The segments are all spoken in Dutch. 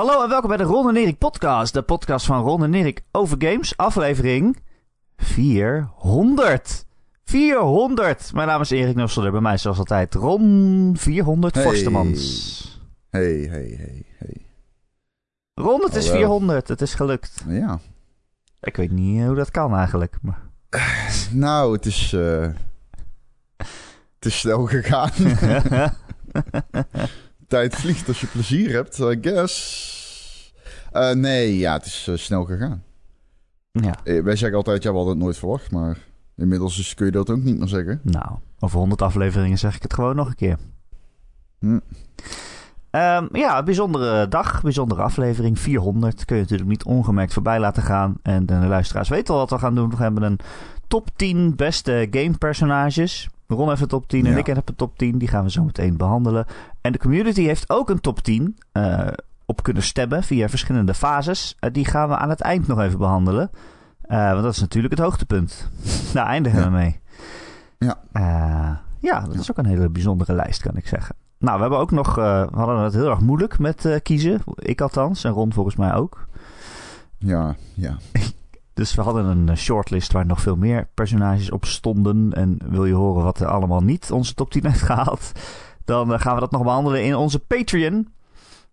Hallo en welkom bij de Ron en Erik podcast. De podcast van Ron en Erik over games. Aflevering 400. 400! Mijn naam is Erik Nusselder. Bij mij zoals altijd Ron 400 Hey. Forstemans. Hey, hey, hey, hey. Ron, het is Hallo. 400. Het is gelukt. Ja. Ik weet niet eh, hoe dat kan eigenlijk. Maar... Nou, het is... eh het is snel gegaan. Tijd vliegt als je plezier hebt, I guess. Eh, nee, ja, het is eh, snel gegaan. ja, Eh, wij zeggen altijd, ja, we hadden het nooit verwacht, maar inmiddels is, kun je dat ook niet meer zeggen. nou, over 100 afleveringen zeg ik het gewoon nog een keer. Hm. Ehm, ja, bijzondere dag, bijzondere aflevering. 400 kun je natuurlijk niet ongemerkt voorbij laten gaan. En de luisteraars weten al wat we gaan doen. We hebben een top 10 beste gamepersonages. Ron heeft een top 10 en Ja. ik heb een top 10. Die gaan we zo meteen behandelen. En de community heeft ook een top 10 eh, op kunnen stemmen via verschillende fases. Eh, die gaan we aan het eind nog even behandelen. Eh, want dat is natuurlijk het hoogtepunt. Daar eindigen Ja. we mee. Ja. Ja, dat is ook een hele bijzondere lijst, kan ik zeggen. Nou, we hebben ook nog, we hadden het heel erg moeilijk met kiezen. Ik althans, en Ron volgens mij ook. Ja, ja. Dus we hadden een eh, shortlist waar nog veel meer personages op stonden. En wil je horen wat er allemaal niet onze top 10 heeft gehaald? Dan eh, gaan we dat nog behandelen in onze Patreon.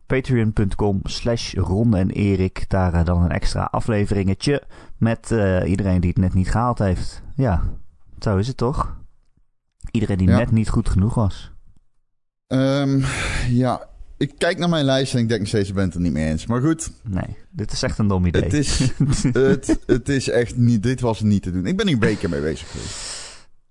Patreon.com slash Ron en Erik. Daar eh, dan een extra afleveringetje met iedereen die het net niet gehaald heeft. Ja, zo is het toch? Iedereen die Ja. net niet goed genoeg was. Ehm, ja, ik kijk naar mijn lijst en ik denk nog steeds, ik ben het er niet mee eens. Maar goed, Nee, dit is echt een dom idee. het is, het, het is echt niet, dit was niet te doen. Ik ben hier weken mee bezig geweest.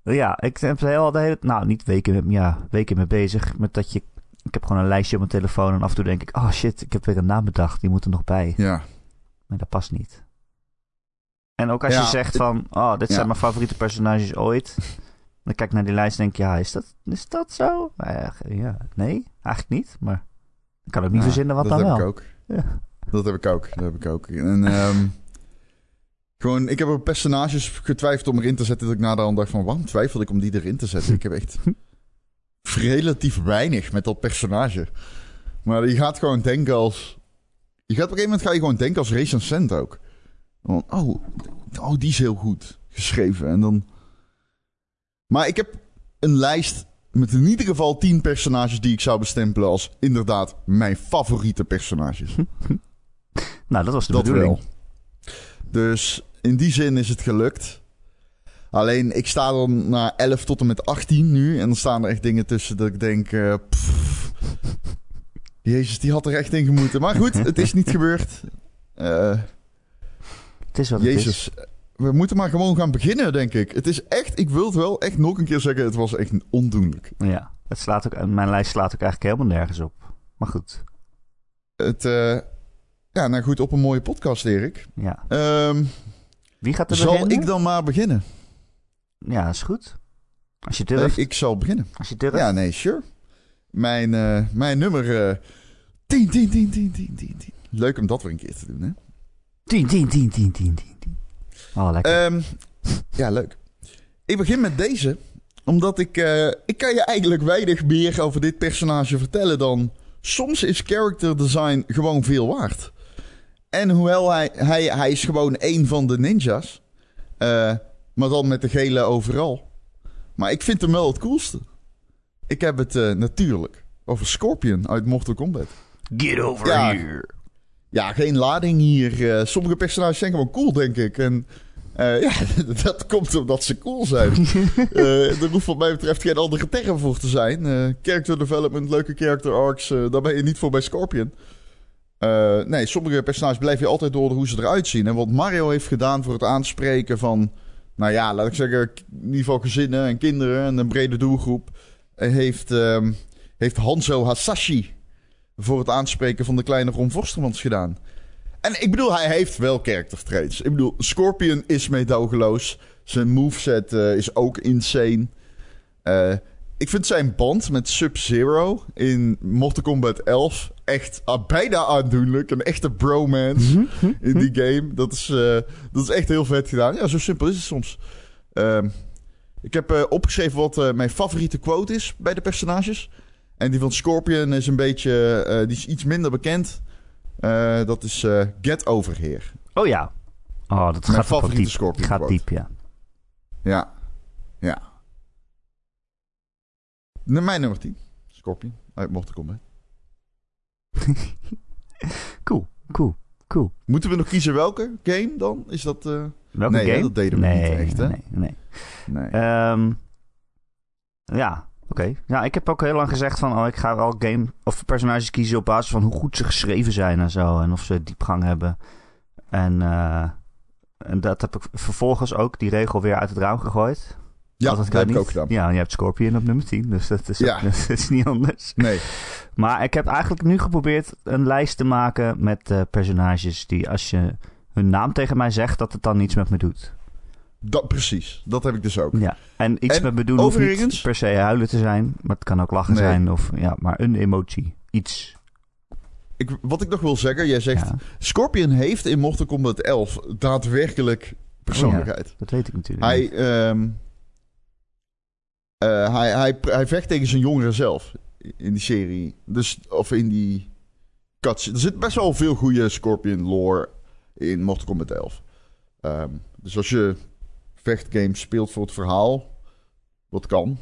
Ja, ik heb er heel de hele, nou niet weken, ja, weken mee bezig met dat je, ik heb gewoon een lijstje op mijn telefoon en af en toe denk ik, oh shit, ik heb weer een naam bedacht, die moet er nog bij. Ja, Maar dat past niet. En ook als Ja, je zegt van, oh, dit ja. zijn mijn favoriete personages ooit. Dan kijk ik naar die lijst en denk ik, ja, is dat, is dat zo? Eh, ja, nee, eigenlijk niet, maar ik kan ook niet Ja, verzinnen wat dat dan heb wel. ik ook. Ja. Dat heb ik ook. Dat heb ik ook. En ehm, gewoon, ik heb op personages getwijfeld om erin te zetten. Dat ik na de hand dacht van, waarom twijfelde ik om die erin te zetten? Ik heb echt relatief weinig met dat personage. Maar je gaat gewoon denken als... Je gaat op een gegeven moment ga je gewoon denken als recensent ook. Van, oh, oh, die is heel goed geschreven. En dan... Maar ik heb een lijst met in ieder geval tien personages die ik zou bestempelen als inderdaad mijn favoriete personages. Nou, dat was de Dat bedoeling. wel. Dus in die zin is het gelukt. Alleen ik sta dan na 11 tot en met 18 nu. En dan staan er echt dingen tussen dat ik denk. eh, pff, Jezus, die had er echt in gemoeten. Maar goed, het is niet gebeurd. Eh, Het is wat het is. We moeten maar gewoon gaan beginnen, denk ik. Het is echt, ik wil het wel echt nog een keer zeggen. Het was echt ondoenlijk. Ja, het slaat ook, mijn lijst slaat ook eigenlijk helemaal nergens op. Maar goed, Het, eh, ja, nou goed, op een mooie podcast, Erik. ja. Ehm, Wie gaat er zal beginnen? ik dan maar beginnen? Ja, is goed. Als je Eh, durft. ik zal beginnen. Als je durft. Ja, nee, sure. Mijn, eh, mijn nummer eh 10, 10, 10, 10, 10, 10, 10. Leuk om dat weer een keer te doen, hè? 10, 10, 10, 10, 10, 10, 10. Oh, lekker. Ehm, ja, leuk. Ik begin met deze, omdat ik... eh, ik kan je eigenlijk weinig meer over dit personage vertellen dan... Soms is character design gewoon veel waard. En hoewel hij... Hij, hij is gewoon een van de ninjas. eh, maar dan met de gele overal. Maar ik vind hem wel het coolste. Ik heb het eh, natuurlijk over Scorpion uit Mortal Kombat. Get over ja. here. Ja, geen lading hier. Eh, sommige personages zijn gewoon cool, denk ik. En eh, ja, dat komt omdat ze cool zijn. Eh er hoeft wat mij betreft geen andere term voor te zijn. Eh, character development, leuke character arcs, daar ben je niet voor bij Scorpion. Nee, sommige personages blijf je altijd door hoe ze eruit zien. En wat Mario heeft gedaan voor het aanspreken van... Nou ja, laat ik zeggen, in ieder geval gezinnen en kinderen en een brede doelgroep... heeft, ehm, heeft Hanzo Hasashi voor het aanspreken van de kleine Ron Forstermans gedaan. En ik bedoel, hij heeft wel character traits. Ik bedoel, Scorpion is meedogenloos. Zijn moveset eh, is ook insane. Eh, ik vind zijn band met Sub-Zero in Mortal Kombat 11 echt ah, bijna aandoenlijk. Een echte bromance in die game. Dat is, eh, dat is echt heel vet gedaan. Ja, zo simpel is het soms. Ehm, ik heb opgeschreven wat mijn favoriete quote is bij de personages. En die van Scorpion is een beetje... die is iets minder bekend. Eh, dat is eh, Get Over Here. Oh ja. Oh, dat Mijn gaat favoriete diep. Scorpion gaat diep, ja. Ja. Ja. Mijn nummer 10. Scorpion. Uit Mortal Kombat. Cool, cool, cool. Moeten we nog kiezen welke game dan? Is dat... eh, Welke Nee, hè, game? dat deden we niet echt, hè? Nee, nee. Nee. Ehm, ja, oké. Ja, ik heb ook heel lang gezegd van... Oh, ik ga wel game of personages kiezen op basis van hoe goed ze geschreven zijn en zo. En of ze diepgang hebben. En, eh, en dat heb ik vervolgens ook die regel weer uit het raam gegooid. ja, dat heb ik ook gedaan. Ja, je hebt Scorpion op nummer 10. Dus dat is, Ja. dat is niet anders. Nee. Maar ik heb eigenlijk nu geprobeerd een lijst te maken met eh, personages die als je hun naam tegen mij zegt, dat het dan niets met me doet. Dat, precies. Dat heb ik dus ook. Ja. En iets En met me doen hoeft niet overigens- per se huilen te zijn, maar het kan ook lachen Nee. zijn of ja, maar een emotie, iets. Ik, wat ik nog wil zeggen, jij zegt... Ja, Scorpion heeft in Mortal Kombat 11 daadwerkelijk persoonlijkheid. dat weet ik natuurlijk. Hij, ehm, eh, hij, hij, hij vecht tegen zijn jongere zelf in die serie. Dus, of in die cutscene. Er zit best wel veel goede Scorpion lore in Mortal Kombat 11. Ehm, dus als je vechtgames speelt voor het verhaal, wat kan,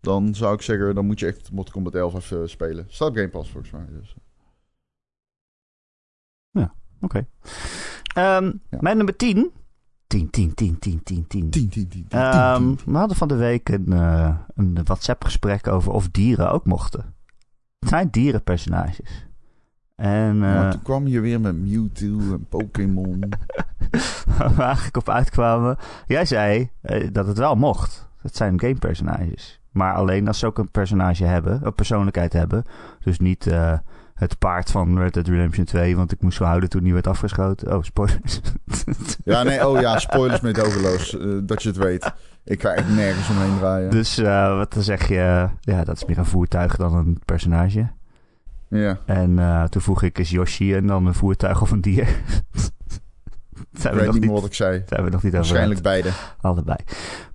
dan zou ik zeggen, dan moet je echt Mortal Kombat 11 even spelen. Staat op Game Pass volgens mij. Dus. Oké. Ehm, Ja. Mijn nummer 10. 10, 10, 10, 10, 10, 10. 10, 10, 10, 10, Ehm, we hadden van de week een, eh, een WhatsApp-gesprek over of dieren ook mochten. Het zijn dierenpersonages. En Maar eh, toen kwam je weer met Mewtwo en Pokémon. waar we eigenlijk op uitkwamen. Jij zei eh, dat het wel mocht. Het zijn gamepersonages. Maar alleen als ze ook een personage hebben, een persoonlijkheid hebben. Dus niet eh, het paard van Red Dead Redemption 2, want ik moest zo huilen toen hij werd afgeschoten. Oh, spoilers. Ja, nee, oh ja, spoilers met overloos. dat je het weet. Ik ga echt nergens omheen draaien. dus wat dan zeg je? ja, dat is meer een voertuig dan een personage. Ja, En eh, toen vroeg ik, is Yoshi en dan een voertuig of een dier? ik weet nog niet meer wat ik zei. zijn we nog niet over Waarschijnlijk beide. Allebei.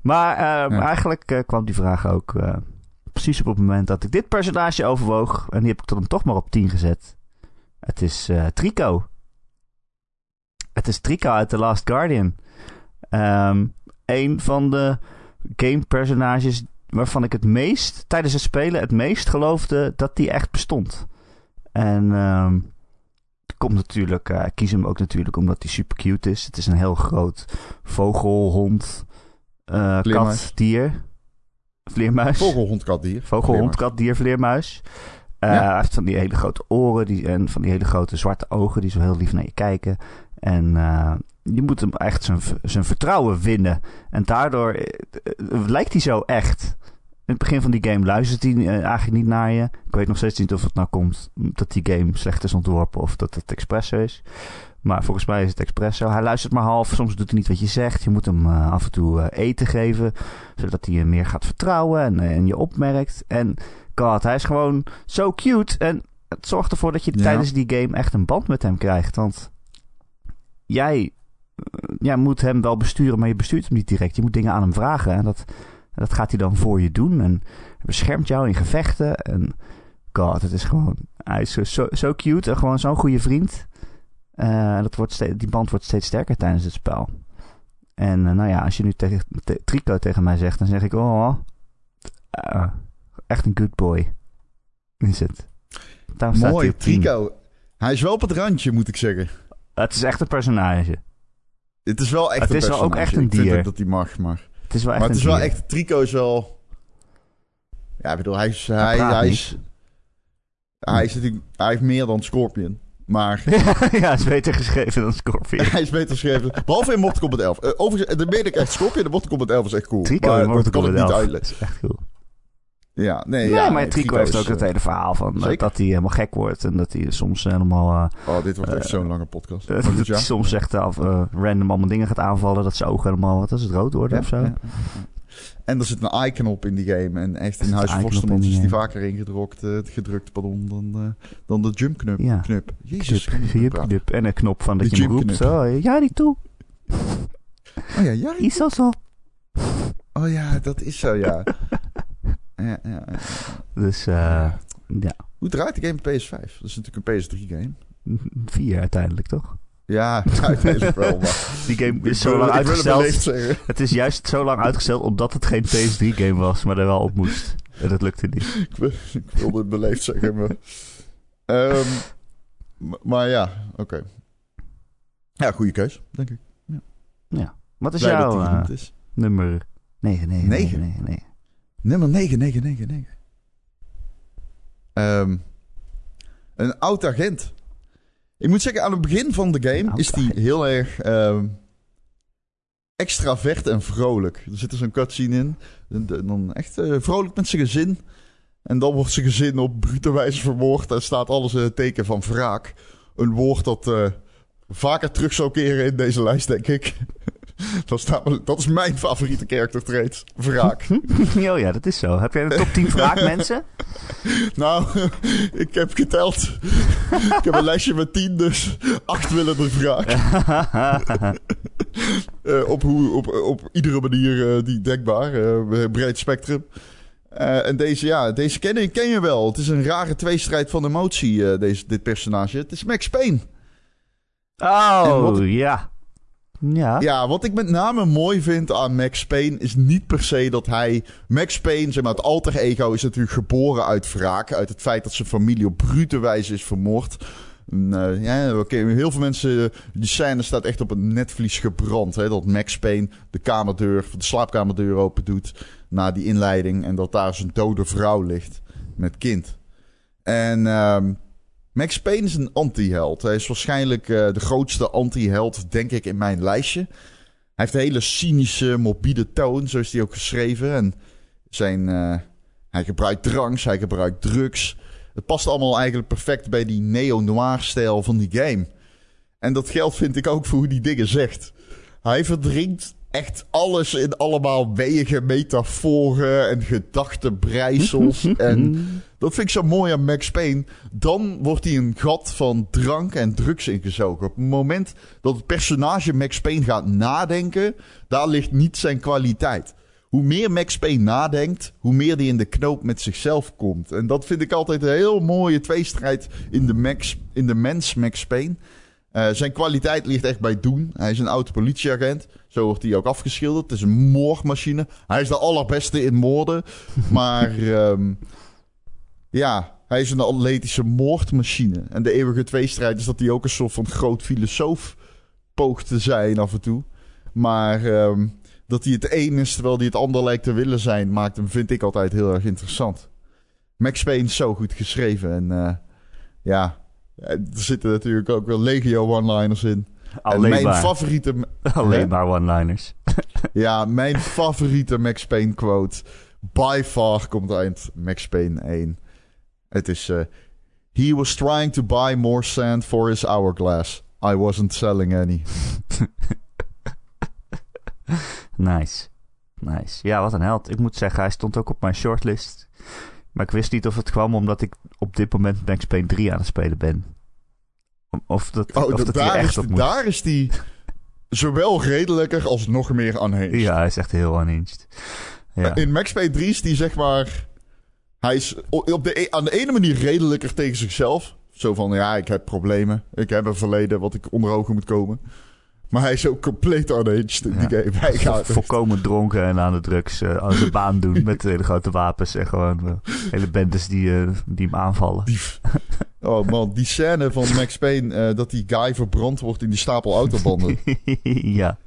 Maar eh, Ja. eigenlijk eh, kwam die vraag ook eh, precies op het moment dat ik dit personage overwoog. En die heb ik dan toch maar op 10 gezet. Het is Trico. Het is Trico uit The Last Guardian. Ehm een van de gamepersonages waarvan ik het meest, tijdens het spelen, het meest geloofde dat die echt bestond. En ehm, het komt natuurlijk, eh, ik kies hem ook natuurlijk omdat hij super cute is. Het is een heel groot vogel, hond, eh, Vleermuis. kat, dier. Vleermuis. Vogel, hond, kat, dier. Vogel, hond, kat, dier, vleermuis. Eh, Ja. Hij heeft van die hele grote oren die, en van die hele grote zwarte ogen die zo heel lief naar je kijken. En eh, je moet hem echt zijn, zijn vertrouwen winnen. En daardoor lijkt hij zo echt. In het begin van die game luistert hij eh, eigenlijk niet naar je. Ik weet nog steeds niet of het nou komt dat die game slecht is ontworpen of dat het expres zo is. Maar volgens mij is het expres zo. Hij luistert maar half. Soms doet hij niet wat je zegt. Je moet hem eh, af en toe eh, eten geven. Zodat hij je meer gaat vertrouwen en, en je opmerkt. En god, hij is gewoon zo cute. En het zorgt ervoor dat je Ja. tijdens die game echt een band met hem krijgt. Want jij, jij moet hem wel besturen, maar je bestuurt hem niet direct. Je moet dingen aan hem vragen. En dat, dat gaat hij dan voor je doen. En hij beschermt jou in gevechten. En god, het is gewoon... Hij is zo, zo, cute en gewoon zo'n goede vriend. Eh, dat wordt steeds, die band wordt steeds sterker tijdens het spel. En eh, nou ja, als je nu tegen te, Trico tegen mij zegt, dan zeg ik... Oh, eh, echt een good boy. Is het. Daarom staat hij Mooi, 10. Trico. Hij is wel op het randje, moet ik zeggen. Het is echt een personage. Het is wel echt Het een is wel ook echt een Ik vind dier. dat hij mag, maar... Het is wel echt Maar het is wel dier. echt... Trico is wel... Ja, ik bedoel, hij is... Hij, hij niet. is... Hij is natuurlijk... Hij heeft meer dan Scorpion. Maar ja, is beter geschreven dan Scorpion. hij is beter geschreven. Behalve in Mortal Kombat 11. Uh, overigens, de meen ik echt Scorpion in Mortal Kombat 11 is echt cool. Trico maar in Mortal dat kan ik niet 11. uitleggen. Dat is echt cool. Ja, nee, Nee, ja, maar nee, Trico heeft ook het eh, hele verhaal van eh, dat hij helemaal gek wordt. En dat hij soms helemaal... eh, Oh, dit wordt echt zo'n lange podcast. dat hij ja. soms echt af, random allemaal dingen gaat aanvallen. Dat zijn ogen helemaal... Wat is het? Rood worden Ja, of zo? ja. En er zit een icon op in die game. En echt in Huis is die vaker ingedrukt, gedrukt pardon, dan, dan de jump knup. Ja. knup. Jezus, praten. jup. En een knop van dat De je hem roept. Zo, ja, die toe. Oh ja, ja. Is dat zo? Oh ja, dat is zo, ja. ja, ja, ja. Dus, eh, ja. Hoe draait de game op PS5? Dat is natuurlijk een PS3 game. Vier uiteindelijk, toch? Ja, uiteindelijk wel. Maar Die game is zo lang uitgesteld. Het is juist zo lang uitgesteld omdat het geen PS3-game was, maar er wel op moest. En dat lukte niet. Ik, wil- ik wilde het beleefd zeggen, maar... Ehm, m- maar ja, oké. Ja, goede keus, denk ik. Wat is Blij dat jouw eh, is. nummer 9, 9, Negen? 9, 9, 9. Nummer 9999. Ehm een oud agent. Ik moet zeggen, aan het begin van de game is die heel erg ehm, extravert en vrolijk. Er zit zo'n cutscene in. En dan echt eh, vrolijk met zijn gezin. En dan wordt zijn gezin op brute wijze vermoord. En staat alles in het teken van wraak. Een woord dat eh, vaker terug zou keren in deze lijst, denk ik. dat, staat, dat is mijn favoriete character trait. Wraak. oh ja, dat is zo. Heb jij een top 10 wraakmensen? Nou, ik heb geteld. ik heb een lijstje met tien, dus acht willen er wraak. Eh, op, hoe, op, op iedere manier eh, die denkbaar. eh, breed spectrum. En deze, ja, deze ken, je- ken je wel. Het is een rare tweestrijd van emotie, deze, dit personage. Het is Max Payne. Oh, wat- ja. Ja. Ja, wat ik met name mooi vind aan Max Payne is niet per se dat hij. Max Payne, zeg maar, het alter ego is natuurlijk geboren uit wraak. Uit het feit dat zijn familie op brute wijze is vermoord. Eh, ja, heel veel mensen. Die scène staat echt op het netvlies gebrand. Hè, dat Max Payne de kamerdeur, de slaapkamerdeur open doet. Na die inleiding. En dat daar zijn dode vrouw ligt. Met kind. En. ehm, Max Payne is een anti-held. Hij is waarschijnlijk eh, de grootste anti-held, denk ik, in mijn lijstje. Hij heeft een hele cynische, morbide toon, zo is hij ook geschreven. En zijn, eh, hij gebruikt dranks, hij gebruikt drugs. Het past allemaal eigenlijk perfect bij die neo-noir-stijl van die game. En dat geldt vind ik ook voor hoe die dingen zegt. Hij verdrinkt echt alles in allemaal wegen, metaforen en gedachtenbreisels. en dat vind ik zo mooi aan Max Payne. Dan wordt hij een gat van drank en drugs ingezogen. Op het moment dat het personage Max Payne gaat nadenken, daar ligt niet zijn kwaliteit. Hoe meer Max Payne nadenkt, hoe meer hij in de knoop met zichzelf komt. En dat vind ik altijd een heel mooie tweestrijd in de, Max, in de mens Max Payne. Eh, zijn kwaliteit ligt echt bij doen. Hij is een oud politieagent. Zo wordt hij ook afgeschilderd. Het is een moordmachine. Hij is de allerbeste in moorden. maar ehm, ja, hij is een atletische moordmachine. En de eeuwige tweestrijd is dat hij ook een soort van groot filosoof poogt te zijn af en toe. Maar ehm, dat hij het een is terwijl hij het ander lijkt te willen zijn, maakt hem, vind ik altijd heel erg interessant. Max Payne is zo goed geschreven. En eh, ja, er zitten natuurlijk ook wel legio one-liners in. En Alleen mijn maar. favoriete... Alleen Hè? maar one-liners. Ja, mijn favoriete Max Payne quote. By far komt uit Max Payne 1. Het is... eh, He was trying to buy more sand for his hourglass. I wasn't selling any. Nice. Nice. Ja, wat een held. Ik moet zeggen, hij stond ook op mijn shortlist. Maar ik wist niet of het kwam omdat ik op dit moment Max Payne 3 aan het spelen ben. Of dat, Oh, of da- dat hij daar, echt is, op moet. daar is die zowel redelijker als nog meer unhinged. Ja, hij is echt heel unhinged. Ja. In Max Payne 3 is die zeg maar... Hij is op de, e- aan de ene manier redelijker tegen zichzelf. Zo van, ja, ik heb problemen. Ik heb een verleden wat ik onder ogen moet komen. Maar hij is ook compleet unhinged in die game. Hij gaat Volkomen dronken en aan de drugs eh aan zijn baan doen met hele grote wapens en gewoon eh, hele bendes die, eh, die hem aanvallen. Oh man, die scène van Max Payne... dat die guy verbrand wordt in die stapel autobanden. ja.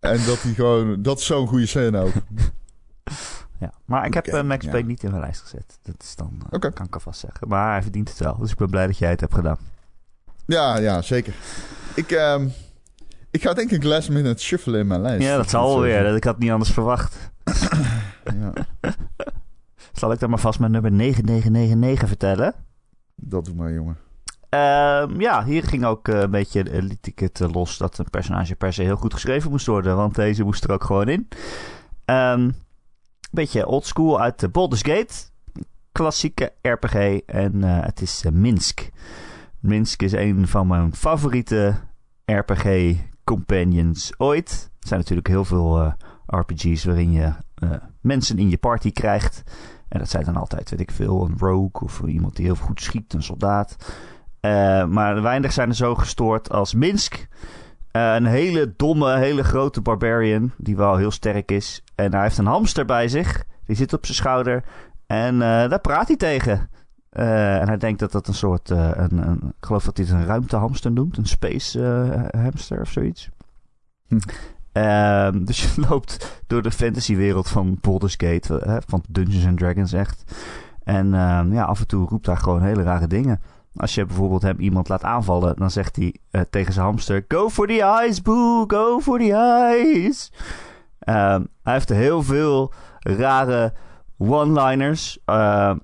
en dat hij gewoon... Dat is zo'n goede scène ook. ja. Maar ik heb Max ja. Payne niet in mijn lijst gezet. Dat is dan, kan ik alvast zeggen. Maar hij verdient het wel. Dus ik ben blij dat jij het hebt gedaan. Ja, ja, zeker. Ik, ehm, ik ga denk ik last minute shuffelen in mijn lijst. Ja, dat zal wel weer. Dat- Ik had niet anders verwacht. Ja, Zal ik dan maar vast mijn nummer 9999 vertellen? dat doe maar, jongen. Ehm, ja, hier ging ook eh, een beetje, eh, liet ik het eh, los dat een personage per se heel goed geschreven moest worden. Want deze moest er ook gewoon in. Een beetje oldschool uit de Baldur's Gate. Klassieke RPG. En het is Minsk. Minsk is een van mijn favoriete RPG companions ooit. Er zijn natuurlijk heel veel eh, RPG's waarin je eh, mensen in je party krijgt. En dat zijn dan altijd, weet ik veel, een rogue of iemand die heel goed schiet, een soldaat. Uh, maar weinig zijn er zo gestoord als Minsk. Een hele domme, hele grote barbarian. Die wel heel sterk is. En hij heeft een hamster bij zich. Die zit op zijn schouder. En daar praat hij tegen. En hij denkt dat dat een soort. een, een, ik geloof dat hij het een ruimtehamster noemt. Een space hamster of zoiets. Hm. Ehm, dus je loopt door de fantasywereld van Baldur's Gate. van Dungeons and Dragons echt. En ehm, ja, af en toe roept hij gewoon hele rare dingen. Als je bijvoorbeeld hem iemand laat aanvallen, dan zegt hij tegen zijn hamster: Go for the eyes, boo, go for the eyes. Um, hij heeft heel veel rare one-liners. Uh,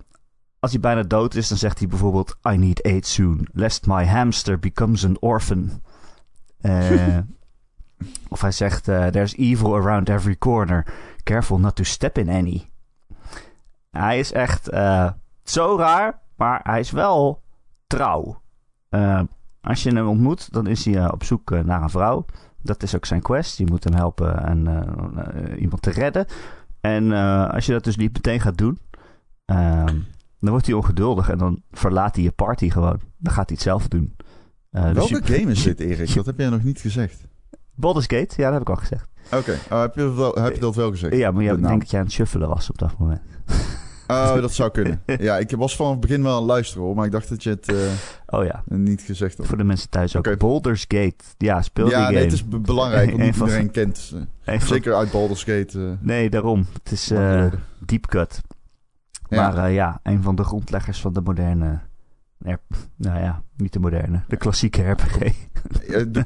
als hij bijna dood is, dan zegt hij bijvoorbeeld: I need aid soon, lest my hamster becomes an orphan. Uh, of hij zegt: uh, There's evil around every corner. Careful not to step in any. Hij is echt uh, zo raar, maar hij is wel trouw. Als je hem ontmoet, dan is hij op zoek naar een vrouw. Dat is ook zijn quest. Je moet hem helpen en iemand te redden. En als je dat dus niet meteen gaat doen, ehm, dan wordt hij ongeduldig en dan verlaat hij je party gewoon. Dan gaat hij het zelf doen. Dus Welke dus game is dit, Erik? Dat heb jij nog niet gezegd. Baldur's Gate, ja, dat heb ik al gezegd. Oké, oh, heb, je wel, heb je dat wel gezegd? Ja, maar ik denk dat jij aan het shuffelen was op dat moment. Oh, dat zou kunnen. Ja, ik was van het begin wel aan het luisteren hoor, maar ik dacht dat je het uh, oh, ja. niet gezegd had. Voor de mensen thuis ook. Okay. Baldur's Gate. Ja, speel ja, die game. Ja, het is belangrijk, want niet iedereen kent. Uh, zeker uit Baldur's Gate. Uh, nee, daarom. Het is Deep Cut. Ja. Maar ja, een van de grondleggers van de moderne... nou ja, niet de moderne. De klassieke RPG. de,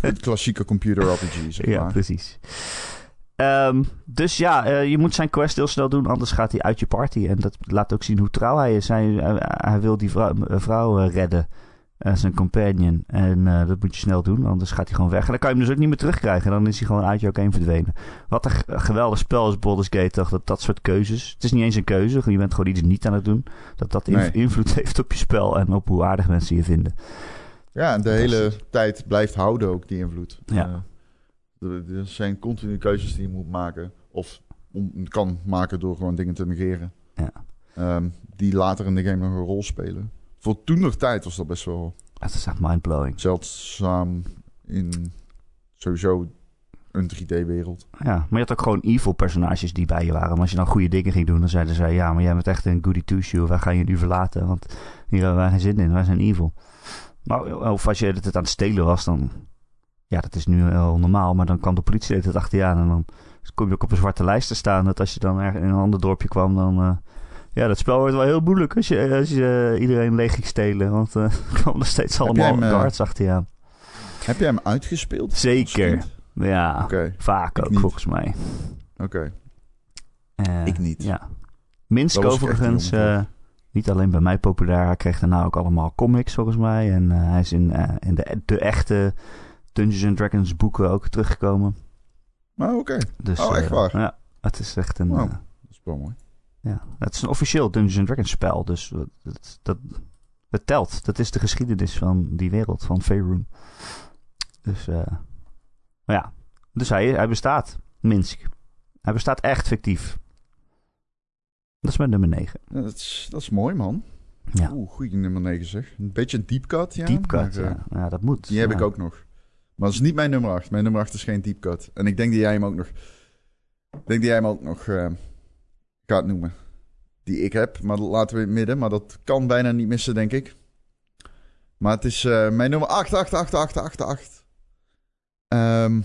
de klassieke computer RPG, zeg maar. Ja, precies. Um, dus ja, uh, je moet zijn quest heel snel doen, anders gaat hij uit je party. En dat laat ook zien hoe trouw hij is. Hij, hij wil die vrouw, vrouw redden, zijn companion. En dat moet je snel doen, anders gaat hij gewoon weg. En dan kan je hem dus ook niet meer terugkrijgen. Dan is hij gewoon uit ook heen verdwenen. Wat een geweldig spel is Baldur's Gate, toch? Dat dat soort keuzes. Het is niet eens een keuze, je bent gewoon iets niet aan het doen. Dat dat nee. invloed heeft op je spel en op hoe aardig mensen je vinden. Ja, en de hele tijd blijft houden ook die invloed. Ja. Er zijn continu keuzes die je moet maken. Of kan maken door gewoon dingen te negeren. Ja. Um, die later in de game nog een rol spelen. Voor toen nog tijd was dat best wel... Dat is echt mindblowing. Zeldzaam in sowieso een 3D-wereld. Ja, maar je had ook gewoon evil personages die bij je waren. Maar als je dan goede dingen ging doen, dan zeiden ze... Ja, maar jij bent echt een goody two-shoe. Wij gaan je nu verlaten, want hier hebben wij geen zin in. Wij zijn evil. Maar, of als je het aan het stelen was, dan ja, dat is nu heel normaal, maar dan kwam de politie het achter je aan en dan kom je ook op een zwarte lijst te staan. Dat als je dan ergens in een ander dorpje kwam, dan... Uh, ja, dat spel wordt wel heel moeilijk als je, als je uh, iedereen leeg ging stelen. Want uh, er kwam er steeds allemaal hem, guards achter je aan. Heb jij hem uitgespeeld? Zeker. Ja, okay. vaak ook volgens mij. Oké. ik niet. Ja. Minsk overigens, niet alleen bij mij populair. Hij kreeg daarna ook allemaal comics volgens mij. En hij is in, in de, de echte Dungeons and Dragons boeken ook teruggekomen. Oh, oké. Dus, oh, echt eh, waar? ja, het is echt een... Oh, dat is wel mooi. Ja, het is een officieel Dungeons and Dragons spel, dus dat, dat, het telt. Dat is de geschiedenis van die wereld, van Faerun. Dus, uh, ja. Dus hij, hij bestaat, Minsk. Hij bestaat echt fictief. Dat is mijn nummer 9. Ja, dat, is, dat is mooi, man. Ja. Oeh, goeie nummer 9 zeg. Een beetje een deep cut, ja. Deep cut, ja. Eh, ja. dat moet. Die heb ik ook nog. Maar dat is niet mijn nummer 8. Mijn nummer 8 is geen deep cut. En ik denk dat jij hem ook nog. Ik denk dat jij hem ook nog uh, gaat noemen. Die ik heb. Maar laten we in het midden. Maar dat kan bijna niet missen, denk ik. Maar het is uh, mijn nummer 8, 8, 8, 8, 8, 8. Um,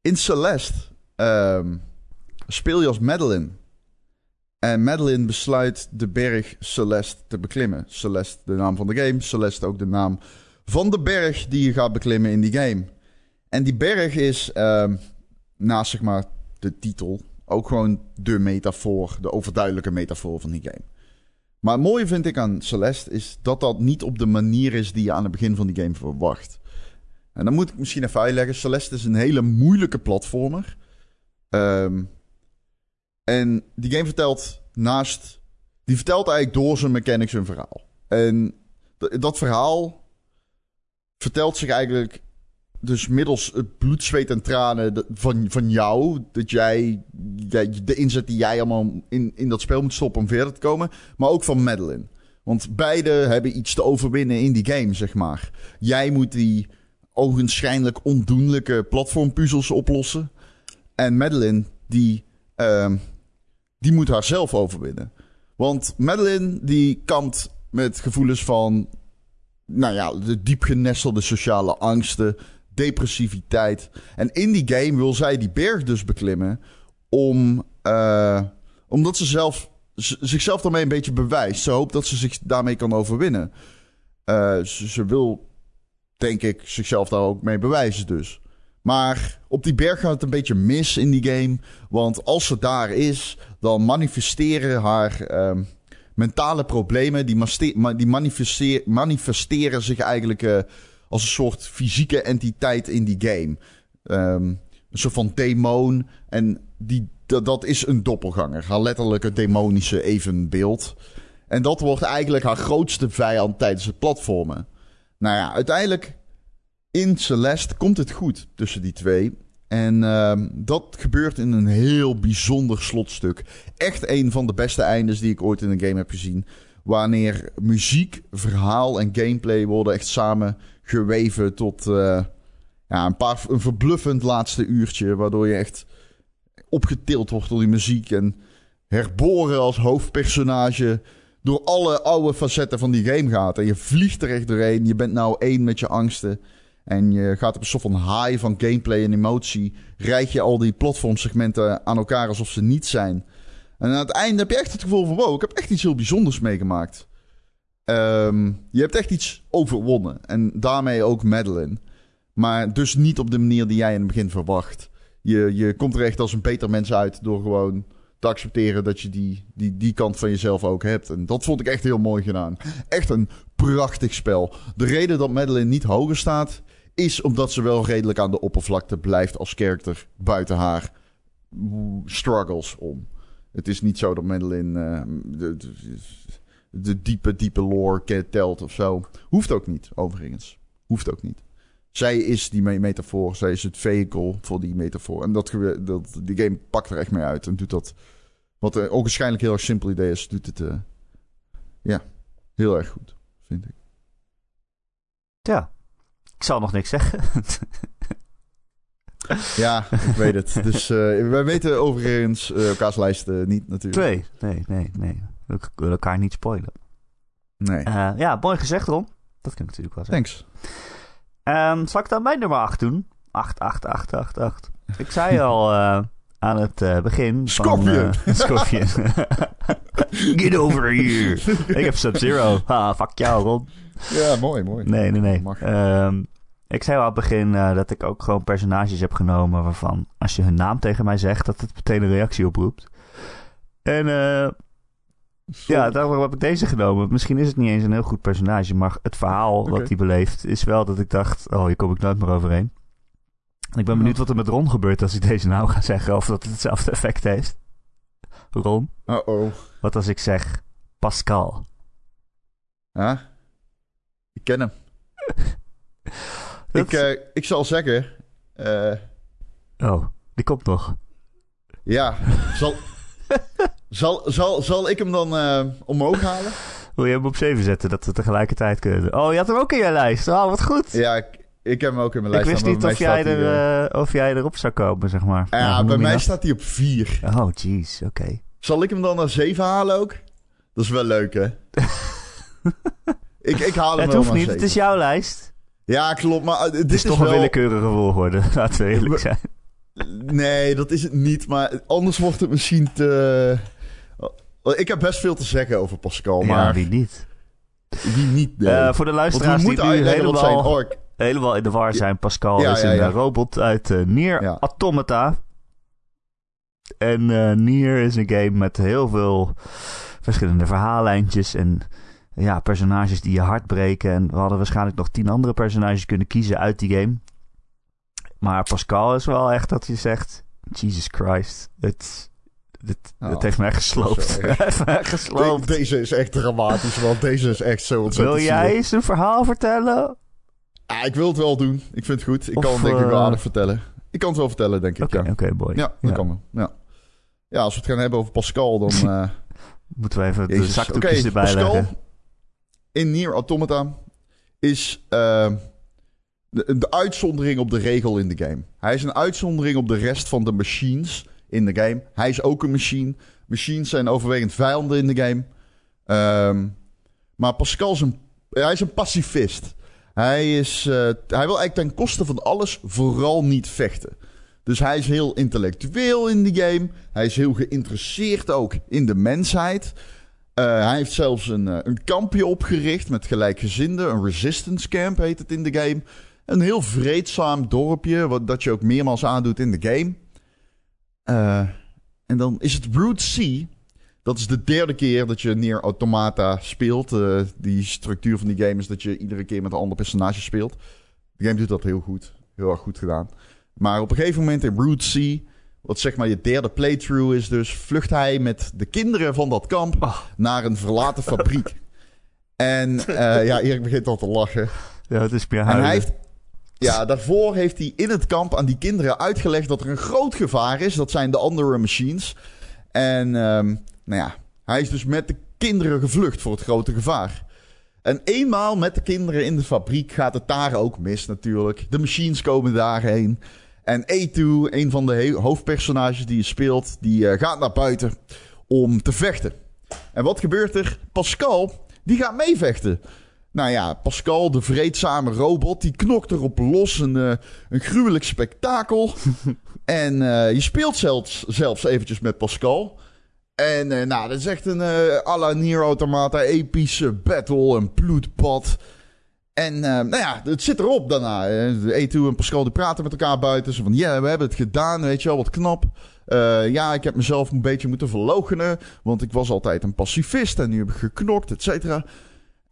in Celeste um, speel je als Madeline. En Madeline besluit de berg Celeste te beklimmen. Celeste, de naam van de game. Celeste ook de naam van de berg die je gaat beklimmen in die game. En die berg is, uh, naast zeg maar de titel, ook gewoon de metafoor, de overduidelijke metafoor van die game. Maar het mooie vind ik aan Celeste is dat dat niet op de manier is die je aan het begin van die game verwacht. En dan moet ik misschien even uitleggen. Celeste is een hele moeilijke platformer. Um, en die game vertelt naast... Die vertelt eigenlijk door zijn mechanics een verhaal. En dat verhaal vertelt zich eigenlijk dus middels het bloed, zweet en tranen van, van jou. Dat jij, de inzet die jij allemaal in, in dat spel moet stoppen om verder te komen. Maar ook van Madeline. Want beide hebben iets te overwinnen in die game, zeg maar. Jij moet die ogenschijnlijk ondoenlijke platformpuzzels oplossen. En Madeline, die, ehm, die moet haar zelf overwinnen. Want Madeline, die kampt met gevoelens van... Nou ja, de diep genestelde sociale angsten, depressiviteit. En in die game wil zij die berg dus beklimmen... om, eh, omdat ze zelf, zichzelf daarmee een beetje bewijst. Ze hoopt dat ze zich daarmee kan overwinnen. Eh, ze, wil, denk ik, zichzelf daar ook mee bewijzen dus. Maar op die berg gaat het een beetje mis in die game. Want als ze daar is, dan manifesteren haar ehm, mentale problemen. Die, die manifesteer- manifesteren zich eigenlijk eh, als een soort fysieke entiteit in die game. Ehm, een soort van demon. En die, dat, dat is een doppelganger. Haar letterlijke demonische evenbeeld. En dat wordt eigenlijk haar grootste vijand tijdens het platformen. Nou ja, uiteindelijk in Celeste komt het goed tussen die twee. En ehm, dat gebeurt in een heel bijzonder slotstuk. Echt een van de beste eindes die ik ooit in een game heb gezien. Wanneer muziek, verhaal en gameplay worden echt samen geweven tot eh, ja, een, paar, een verbluffend laatste uurtje. Waardoor je echt opgetild wordt door die muziek. En herboren als hoofdpersonage door alle oude facetten van die game gaat. En je vliegt er echt doorheen. Je bent nou één met je angsten. En je gaat op een soort van high van gameplay en emotie. Rijd je al die platformsegmenten aan elkaar alsof ze niet zijn. En aan het einde heb je echt het gevoel van... wow, ik heb echt iets heel bijzonders meegemaakt. Ehm, je hebt echt iets overwonnen. En daarmee ook Madeline. Maar dus niet op de manier die jij in het begin verwacht. Je, je komt er echt als een beter mens uit door gewoon te accepteren dat je die, die, die kant van jezelf ook hebt. En dat vond ik echt heel mooi gedaan. Echt een prachtig spel. De reden dat Madeline niet hoger staat, is omdat ze wel redelijk aan de oppervlakte blijft als character buiten haar struggles om. Het is niet zo dat Madeline eh, de, diepe, diepe lore telt of zo. Hoeft ook niet, overigens. Hoeft ook niet. Zij is die me- metafoor. Zij is het vehicle voor die metafoor. En dat, dat, die game pakt er echt mee uit. En doet dat. Wat ook waarschijnlijk heel erg simpel idee is. Doet het. eh, ja, heel erg goed. Vind ik. Ja, ik zal nog niks zeggen. Ja, ik weet het. Dus eh, wij weten overigens eh, elkaars lijsten niet natuurlijk. nee, nee, nee, nee. We willen elkaar niet spoilen. Nee. Eh, ja, mooi gezegd, Ron. Dat kan ik natuurlijk wel zeggen. Thanks. Ehm, zal ik dan mijn nummer 8 doen? 8, 8, 8, 8, 8. Ik zei al eh, aan het eh, begin. Scorpion. Van, Scorpion. Get over here. ik heb Sub-Zero. Ah, fuck jou, Ron. Ja, mooi, mooi. Nee, nee, nee. Ehm, ik zei al aan het begin dat ik ook gewoon personages heb genomen waarvan als je hun naam tegen mij zegt, dat het meteen een reactie oproept. En ja, daarom heb ik deze genomen. Misschien is het niet eens een heel goed personage, maar het verhaal wat hij beleeft is wel dat ik dacht, oh, hier kom ik nooit meer overheen. En ik ben benieuwd wat er met Ron gebeurt als ik deze naam ga zeggen, of dat het hetzelfde effect heeft. Ron, Uh-oh. wat als ik zeg Pascal? Ja? Ik ken hem. Dat- Ik, eh, ik zal zeggen... eh, Oh, die komt nog. ja, zal, zal, zal, zal ik hem dan eh, omhoog halen? Wil je hem op 7 zetten, dat we tegelijkertijd kunnen? Oh, je had hem ook in je lijst. Oh, wat goed. Ja, ik, ik heb hem ook in mijn ik lijst. wist staan, niet of jij, er, eh, eh, of jij erop zou komen, zeg maar. Nou, ja, hoe bij mij dat? staat hij op 4. Oh, jeez, oké. Zal ik hem dan naar 7 halen ook? Dat is wel leuk, hè? ik, ik haal hem Het hoeft niet, het 7. is jouw lijst. Ja, klopt. Maar dit Het is toch wel... een willekeurige volgorde, laten we eerlijk zijn. Nee, dat is het niet. Maar anders wordt het misschien te... Ik heb best veel te zeggen over Pascal, Ja, maar wie niet? wie niet? Nee. Eh, voor de luisteraars die nu wat zijn helemaal, helemaal in de war zijn. Pascal Ja, is ja, een ja. eh, robot uit eh, Nier Ja. Automata. En Nier is een game met heel veel verschillende verhaallijntjes en ja, personages die je hart breken. En we hadden waarschijnlijk nog tien andere personages kunnen kiezen uit die game. Maar Pascal is wel echt dat je zegt, Jesus Christ, het, het, Oh, heeft mij gesloopt. De- gesloopt. deze is echt dramatisch, want deze is echt zo ontzettend Wil jij eens een verhaal vertellen? Ah, ik wil het wel doen. Ik vind het goed. Ik Of, kan het denk ik wel eh, aardig vertellen. Ik kan het wel vertellen, denk ik. Oké, ja. oké, boy. Ja, dat kan wel. Ja. ja, als we het gaan hebben over Pascal, dan... eh Moeten we even de zakdoekjes erbij Pascal. leggen. in Nier Automata is uh, de, de, uitzondering op de regel in de game. Hij is een uitzondering op de rest van de machines in de game. Hij is ook een machine. Machines zijn overwegend vijanden in de game. Um, maar Pascal is een, hij is een pacifist. Hij, is, uh, hij wil eigenlijk ten koste van alles vooral niet vechten. Dus hij is heel intellectueel in de game. Hij is heel geïnteresseerd ook in de mensheid. Uh, hij heeft zelfs een, uh, een kampje opgericht met gelijkgezinden. Een resistance camp heet het in de game. Een heel vreedzaam dorpje, wat, dat je ook meermaals aandoet in de game. Uh, en dan is het Root C. Dat is de derde keer dat je Nier Automata speelt. Uh, die structuur van die game is dat je iedere keer met een ander personage speelt. De game doet dat heel goed. Heel erg goed gedaan. Maar op een gegeven moment in Root C, wat zeg maar je derde playthrough is dus, vlucht hij met de kinderen van dat kamp oh. naar een verlaten fabriek. en uh, ja, Erik begint al te lachen. Ja, het is meer En hij heeft, ja, daarvoor heeft hij in het kamp aan die kinderen uitgelegd dat er een groot gevaar is. Dat zijn de andere machines. En um, nou ja, hij is dus met de kinderen gevlucht voor het grote gevaar. En eenmaal met de kinderen in de fabriek gaat het daar ook mis natuurlijk. De machines komen daarheen. En A2, een van de hoofdpersonages die je speelt, die uh, gaat naar buiten om te vechten. En wat gebeurt er? Pascal, die gaat meevechten. Nou ja, Pascal, de vreedzame robot, die knokt erop los. Een, uh, een gruwelijk spektakel. en uh, je speelt zelfs, zelfs eventjes met Pascal. En uh, nou, dat is echt een uh, à la Nier Automata epische battle, een bloedbad. En nou ja, het zit erop daarna. E2 en Pascal die praten met elkaar buiten. Ze van, ja, we hebben het gedaan, weet je wel, wat knap. ja, ik heb mezelf een beetje moeten verloochenen. Want ik was altijd een pacifist en nu heb ik geknokt, et cetera.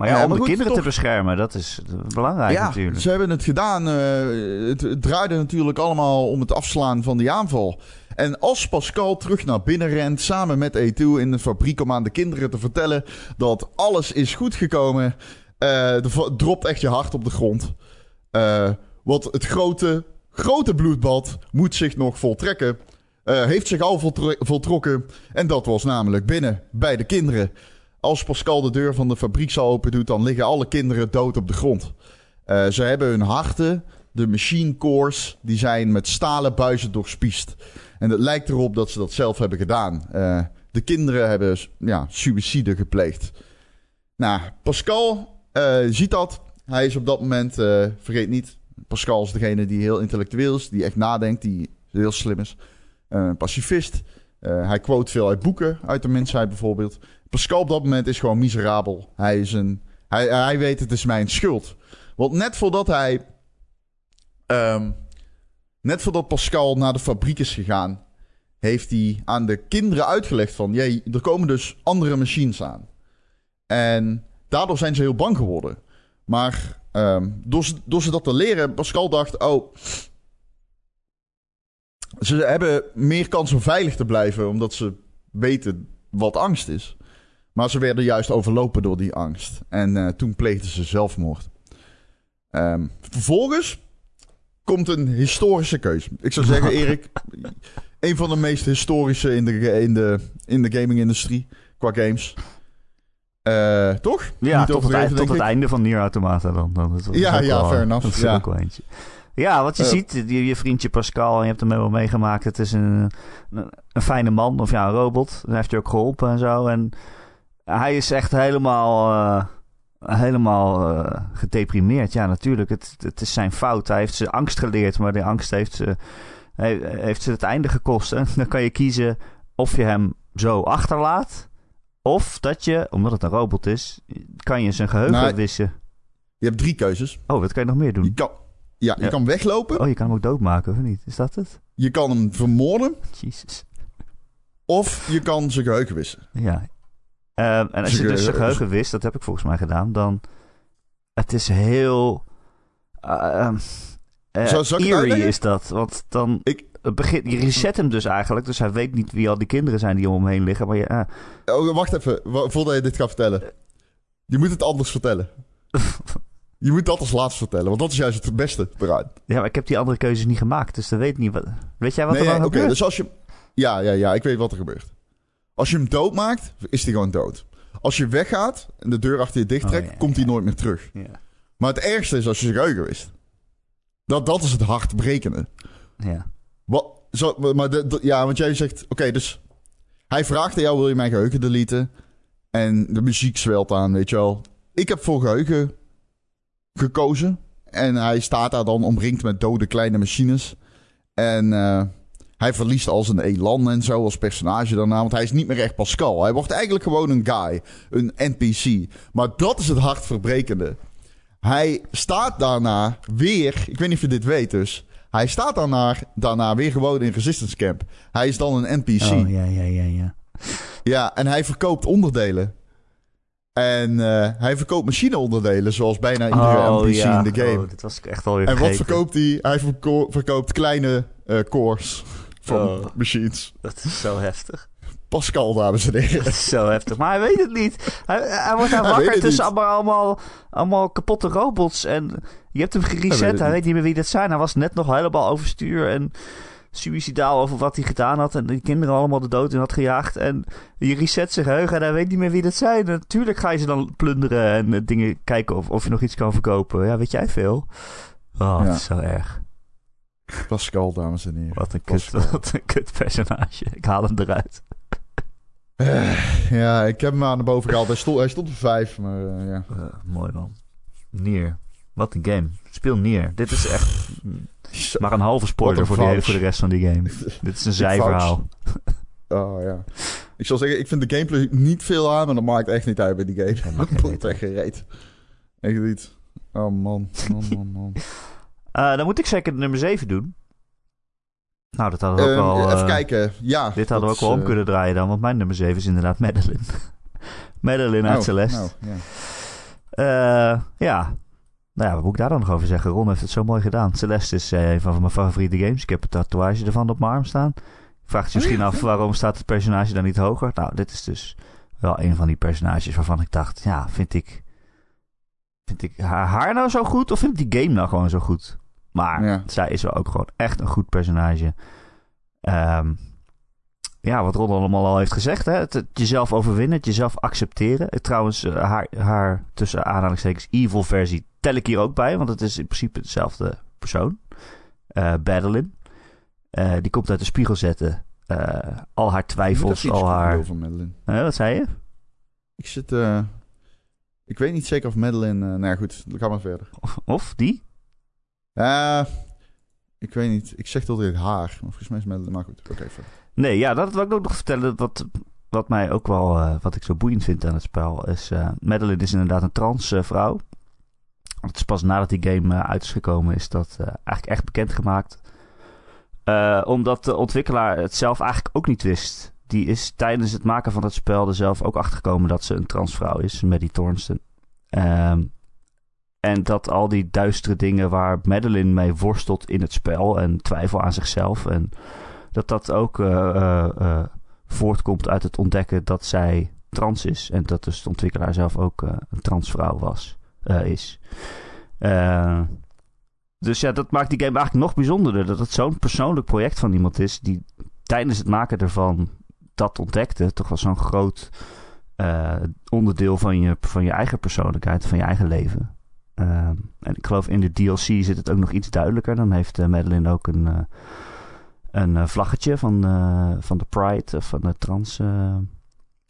Maar ja, om de kinderen toch... te beschermen, dat is belangrijk ja, natuurlijk. ze hebben het gedaan. Het, het draaide natuurlijk allemaal om het afslaan van die aanval. En als Pascal terug naar binnen rent, samen met E2 in de fabriek om aan de kinderen te vertellen dat alles is goed gekomen, uh, dropt echt je hart op de grond. Uh, want het grote, grote bloedbad moet zich nog voltrekken. Heeft zich al voltro voltrokken. En dat was namelijk binnen, bij de kinderen. Als Pascal de deur van de fabriek zal open doet, dan liggen alle kinderen dood op de grond. ze hebben hun harten, de machine cores, die zijn met stalen buizen doorspiest. En het lijkt erop dat ze dat zelf hebben gedaan. Uh, de kinderen hebben ja, suïcide gepleegd. Nou, Pascal uh, ziet dat. Hij is op dat moment, vergeet niet, Pascal is degene die heel intellectueel is, die echt nadenkt, die heel slim is. Een pacifist. hij quote veel uit boeken, uit de mensheid bijvoorbeeld. Pascal op dat moment is gewoon miserabel. Hij, is een, hij, hij weet het is mijn schuld. Want net voordat hij um, Net voordat Pascal naar de fabriek is gegaan, heeft hij aan de kinderen uitgelegd van... Jee, er komen dus andere machines aan. En daardoor zijn ze heel bang geworden. Maar um, door, ze, door ze dat te leren, Pascal dacht... Oh, ze hebben meer kans om veilig te blijven... omdat ze weten wat angst is. Maar ze werden juist overlopen door die angst. En uh, toen pleegden ze zelfmoord. Um, vervolgens komt een historische keuze. Ik zou zeggen, Erik, een van de meest historische in de, in de, in de gaming-industrie qua games. Uh, toch? Ja, Niet tot, het, einde, tot het einde van Nier Automata dan. dan dat, ja, ja, wel, fair enough. Dat is ja. ook wel eentje. Ja, wat je uh, ziet, je, je, vriendje Pascal, je hebt hem wel meegemaakt. Het is een, een, een, fijne man, of ja, een robot. Hij heeft je ook geholpen en zo. En hij is echt helemaal... Uh, helemaal uh, gedeprimeerd. Ja, natuurlijk. Het, het is zijn fout. Hij heeft ze angst geleerd, maar die angst heeft ze, heeft ze het einde gekost. En dan kan je kiezen of je hem zo achterlaat. Of dat je, omdat het een robot is, kan je zijn geheugen nou, wissen. Je hebt drie keuzes. Oh, wat kan je nog meer doen? Je kan, ja, je ja. kan weglopen. Oh, je kan hem ook doodmaken, of niet? Is dat het? Je kan hem vermoorden. Jezus. Of je kan zijn geheugen wissen. Ja, en als je dus je geheugen wist, dat heb ik volgens mij gedaan, dan... Het is heel... Uh, uh, Zo, eerie is dat, want dan... Ik, begin, je reset hem dus eigenlijk, dus hij weet niet wie al die kinderen zijn die om hem heen liggen. Maar je, oh, wacht even, voordat je dit gaat vertellen. Je moet het anders vertellen. je moet dat als laatste vertellen, want dat is juist het beste eruit. Ja, maar ik heb die andere keuzes niet gemaakt, dus dan weet niet wat... Weet jij wat nee, er dan gebeurt? Oké, dus als je... Ja, ja, ja, ik weet wat er gebeurt. Als je hem doodmaakt, is hij gewoon dood. Als je weggaat en de deur achter je dicht trekt, Oh, ja, komt hij ja. nooit meer terug. Ja. Maar het ergste is als je zijn geheugen wist. Dat, dat is het hartbrekende. Ja. Wat, zo, maar de, de- ja, want jij zegt, oké, dus hij vraagt aan jou, wil je mijn geheugen deleten? En de muziek zwelt aan, weet je wel. Ik heb voor geheugen gekozen. En hij staat daar dan omringd met dode kleine machines. En eh, hij verliest al zijn elan en zo als personage daarna. Want hij is niet meer echt Pascal. Hij wordt eigenlijk gewoon een guy. Een NPC. Maar dat is het hartverbrekende. Hij staat daarna weer... Ik weet niet of je dit weet dus. Hij staat daarna, daarna weer gewoon in Resistance Camp. Hij is dan een NPC. Oh, ja, ja, ja, ja. Ja, en hij verkoopt onderdelen. En eh, hij verkoopt machineonderdelen, zoals bijna iedere oh, NPC ja. in de game. Oh, dit was ik echt alweer en wat verkoopt hij? Hij verko- verkoopt kleine eh, cores van Oh. machines. Dat is zo heftig. Pascal, dames en heren. Dat is zo heftig. Maar hij weet het niet. Hij, hij wordt daar wakker tussen allemaal, allemaal, allemaal kapotte robots. En je hebt hem Hij weet gereset. Hij weet niet meer wie dat zijn. Hij was net nog helemaal overstuur en suicidaal over wat hij gedaan had. En die kinderen allemaal de dood in had gejaagd. En je reset zijn geheugen en hij weet niet meer wie dat zijn. Natuurlijk ga je ze dan plunderen en eh, dingen kijken of, of je nog iets kan verkopen. Ja, weet jij veel? Oh, Ja. dat is zo erg. Pascal, dames en heren. Wat een kut, wat een kut personage. Ik haal hem eruit. Eh, ja, ik heb hem aan de boven gehaald. Hij stond, hij stond op vijf, maar eh, ja. Eh, mooi man. Nier. Wat een game. Speel Nier. Dit is echt maar een halve spoiler een voor, voor de rest van die game. Dit is een zijverhaal. Oh ja. Ik zal zeggen, ik vind de gameplay niet veel aan, maar dat maakt echt niet uit bij die game. Dat maakt echt geen reet. Echt niet. Oh man, man, man, man. Eh, dan moet ik zeker de nummer 7 doen. Nou, dat hadden we ook Ehm, al... even eh, kijken. Ja. Dit hadden we ook wel om eh, kunnen draaien dan, want mijn nummer 7 is inderdaad Madeline. Madeline uit oh, Celeste. nou, ja. Ja. Nou ja, wat moet ik daar dan nog over zeggen? Ron heeft het zo mooi gedaan. Celeste is eh, een van mijn favoriete games. Ik heb een tatoeage ervan op mijn arm staan. Vraagt je misschien af waarom staat het personage dan niet hoger? Nou, dit is dus wel een van die personages waarvan ik dacht, ja, vind ik, vind ik haar, haar nou zo goed of vind ik die game nou gewoon zo goed? Maar Ja. zij is wel ook gewoon echt een goed personage. Ehm, ja, wat Ron allemaal al heeft gezegd. Hè? Het, het jezelf overwinnen, het jezelf accepteren. Trouwens, eh, haar, haar tussen aanhalingstekens evil versie tel ik hier ook bij. Want het is in principe dezelfde persoon. Eh, die komt uit de spiegel zetten. Al haar twijfels, al haar... over Madeline. Eh, wat zei je? Ik zit... ik weet niet zeker of Madeline... nou ja, goed. Dan gaan we verder. Of, of die? Ja, ik weet niet. Ik zeg altijd haar. Maar volgens mij is Madeline... Maar goed, oké. Nee, ja, dat wil ik ook nog vertellen. Wat, wat mij ook wel, eh, wat ik zo boeiend vind aan het spel, is uh, Madeline is inderdaad een trans uh, vrouw. Het is pas nadat die game uh, uit is gekomen, is dat uh, eigenlijk echt bekendgemaakt. Uh, omdat de ontwikkelaar het zelf eigenlijk ook niet wist. Die is tijdens het maken van het spel er zelf ook achtergekomen dat ze een transvrouw is, Maddie Thornston. Um, en dat al die duistere dingen waar Madeline mee worstelt in het spel en twijfel aan zichzelf en dat dat ook uh, uh, uh, voortkomt uit het ontdekken dat zij trans is. En dat dus de ontwikkelaar zelf ook een transvrouw was, is. Dus ja, dat maakt die game eigenlijk nog bijzonderder. Dat het zo'n persoonlijk project van iemand is die tijdens het maken ervan dat ontdekte. Toch wel zo'n groot onderdeel van je, van je eigen persoonlijkheid, van je eigen leven. Uh, en ik geloof in de DLC zit het ook nog iets duidelijker. Dan heeft uh, Madeline ook een uh, een uh, vlaggetje van, van de Pride, van de trans uh,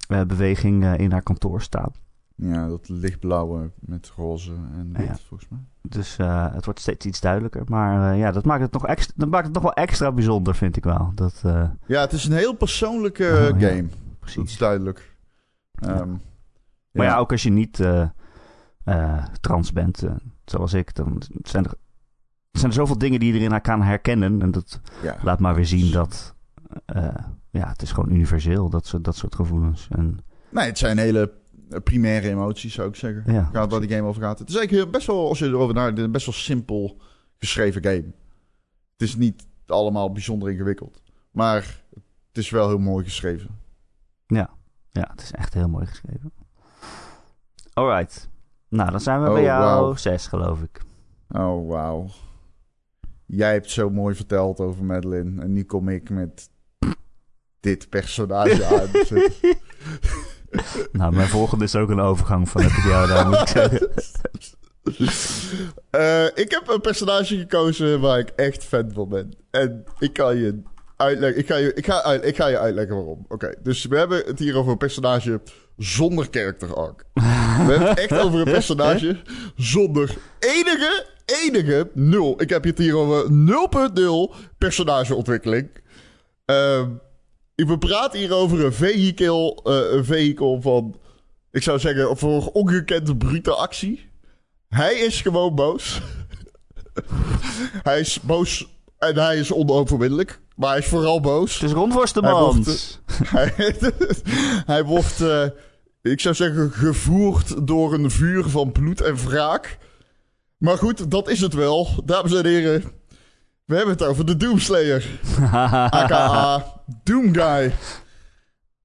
beweging in haar kantoor staan. Ja, dat lichtblauwe met roze en wit, Ja. volgens mij. Dus uh, het wordt steeds iets duidelijker. Maar uh, ja, dat maakt, het nog extra, dat maakt het nog wel extra bijzonder, vind ik wel. Dat, uh, Ja, het is een heel persoonlijke Oh, ja. game. Dat is precies. duidelijk. Um, Maar ja, ook als je niet uh, uh, trans bent, uh, zoals ik, dan zijn er, zijn er zoveel dingen die je erin kan herkennen. En dat ja. laat maar weer zien dat uh, ja, het is gewoon universeel, dat soort, dat soort gevoelens. En, Nee, het zijn hele primaire emoties, zou ik zeggen. ja, Gaat waar die game over gaat. Het is eigenlijk best wel, als je erover nadenkt, best wel simpel geschreven game. Het is niet allemaal bijzonder ingewikkeld. Maar het is wel heel mooi geschreven. ja, het is echt heel mooi geschreven. Alright. Nou, dan zijn we Oh, bij jou wauw. zes, geloof ik. Oh, wauw. Jij hebt zo mooi verteld over Madeline. En nu kom ik met dit personage aan. Nou, mijn volgende is ook een overgang van het jou daar, moet ik zeggen. Uh, ik heb een personage gekozen waar ik echt fan van ben. En ik kan je uitleggen. Ik ga je, ik ga, ik ga je uitleggen waarom. Oké, dus we hebben het hier over een personage zonder character arc. We hebben het echt over een personage zonder enige, enige nul. Ik heb het hier over 0.0 personageontwikkeling. Uh, we praten hier over een vehikel, uh, een vehikel van, ik zou zeggen, voor ongekende brute actie. Hij is gewoon boos. hij is boos en hij is onoverwinnelijk. Maar hij is vooral boos. Het is rondworstenmand. Hij wordt, hij, hij wordt uh, ik zou zeggen, gevoerd door een vuur van bloed en wraak. Maar goed, dat is het wel. Dames en heren, we hebben het over de Doomslayer. AKA Doomguy.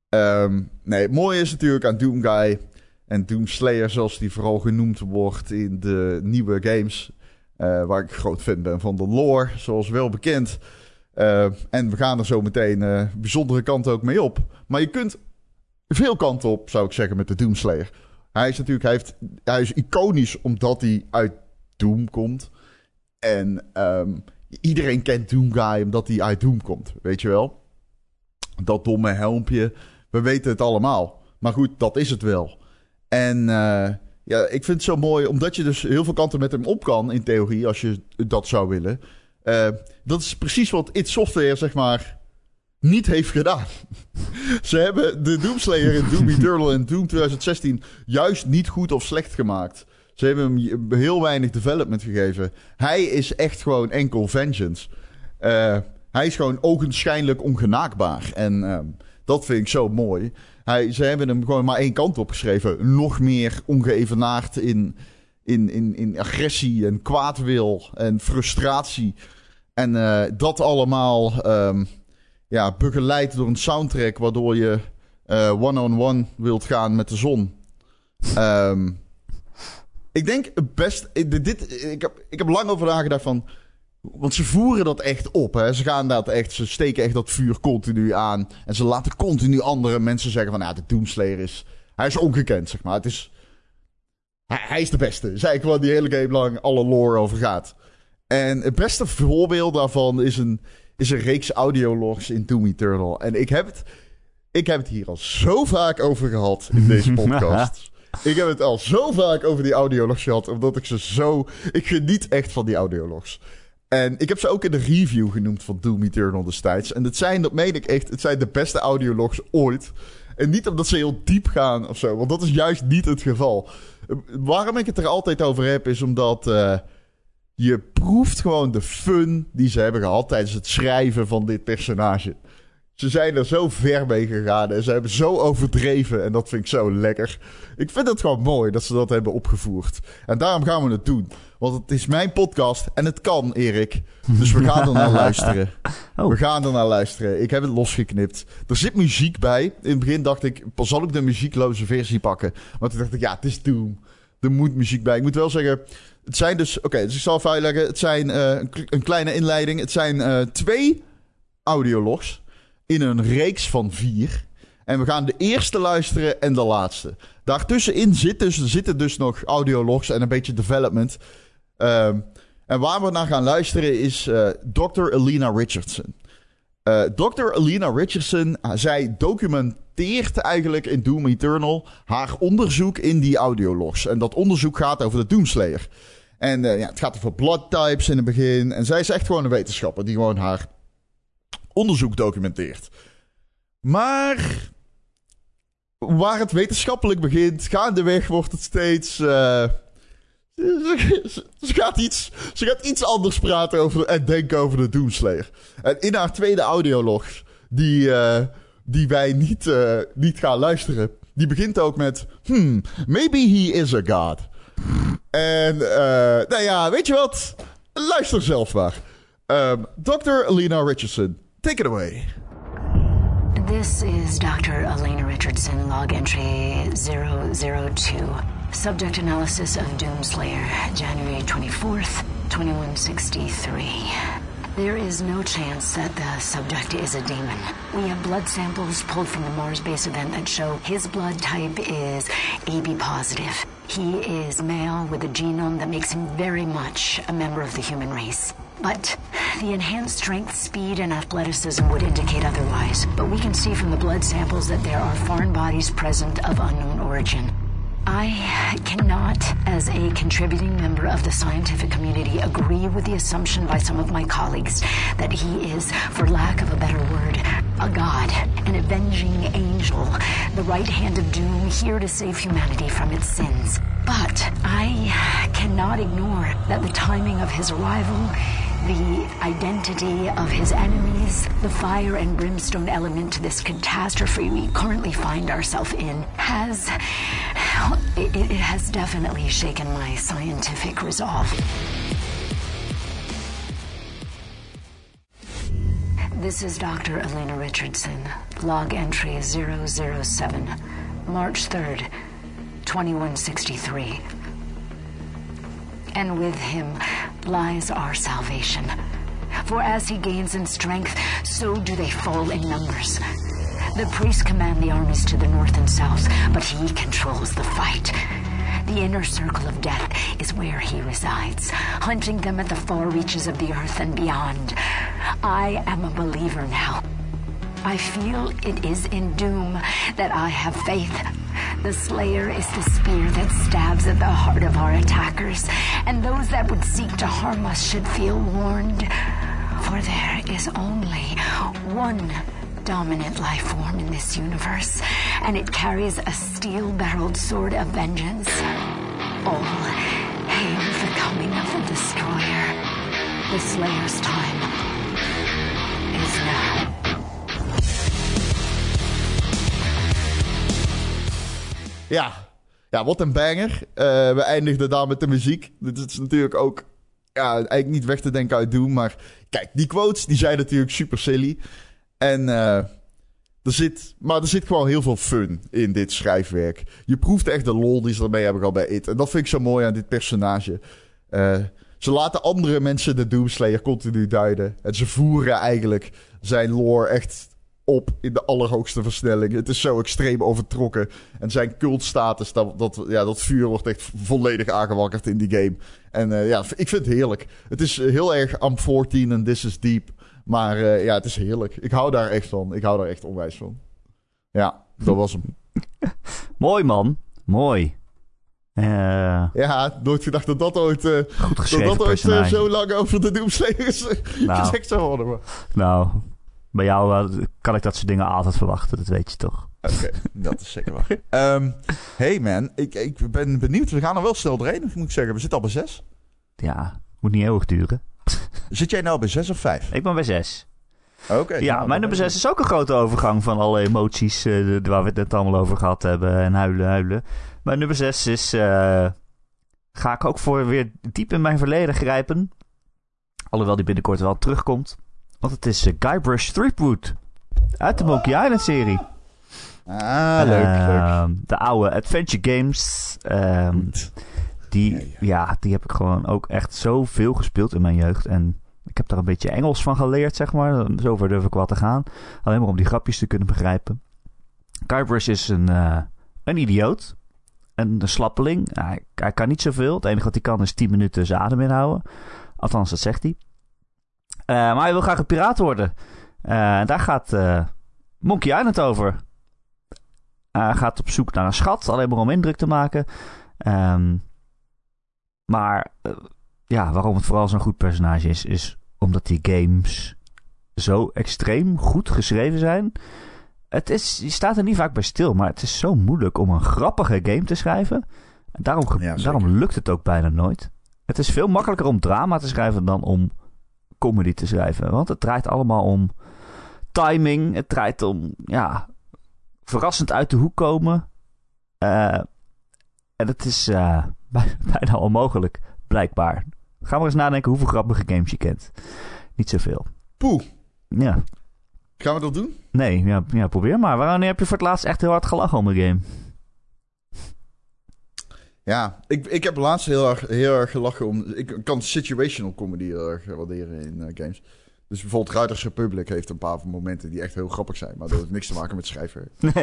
Um, nee, het mooie is natuurlijk aan Doomguy en Doomslayer, zoals die vooral genoemd wordt in de nieuwe games. Uh, waar ik groot fan ben van de lore, zoals wel bekend. Uh, en we gaan er zo meteen uh, bijzondere kanten ook mee op. Maar je kunt veel kanten op, zou ik zeggen, met de Doomslayer. Hij is natuurlijk, hij, heeft, hij is iconisch omdat hij uit Doom komt. En um, iedereen kent Doomguy omdat hij uit Doom komt, weet je wel? Dat domme helmpje, we weten het allemaal. Maar goed, dat is het wel. En uh, ja, ik vind het zo mooi, omdat je dus heel veel kanten met hem op kan, in theorie, als je dat zou willen. Uh, dat is precies wat It Software, zeg maar, niet heeft gedaan. Ze hebben de Doomslayer in Doom Eternal en Doom 2016 juist niet goed of slecht gemaakt. Ze hebben hem heel weinig development gegeven. Hij is echt gewoon enkel vengeance. Uh, hij is gewoon ogenschijnlijk ongenaakbaar. En uh, dat vind ik zo mooi. Hij, ze hebben hem gewoon maar één kant op geschreven. Nog meer ongeëvenaard in, in, in, in agressie en kwaadwil en frustratie. En uh, dat allemaal um, ja, begeleid door een soundtrack waardoor je one-on-one -on -one wilt gaan met de zon. Um, ik denk best. Dit, ik, heb, ik heb lang over nagedacht van. Want ze voeren dat echt op. Hè? Ze gaan dat echt. Ze steken echt dat vuur continu aan. En ze laten continu andere mensen zeggen van ja, de Doomslayer is. Hij is ongekend, zeg maar. Het is. Hij, hij is de beste. Is eigenlijk waar die hele game lang alle lore over gaat. En het beste voorbeeld daarvan is een, is een reeks audiologs in Doom Eternal. En ik heb het. Ik heb het hier al zo vaak over gehad in deze podcast. Ik heb het al zo vaak over die audiologs gehad, omdat ik ze zo... Ik geniet echt van die audiologs. En ik heb ze ook in de review genoemd van Doom Eternal destijds. En het zijn, dat meen ik echt, het zijn de beste audiologs ooit. En niet omdat ze heel diep gaan of zo, want dat is juist niet het geval. Waarom ik het er altijd over heb, is omdat uh, je proeft gewoon de fun die ze hebben gehad tijdens het schrijven van dit personage. Ze zijn er zo ver mee gegaan en ze hebben zo overdreven. En dat vind ik zo lekker. Ik vind het gewoon mooi dat ze dat hebben opgevoerd. En daarom gaan we het doen. Want het is mijn podcast en het kan, Erik. Dus we gaan er naar luisteren. Oh. We gaan er naar luisteren. Ik heb het losgeknipt. Er zit muziek bij. In het begin dacht ik, zal ik de muziekloze versie pakken? Maar toen dacht ik, ja, het is Doom. Er moet muziek bij. Ik moet wel zeggen, het zijn dus... Oké, dus ik zal even uitleggen. Het zijn uh, een kleine inleiding. Het zijn uh, twee audiologs in een reeks van vier. En we gaan de eerste luisteren en de laatste. Daartussenin zit dus, zitten dus nog audiologs en een beetje development. Um, en waar we naar gaan luisteren is uh, Dr. Alina Richardson. Dr. Alina Richardson, zij documenteert eigenlijk in Doom Eternal haar onderzoek in die audiologs. En dat onderzoek gaat over de Doomslayer. En uh, ja, het gaat over blood types in het begin. En zij is echt gewoon een wetenschapper die gewoon haar onderzoek documenteert. Maar waar het wetenschappelijk begint, gaandeweg wordt het steeds. Uh, ze, gaat iets, ze gaat iets anders praten over en denken over de Doomslayer. En in haar tweede audiolog, die, uh, die wij niet, niet gaan luisteren, die begint ook met: Hmm, maybe he is a god. En, nou ja, weet je wat? Luister zelf maar. Um, Dr. Alina Richardson, Take it away. This is Dr. Elena Richardson, log entry 002. Subject analysis of Doomslayer, January 24th, 2163. There is no chance that the subject is a demon. We have blood samples pulled from the Mars base event that show his blood type is AB positive. He is male with a genome that makes him very much a member of the human race. But the enhanced strength, speed, and athleticism would indicate otherwise. But we can see from the blood samples that there are foreign bodies present of unknown origin. I cannot, as a contributing member of the scientific community, agree with the assumption by some of my colleagues that he is, for lack of a better word, a god, an avenging angel, the right hand of doom here to save humanity from its sins. But I cannot ignore that the timing of his arrival the identity of his enemies, the fire and brimstone element to this catastrophe we currently find ourselves in has. It, it has definitely shaken my scientific resolve. This is Dr. Elena Richardson, log entry 007, March 3rd, 2163 and with him lies our salvation. For as he gains in strength, so do they fall in numbers. The priests command the armies to the north and south, but he controls the fight. The inner circle of death is where he resides, hunting them at the far reaches of the earth and beyond. I am a believer now. I feel it is in doom that I have faith. The Slayer is the spear that stabs at the heart of our attackers, and those that would seek to harm us should feel warned. For there is only one dominant life form in this universe, and it carries a steel barreled sword of vengeance. All hail the coming of the Destroyer. The Slayer's time is now. Ja, ja wat een banger. Uh, we eindigden daar met de muziek. Dit is natuurlijk ook ja, eigenlijk niet weg te denken uit Doom. Maar kijk, die quotes die zijn natuurlijk super silly. En uh, er zit, maar er zit gewoon heel veel fun in dit schrijfwerk. Je proeft echt de lol die ze ermee hebben gehad bij It. En dat vind ik zo mooi aan dit personage. Uh, ze laten andere mensen de Doomslayer continu duiden. En ze voeren eigenlijk zijn lore echt op in de allerhoogste versnelling. Het is zo extreem overtrokken. En zijn cultstatus, dat, dat, ja, dat vuur wordt echt volledig aangewakkerd in die game. En uh, ja, ik vind het heerlijk. Het is heel erg I'm 14 en This is Deep. Maar uh, ja, het is heerlijk. Ik hou daar echt van. Ik hou daar echt onwijs van. Ja, dat was hem. Mooi man. Mooi. Uh, ja, nooit gedacht dat dat ooit, uh, goed dat dat ooit uh, zo lang over de Doomslayers nou, gezegd zou worden. Maar. Nou, bij jou kan ik dat soort dingen altijd verwachten, dat weet je toch. Oké, okay, dat is zeker waar. um, hey man, ik, ik ben benieuwd. We gaan er wel snel doorheen, moet ik zeggen. We zitten al bij zes. Ja, moet niet eeuwig duren. Zit jij nou bij zes of vijf? Ik ben bij zes. Oké. Okay, ja, nou, mijn nummer 6 is ook een grote overgang van alle emoties uh, waar we het net allemaal over gehad hebben. En huilen, huilen. Mijn nummer 6 is. Uh, ga ik ook voor weer diep in mijn verleden grijpen. Alhoewel die binnenkort wel terugkomt. Want het is uh, Guybrush Threepwood. Uit de Monkey Island serie. Ah, leuk, leuk. De oude Adventure Games. Um, die, ja, ja. ja, die heb ik gewoon ook echt zoveel gespeeld in mijn jeugd. En ik heb daar een beetje Engels van geleerd, zeg maar. Zover durf ik wel te gaan. Alleen maar om die grapjes te kunnen begrijpen. Guybrush is een, uh, een idioot. Een, een slappeling. Hij, hij, kan niet zoveel. Het enige wat hij kan is 10 minuten zijn adem inhouden. Althans, dat zegt hij. Uh, maar hij wil graag een piraat worden. Uh, daar gaat Monkey Island over. Hij gaat op zoek naar een schat. Alleen maar om indruk te maken. Um, maar ja, waarom het vooral zo'n goed personage is, is omdat die games zo extreem goed geschreven zijn. Het is, je staat er niet vaak bij stil, maar het is zo moeilijk om een grappige game te schrijven. En daarom, ja, daarom lukt het ook bijna nooit. Het is veel makkelijker om drama te schrijven dan om comedy te schrijven. Want het draait allemaal om timing. Het draait om, ja, verrassend uit de hoek komen. Uh, en het is uh, bijna onmogelijk, blijkbaar. Ga maar eens nadenken hoeveel grappige games je kent. Niet zoveel. Poeh. Ja. Gaan we dat doen? Nee, ja, ja, probeer maar. Wanneer heb je voor het laatst echt heel hard gelachen om een game? Ja, ik, ik heb laatst heel erg, heel erg gelachen om... Ik kan situational comedy heel erg waarderen in uh, games. Dus bijvoorbeeld Riders Republic heeft een paar momenten die echt heel grappig zijn. Maar dat heeft niks te maken met schrijven. dat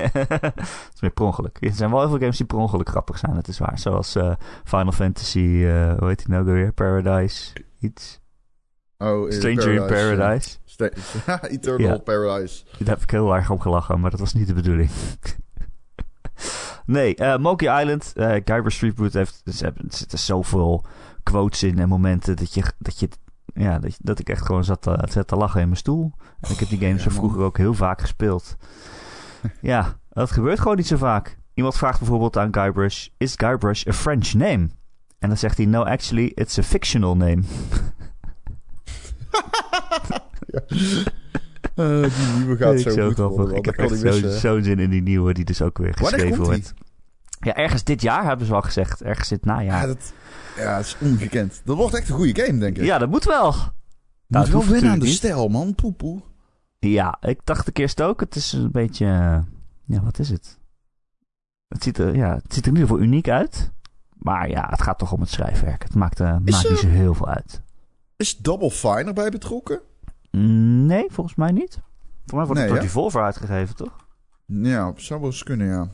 is meer per ongeluk. Er zijn wel heel veel games die per ongeluk grappig zijn, dat is waar. Zoals uh, Final Fantasy, uh, hoe heet die nou weer? Paradise, iets. Oh, Stranger in Paradise. Eternal ja. Paradise. Daar heb ik heel erg om gelachen, maar dat was niet de bedoeling. nee, uh, Monkey Island, uh, Kyber Street Boot heeft... Er zitten zoveel quotes in en momenten dat je, dat je ja, dat, dat ik echt gewoon zat te, zat te lachen in mijn stoel. En ik heb die games ja, vroeger ook heel vaak gespeeld. ja, dat gebeurt gewoon niet zo vaak. Iemand vraagt bijvoorbeeld aan Guybrush: Is Guybrush a French name? En dan zegt hij: No, actually, it's a fictional name. ja. Uh, die nieuwe gaat zo, zo goed worden, Ik heb echt zo'n zo zin in die nieuwe, die dus ook weer geschreven wordt. Ja, ergens dit jaar hebben ze al gezegd. Ergens dit najaar. Ja, dat, ja, dat is ongekend. Dat wordt echt een goede game, denk ik. Ja, dat moet wel. Moet nou, wel winnen aan de stijl, man. Poepoe. Ja, ik dacht ik eerst ook. Het is een beetje... Ja, wat is het? Het ziet er, ja, het ziet er in ieder geval uniek uit. Maar ja, het gaat toch om het schrijfwerk. Het maakt, uh, maakt niet zo heel veel uit. Is Double Fine erbij betrokken? Nee, volgens mij niet. Volgens mij wordt nee, het door Devolver uitgegeven, toch? Ja, zou wel eens kunnen, ja.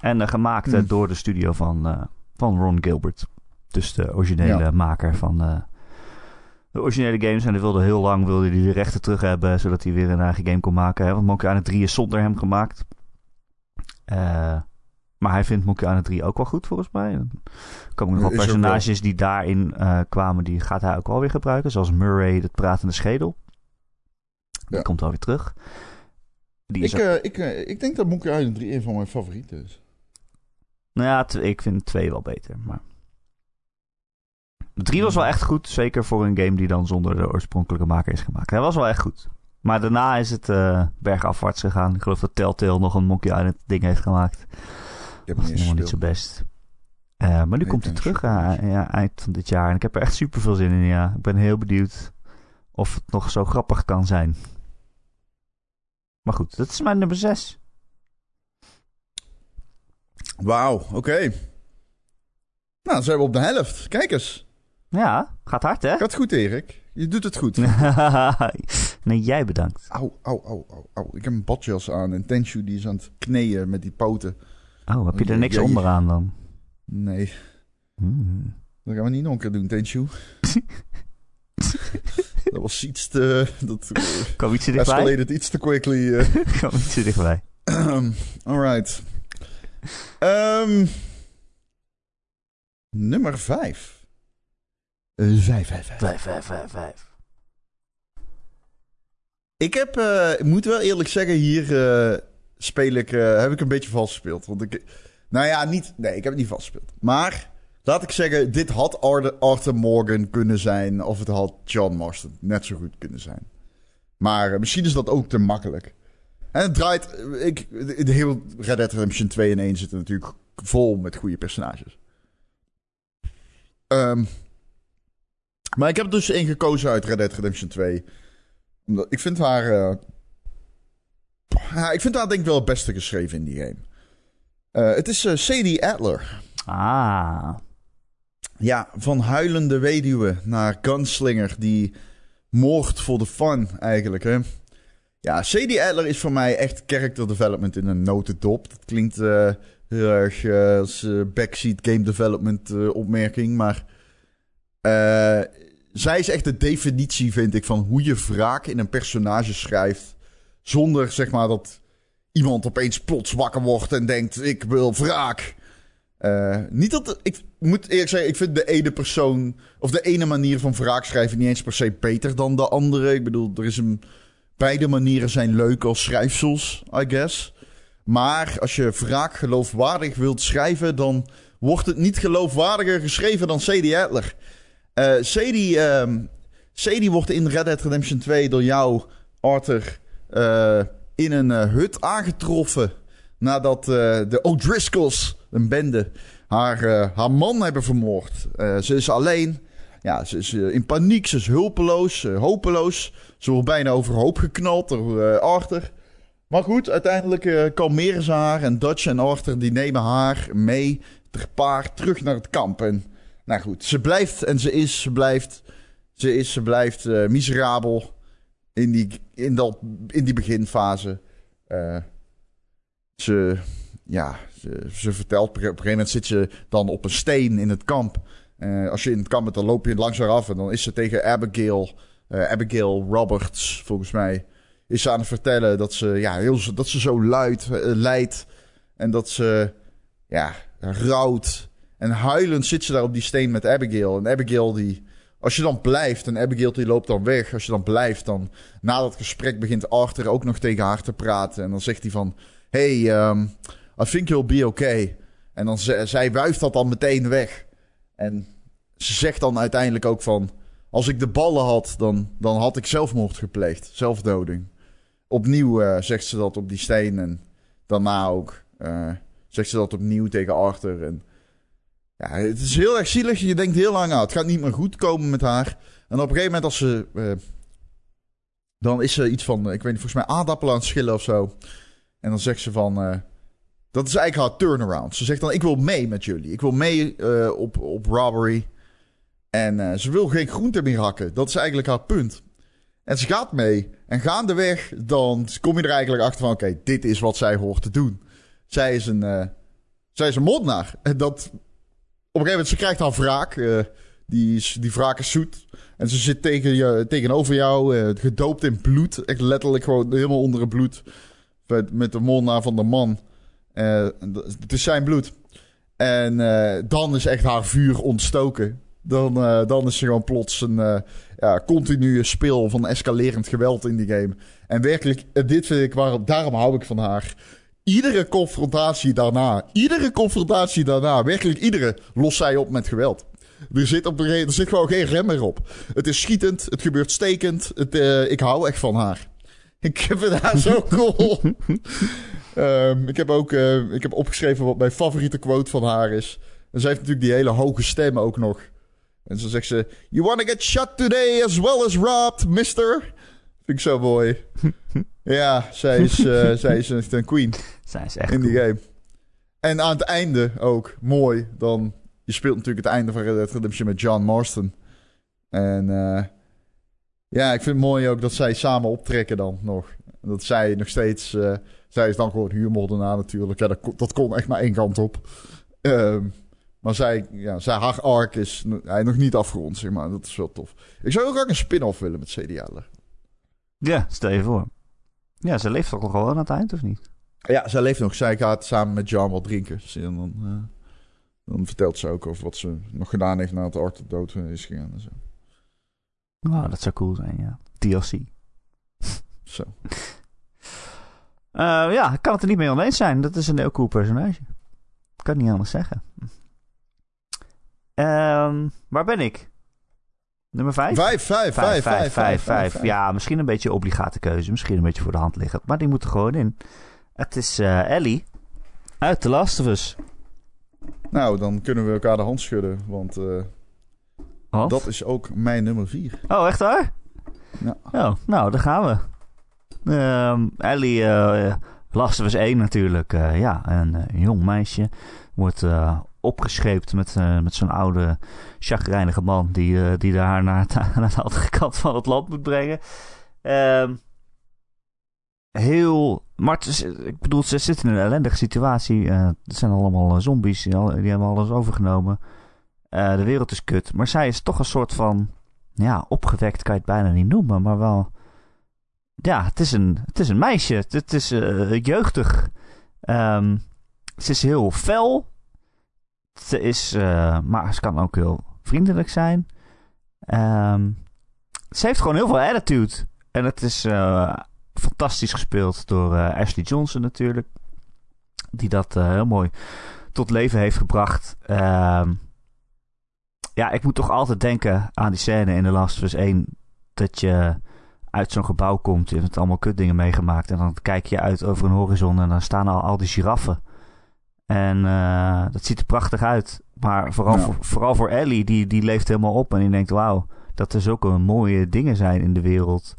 En uh, gemaakt hm. door de studio van, uh, van Ron Gilbert. Dus de originele maker van uh, de originele games. En hij wilde heel lang wilde hij de rechten terug hebben, zodat hij weer een eigen game kon maken. Hè? Want Monkey Island 3 is zonder hem gemaakt. Maar hij vindt Monkey Island 3 ook wel goed, volgens mij. Er komen nog wel personages die daarin kwamen, die gaat hij ook alweer gebruiken. Zoals Murray, het pratende schedel. Die komt alweer terug. Die ik, ook... ik, ik denk dat Monkey Island 3 een van mijn favorieten is. Nou ja, ik vind 2 wel beter. Maar 3 was wel echt goed. Zeker voor een game die dan zonder de oorspronkelijke maker is gemaakt. Hij was wel echt goed. Maar daarna is het bergafwaarts gegaan. Ik geloof dat Telltale nog een Monkey Island ding heeft gemaakt. Ik heb was helemaal niet zo best. Uh, maar nu komt hij terug uh, ja, eind van dit jaar. En ik heb er echt super veel zin in. Ja. Ik ben heel benieuwd of het nog zo grappig kan zijn. Maar goed, dat is mijn nummer 6. Wauw, oké. Nou, dan zijn we op de helft. Kijk eens. Ja, gaat hard, hè? Gaat goed, Erik. Je doet het goed. nee, jij bedankt. Au, au, au, au, au. Ik heb een badjas aan en Tenshu die is aan het kneeën met die poten. Oh, heb je er niks onder aan dan? Nee. Hmm. Dat gaan we niet nog een keer doen, Tenshu. dat was iets te... Dat, Kom iets te dichtbij? het iets te quickly. Uh. Kom iets te dichtbij. Alright. Um, nummer 5. 5, 5, 5. 5, 5, 5, Ik heb, uh, ik moet wel eerlijk zeggen, hier uh, speel ik, uh, heb ik een beetje vals gespeeld. Want ik, nou ja, niet, nee, ik heb het niet vals gespeeld. Maar, laat ik zeggen, dit had Arthur Morgan kunnen zijn. Of het had John Marston net zo goed kunnen zijn. Maar misschien is dat ook te makkelijk. En het draait, ik, de heel Red Dead Redemption 2 en 1 zitten natuurlijk vol met goede personages. Um, maar ik heb dus één gekozen uit Red Dead Redemption 2. Ik vind haar. Ja, ik vind haar denk ik wel het beste geschreven in die game. Uh, het is uh, Sadie Adler. Ah. Ja, van huilende weduwe naar gunslinger die moord voor de fun eigenlijk. Hè? Ja, Sadie Adler is voor mij echt character development in een notendop. Dat klinkt uh, heel erg als backseat game development opmerking. Maar zij is echt de definitie, vind ik, van hoe je wraak in een personage schrijft. Zonder, zeg maar, dat iemand opeens plots wakker wordt en denkt, ik wil wraak. niet dat... Ik moet eerlijk zeggen, ik vind de ene persoon... of de ene manier van wraak schrijven niet eens per se beter dan de andere. Ik bedoel, er is een Beide manieren zijn leuk als schrijfsels, I guess. Maar als je wraak geloofwaardig wilt schrijven, dan wordt het niet geloofwaardiger geschreven dan Sadie Adler. Uh, Sadie, uh, Sadie wordt in Red Dead Redemption 2 door jou, Arthur, uh, in een uh, hut aangetroffen. Nadat de O'Driscolls, een bende, haar, haar man hebben vermoord. ze is alleen. Ja, ze is in paniek, ze is hulpeloos, hopeloos. Ze wordt bijna overhoop geknald door Arthur. Maar goed, uiteindelijk kalmeren ze haar. En Dutch en Arthur die nemen haar mee ter paard terug naar het kamp. En nou goed, ze blijft en ze is, ze blijft, ze is, ze blijft uh, miserabel. In, die, in, dat, in die beginfase. eh, ze, ja, ze, vertelt, op een gegeven moment zit ze dan op een steen in het kamp. Eh, als je in het kamp bent, dan loop je langs haar af. En dan is ze tegen Abigail, eh, Abigail Roberts, volgens mij. Is ze aan het vertellen dat ze, ja, heel, dat ze zo luid lijdt. En dat ze, ja, rouwt. En huilend zit ze daar op die steen met Abigail. En Abigail die... Als je dan blijft en Abigail die loopt dan weg. Als je dan blijft, dan na dat gesprek begint Arthur ook nog tegen haar te praten. En dan zegt hij van... Hey, um, I think you'll be okay. En dan zij wuift dat dan meteen weg. En ze zegt dan uiteindelijk ook van... Als ik de ballen had, dan, dan had ik zelfmoord gepleegd. Zelfdoding. Opnieuw eh, zegt ze dat op die steen. En daarna ook eh, zegt ze dat opnieuw tegen Arthur. En ja, het is heel erg zielig. Je denkt heel lang, ah, het gaat niet meer goed komen met haar. En op een gegeven moment als ze... eh, dan is ze iets van, ik weet niet, volgens mij aardappelen aan het schillen of zo. En dan zegt ze van... eh, dat is eigenlijk haar turnaround. Ze zegt dan, ik wil mee met jullie. Ik wil mee eh, op, op robbery. En eh, ze wil geen groente meer hakken. Dat is eigenlijk haar punt. En ze gaat mee. En gaandeweg, dan kom je er eigenlijk achter van... Oké, dit is wat zij hoort te doen. Zij is een, eh, zij is een moordenaar. En dat... Op een gegeven moment, ze krijgt haar wraak. eh, die, die wraak is zoet. En ze zit tegen je, tegenover jou, eh, gedoopt in bloed. Echt letterlijk gewoon helemaal onder het bloed. Met, met de moordenaar van de man. Eh, het is zijn bloed. En dan is echt haar vuur ontstoken. Dan, dan is ze gewoon plots een ja, continue speel van escalerend geweld in die game. En werkelijk, dit vind ik waarom, daarom hou ik van haar. Iedere confrontatie daarna, iedere confrontatie daarna, werkelijk iedere, lost zij op met geweld. Er zit, op er zit gewoon geen rem meer op. Het is schietend, het gebeurt stekend. Het, eh, ik hou echt van haar. Ik vind haar zo cool. Ehm, ik heb ook eh, ik heb opgeschreven wat mijn favoriete quote van haar is. En zij heeft natuurlijk die hele hoge stem ook nog. En zo zegt ze... You wanna get shot today as well as robbed, mister? Vind ik zo mooi. ja, zij is, eh, zij is echt een queen Zij is echt in die game. En aan het einde ook, mooi. Dan, je speelt natuurlijk het einde van Red Dead Redemption met John Marston. En eh, ja, ik vind het mooi ook dat zij samen optrekken dan nog. Dat zij nog steeds... eh, zij is dan gewoon huurmoordenaar natuurlijk. Ja, dat, dat kon echt maar één kant op. Ehm, maar zij, ja, zij, haar arc is hij nog niet afgerond, zeg maar. Dat is wel tof. Ik zou heel graag een spin-off willen met CDA. Ja, stel je voor. Ja, ze leeft toch al gewoon aan het eind, of niet? Ja, zij leeft nog. Zij gaat samen met John wat drinken. En dan, eh, dan vertelt ze ook over wat ze nog gedaan heeft nadat Arthur dood is gegaan. En zo. Nou, dat zou cool zijn, ja. DLC. zo. Eh, ja, ik kan het er niet mee oneens zijn. Dat is een heel cool personage. Ik kan het niet anders zeggen. Ehm, waar ben ik? Nummer 5? Vijf, vijf, vijf, vijf, vijf, vijf. Ja, misschien een beetje obligate keuze. Misschien een beetje voor de hand liggend. Maar die moet er gewoon in. Het is eh, Ellie uit The Last of Us. Nou, dan kunnen we elkaar de hand schudden. Want Wat? dat is ook mijn nummer vier. Oh, echt waar? Ja. Oh, nou, daar gaan we. Ehm, Ellie, eh Last of Us 1 natuurlijk. ja, een jong meisje. Wordt opgescheept met, met zo'n oude, chagrijnige man... die, die haar naar, het, naar de andere kant van het land moet brengen. Ehm, heel... Maar ik bedoel, ze zitten in een ellendige situatie. Eh, het zijn allemaal eh, zombies, die, hebben alles overgenomen. Eh, de wereld is kut. Maar zij is toch een soort van ja, opgewekt kan je het bijna niet noemen, maar wel. Ja, het is een, het is een meisje. Het, is jeugdig. Ehm, ze is heel fel. Ze is, maar ze kan ook heel vriendelijk zijn. Ehm, ze heeft gewoon heel veel attitude. En het is fantastisch gespeeld door eh, Ashley Johnson natuurlijk. Die dat eh, heel mooi tot leven heeft gebracht. Ehm ja, ik moet toch altijd denken aan die scène in The Last of Us 1. Dat je uit zo'n gebouw komt. Je hebt allemaal kutdingen meegemaakt. En dan kijk je uit over een horizon. En dan staan al, al die giraffen. En eh, dat ziet er prachtig uit. Maar vooral, Ja. voor, vooral voor Ellie, die, die leeft helemaal op. En die denkt, wauw, dat er zulke mooie dingen zijn in de wereld.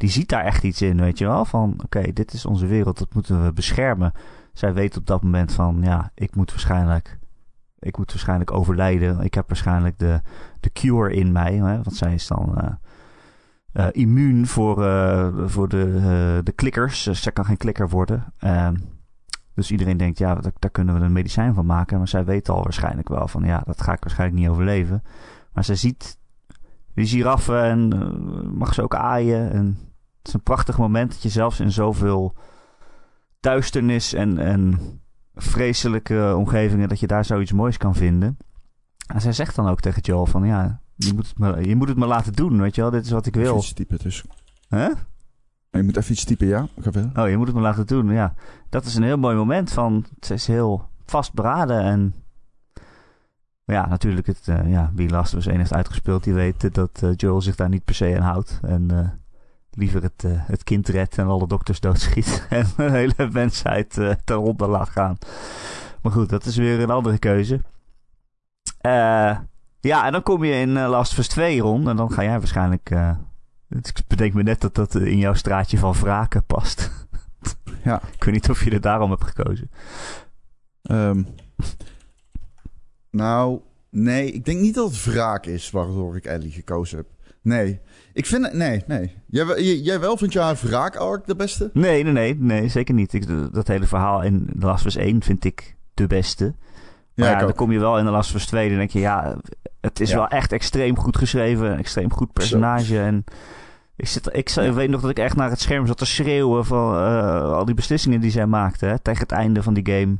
Die ziet daar echt iets in, weet je wel. Van, oké, dit is onze wereld, dat moeten we beschermen. Zij weet op dat moment van, ja, ik moet waarschijnlijk... Ik moet waarschijnlijk overlijden. Ik heb waarschijnlijk de, de cure in mij. Hè, want zij is dan... eh, uh, immuun voor, uh, voor de, de klikkers. Dus zij kan geen klikker worden. Ehm, dus iedereen denkt, ja, daar, daar, kunnen we een medicijn van maken. Maar zij weet al waarschijnlijk wel van, ja, dat ga ik waarschijnlijk niet overleven. Maar zij ziet die giraffen en mag ze ook aaien. En het is een prachtig moment dat je zelfs in zoveel duisternis en, en vreselijke omgevingen... dat je daar zoiets moois kan vinden. En zij zegt dan ook tegen Joel van, ja, je moet, het me, je moet het me laten doen, weet je wel. Dit is wat ik wil. Even iets typen dus. Huh? Je moet even iets typen, ja. Oh, je moet het me laten doen, ja. Dat is een heel mooi moment van... Het is heel vastberaden en... Ja, natuurlijk, het, uh, ja, wie Last 1 heeft uitgespeeld... die weet dat uh, Joel zich daar niet per se aan houdt. En uh, liever het, het kind redt en alle dokters doodschiet... en de hele mensheid uh, ten onder laat gaan. Maar goed, dat is weer een andere keuze. Eh... Ja, en dan kom je in Last of Us 2 rond. En dan ga jij waarschijnlijk... Ik bedenk me net dat dat in jouw straatje van wraken past. ja. Ik weet niet of je er daarom hebt gekozen. Um, nou, nee. Ik denk niet dat het wraak is waardoor ik Ellie gekozen heb. Nee. Ik vind het... Nee, nee. Jij, jij wel? Vind je haar wraak-arc de beste? Nee, nee, nee. Nee, zeker niet. Ik, dat hele verhaal in The Last of Us 1 vind ik de beste. Maar ja, ja dan kom je wel in The Last of Us 2 en denk je... Ja, het is ja. wel echt extreem goed geschreven. Een extreem goed personage. Zo. En ik, zit, ik, weet nog dat ik echt naar het scherm zat te schreeuwen van uh, al die beslissingen die zij maakte. Hè, tegen het einde van die game.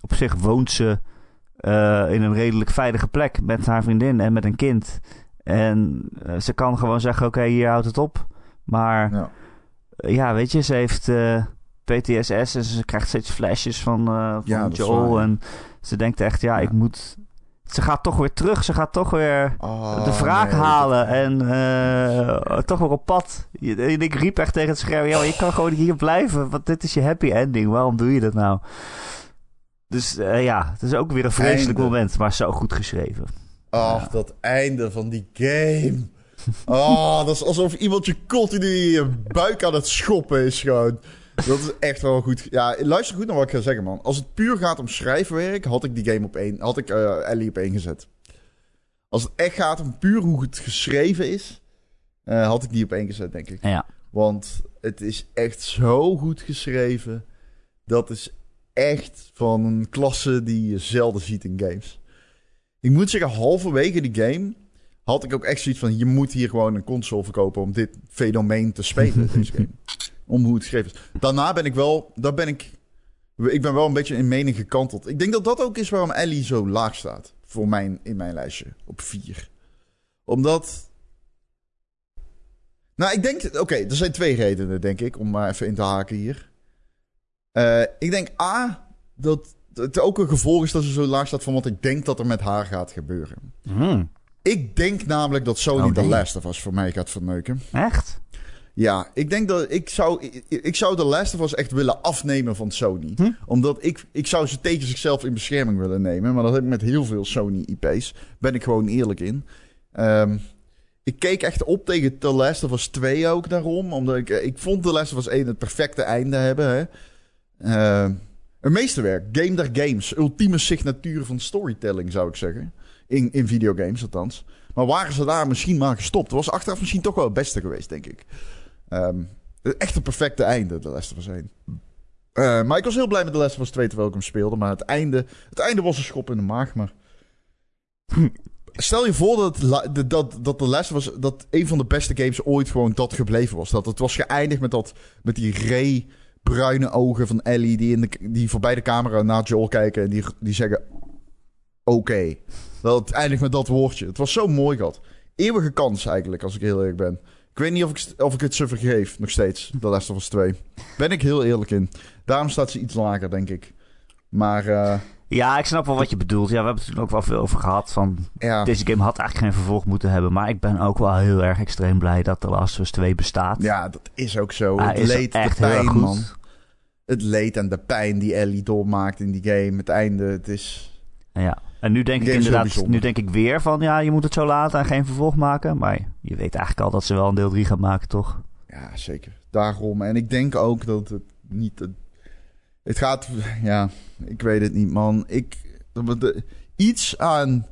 Op zich woont ze uh, in een redelijk veilige plek met haar vriendin en met een kind. En uh, ze kan gewoon zeggen: Oké, okay, hier houdt het op. Maar ja, ja weet je, ze heeft PTSS en ze krijgt steeds flashes van, van ja, Joel. En ze denkt echt: Ja, ik moet ze gaat toch weer terug. Ze gaat toch weer oh, de wraak nee, halen. En uh, toch weer op pad. En ik riep echt tegen het scherm. Je kan gewoon hier blijven. Want dit is je happy ending. Waarom doe je dat nou? Dus uh, ja, het is ook weer een vreselijk einde. moment. Maar zo goed geschreven. Ach, ja. dat einde van die game. Oh, dat is alsof iemand je continu in je buik aan het schoppen is gewoon. Dat is echt wel goed. Ja, luister goed naar wat ik ga zeggen, man. Als het puur gaat om schrijfwerk, had ik die game op één. Had ik uh, Ellie op één gezet. Als het echt gaat om puur hoe het geschreven is, uh, had ik die op één gezet, denk ik. Ja. Want het is echt zo goed geschreven. Dat is echt van een klasse die je zelden ziet in games. Ik moet zeggen, halverwege die game had ik ook echt zoiets van... je moet hier gewoon een console verkopen om dit fenomeen te spelen, deze game om hoe het geschreven is. Daarna ben ik wel, daar ben ik, ik ben wel een beetje in mening gekanteld. Ik denk dat dat ook is waarom Ellie zo laag staat voor mijn, in mijn lijstje op vier. Omdat, nou ik denk, oké, okay, er zijn twee redenen denk ik, om maar even in te haken hier. Uh, ik denk A, dat het ook een gevolg is dat ze zo laag staat van wat ik denk dat er met haar gaat gebeuren. Hmm. Ik denk namelijk dat Sony oh, nee. The Last of Us voor mij gaat verneuken. Echt? Ja, ik denk dat ik zou, ik, ik zou de Last of Us echt willen afnemen van Sony. Hm? Omdat ik, ik zou ze tegen zichzelf in bescherming willen nemen. Maar dat heb ik met heel veel Sony IP's. Ben ik gewoon eerlijk in. Um, ik keek echt op tegen The Last of Us 2 ook daarom. Omdat ik, ik vond The Last of Us 1 het perfecte einde hebben. Hè. Uh, een meesterwerk. Game der games. Ultieme signatuur van storytelling zou ik zeggen. In, in videogames althans. Maar waren ze daar misschien maar gestopt? was achteraf misschien toch wel het beste geweest, denk ik. Um, echt een perfecte einde, de Last of Us 1. Uh, maar ik was heel blij met de Last of Us 2 terwijl ik hem speelde. Maar het einde, het einde was een schop in de maag. Maar stel je voor dat, dat, dat de of Us, dat een van de beste games ooit gewoon dat gebleven was. Dat het was geëindigd met, dat, met die Ray bruine ogen van Ellie die, in de, die voorbij de camera naar Joel kijken en die, die zeggen: Oké. Dat eindigt met dat woordje. Het was zo mooi gehad. Eeuwige kans eigenlijk, als ik heel eerlijk ben. Ik weet niet of ik, of ik het ze vergeef, nog steeds. De Last of 2. Ben ik heel eerlijk in. Daarom staat ze iets lager, denk ik. Maar... Uh, ja, ik snap wel wat je bedoelt. Ja, we hebben het er ook wel veel over gehad. Van, ja. Deze game had eigenlijk geen vervolg moeten hebben. Maar ik ben ook wel heel erg extreem blij dat The Last of Us 2 bestaat. Ja, dat is ook zo. Het leed echt de pijn, man. Het leed en de pijn die Ellie doormaakt in die game. Het einde, het is... Ja. En nu denk ik inderdaad, nu denk ik weer van ja, je moet het zo laten en geen vervolg maken. Maar je weet eigenlijk al dat ze wel een deel 3 gaat maken, toch? Ja, zeker. Daarom. En ik denk ook dat het niet. Het gaat. Ja, ik weet het niet, man. Ik. iets aan.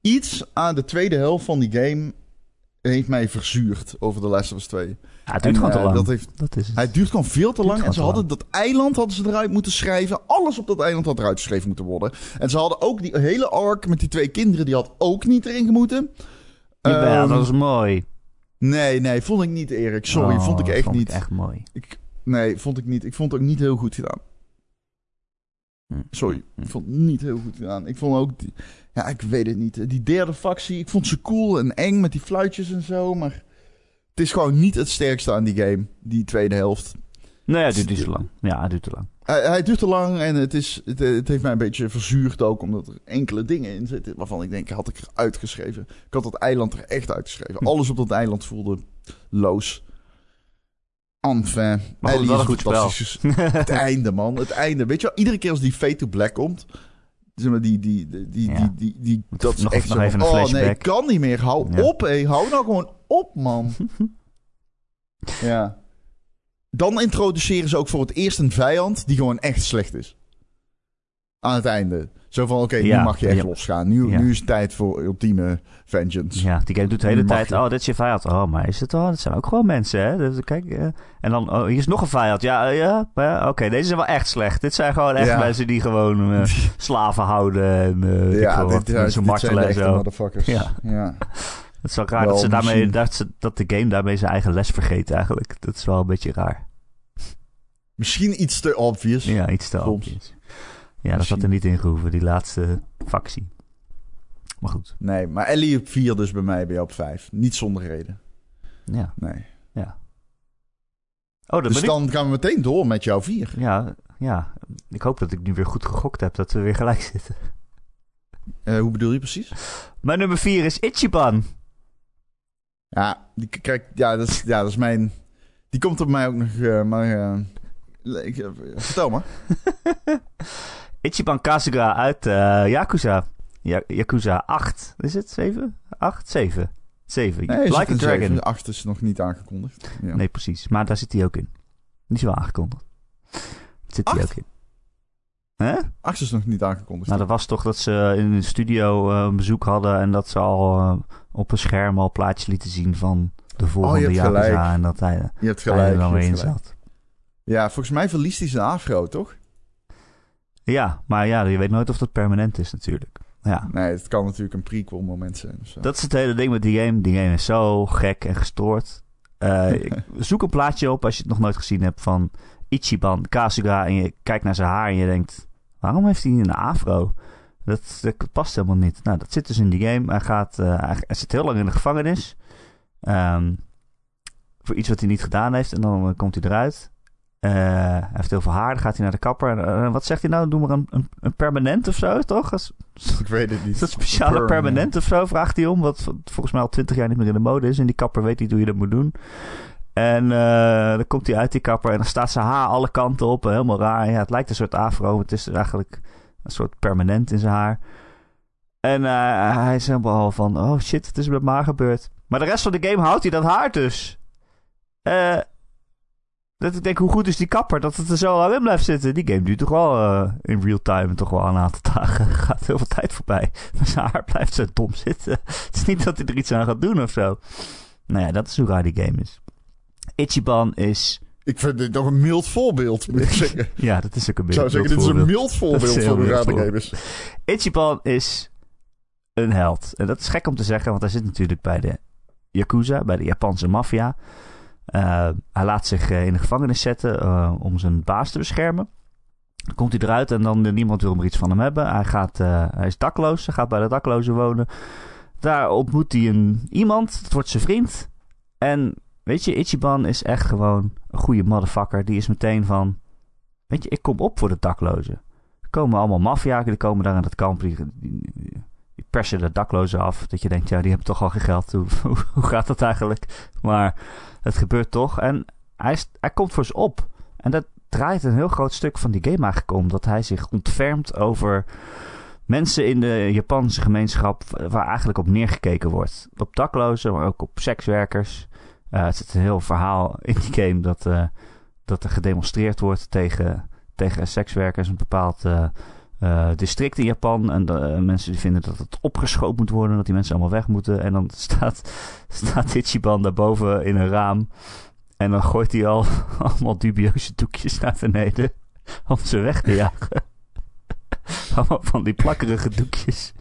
Iets aan de tweede helft van die game. heeft mij verzuurd over The Last of Us 2. Ja, het duurt En, gewoon te eh, lang. dat heeft- Dat is het. Hij duurt gewoon veel te lang. En ze hadden dat eiland hadden ze eruit moeten schrijven. Alles op dat eiland had eruit geschreven moeten worden. En ze hadden ook die hele arc met die twee kinderen. Die had ook niet erin gemoeten. Jawel, Ehm, dat is mooi. Nee, nee, vond ik niet, Erik. Sorry, Oh, vond ik echt vond niet. echt mooi. Ik, nee, vond ik niet. Ik vond het ook niet heel goed gedaan. Hm. Sorry, ik vond het niet heel goed gedaan. Ik vond ook... Die, ja, ik weet het niet. Die derde factie, ik vond ze cool en eng met die fluitjes en zo. Maar het is gewoon niet het sterkste aan die game. Die tweede helft. Nee, het duurt niet zo lang. Ja, het duurt te lang. Hij, hij duurt te lang en het, is, het, het heeft mij een beetje verzuurd ook. Omdat er enkele dingen in zitten waarvan ik denk, had ik er uitgeschreven. Ik had dat eiland er echt uitgeschreven. Hm. Alles op dat eiland voelde loos. Enfin. Maar goed, wel een goed spel. Het einde, man. Het einde. Weet je wel, iedere keer als die Fate to Black komt... Zeg maar, die, die, die, die, Ja. die, die, die- dat is Nog- echt nog zo even van, een Oh nee, flashback. ik kan niet meer. Hou Ja. op, hé. Hou nou gewoon op, man. ja. Dan introduceren ze ook voor het eerst een vijand die gewoon echt slecht is. Aan het einde. Zo van, oké, Ja, nu mag je echt ja. losgaan. Nu, Ja. nu is het tijd voor ultieme vengeance. Ja, die game doet de hele tijd. je. Oh, dit is je vijand. Oh, maar is het al? Dat zijn ook gewoon mensen, hè? Dus, kijk, eh, en dan, oh, hier is nog een vijand. Ja, eh, ja, oké, deze zijn wel echt slecht. Dit zijn gewoon echt mensen die gewoon eh, slaven houden en ja, dit, dit zijn en echte zo. motherfuckers. Ja. ja. Het is wel raar Wel, dat, ze daarmee, misschien. dat, ze, dat de game daarmee zijn eigen les vergeet eigenlijk. Dat is wel een beetje raar. Misschien iets te obvious. Ja, iets te Soms. obvious. Ja, dat had er niet in gehoeven, die laatste factie. Maar goed, Nee, maar Ellie op 4 dus bij mij, bij jou op 5. Niet zonder reden. ja. Nee. Oh, dat Dus ik... dan gaan we meteen door met jouw 4. Ja, ja, ik hoop dat ik nu weer goed gegokt heb, dat we weer gelijk zitten. Eh, hoe bedoel je precies? Mijn nummer 4 is Ichiban. Ja, die, kijk, ja, dat is, ja, dat is mijn... Die komt op mij ook nog... eh, maar eh, ik, vertel maar. Ichiban Kasuga uit eh, Yakuza. Ja, Yakuza 8. Is het 7? 8? 7. 7. Nee, like a een Dragon. zeven? De 8 is nog niet aangekondigd. Ja. Nee, precies. Maar daar zit hij ook in. Die is wel aangekondigd. Daar zit hij ook in. Hè? 8 is nog niet aangekondigd. Nou, dat was toch dat ze in de studio eh, een bezoek hadden en dat ze al eh, op een scherm al plaatjes lieten zien van de volgende hebt Yakuza gelijk. en dat hij, je hebt hij er dan weer in zat. Ja, volgens mij verliest hij zijn afro, toch? Ja, maar ja, je weet nooit of dat permanent is natuurlijk. Ja, Nee, het kan natuurlijk een prequel moment zijn. Of zo. dat is het hele ding met die game. Die game is zo gek en gestoord. Eh, zoek een plaatje op als je het nog nooit gezien hebt van Ichiban Kasuga en je kijkt naar zijn haar en je denkt, waarom heeft hij een afro? Dat, dat past helemaal niet. Nou, dat zit dus in die game. Hij, gaat, eh, hij, hij zit heel lang in de gevangenis. Ehm, voor iets wat hij niet gedaan heeft. En dan eh, komt hij eruit. Eh, hij heeft heel veel haar. Dan gaat hij naar de kapper. En, eh, wat zegt hij nou? Doe maar een, een, een permanent of zo, toch? Ik weet het niet. is dat speciale Perm, permanent of zo? Vraagt hij om. Wat volgens mij al twintig jaar niet meer in de mode is. En die kapper weet niet hoe je dat moet doen. En eh, dan komt hij uit die kapper. En dan staat zijn haar alle kanten op. Helemaal raar. Ja, het lijkt een soort afro. maar Het is eigenlijk een soort permanent in zijn haar. En hij is helemaal van... Oh shit, wat is met mijn haar gebeurd? Maar de rest van de game houdt hij dat haar dus. Eh... Dat ik denk, hoe goed is die kapper dat het er zo lang in blijft zitten? Die game duurt toch wel eh, in real time toch wel een aantal dagen. Er gaat heel veel tijd voorbij. Maar zijn haar blijft zo dom zitten. Het is niet dat hij er iets aan gaat doen of zo. Nou ja, dat is hoe raar die game is. Ichiban is... Ik vind dit nog een mild voorbeeld, moet ik zeggen. Ja, dat is ook een Ik zou zeggen, dit is een mild voorbeeld van hoe mild raar de game is. Ichiban is een held. En dat is gek om te zeggen, want hij zit natuurlijk bij de Yakuza, bij de Japanse maffia. Eh, hij laat zich eh, in de gevangenis zetten eh, om zijn baas te beschermen. Dan komt hij eruit en dan niemand wil meer iets van hem hebben. Hij, gaat, hij is dakloos, hij gaat bij de daklozen wonen. Daar ontmoet hij een, iemand, dat wordt zijn vriend. En weet je, Ichiban is echt gewoon een goede motherfucker. Die is meteen van, weet je, ik kom op voor de daklozen. Er komen allemaal maffia, die komen daar in dat kamp. Die, die, persen de daklozen af. Dat je denkt, ja, die hebben toch al geen geld. Hoe gaat dat eigenlijk? Maar het gebeurt toch. En hij, hij komt voor ze op. En dat draait een heel groot stuk van die game eigenlijk om. Dat hij zich ontfermt over mensen in de Japanse gemeenschap... waar eigenlijk op neergekeken wordt. Op daklozen, maar ook op sekswerkers. Eh het zit een heel verhaal in die game... dat, eh, dat er gedemonstreerd wordt tegen, tegen sekswerkers. Een bepaald... eh, eh, district in Japan. En de, mensen die vinden dat het opgeschoopt moet worden. Dat die mensen allemaal weg moeten. En dan staat, staat Ichiban daarboven in een raam. En dan gooit hij al allemaal dubieuze doekjes naar beneden. Om ze weg te jagen. allemaal van die plakkerige doekjes.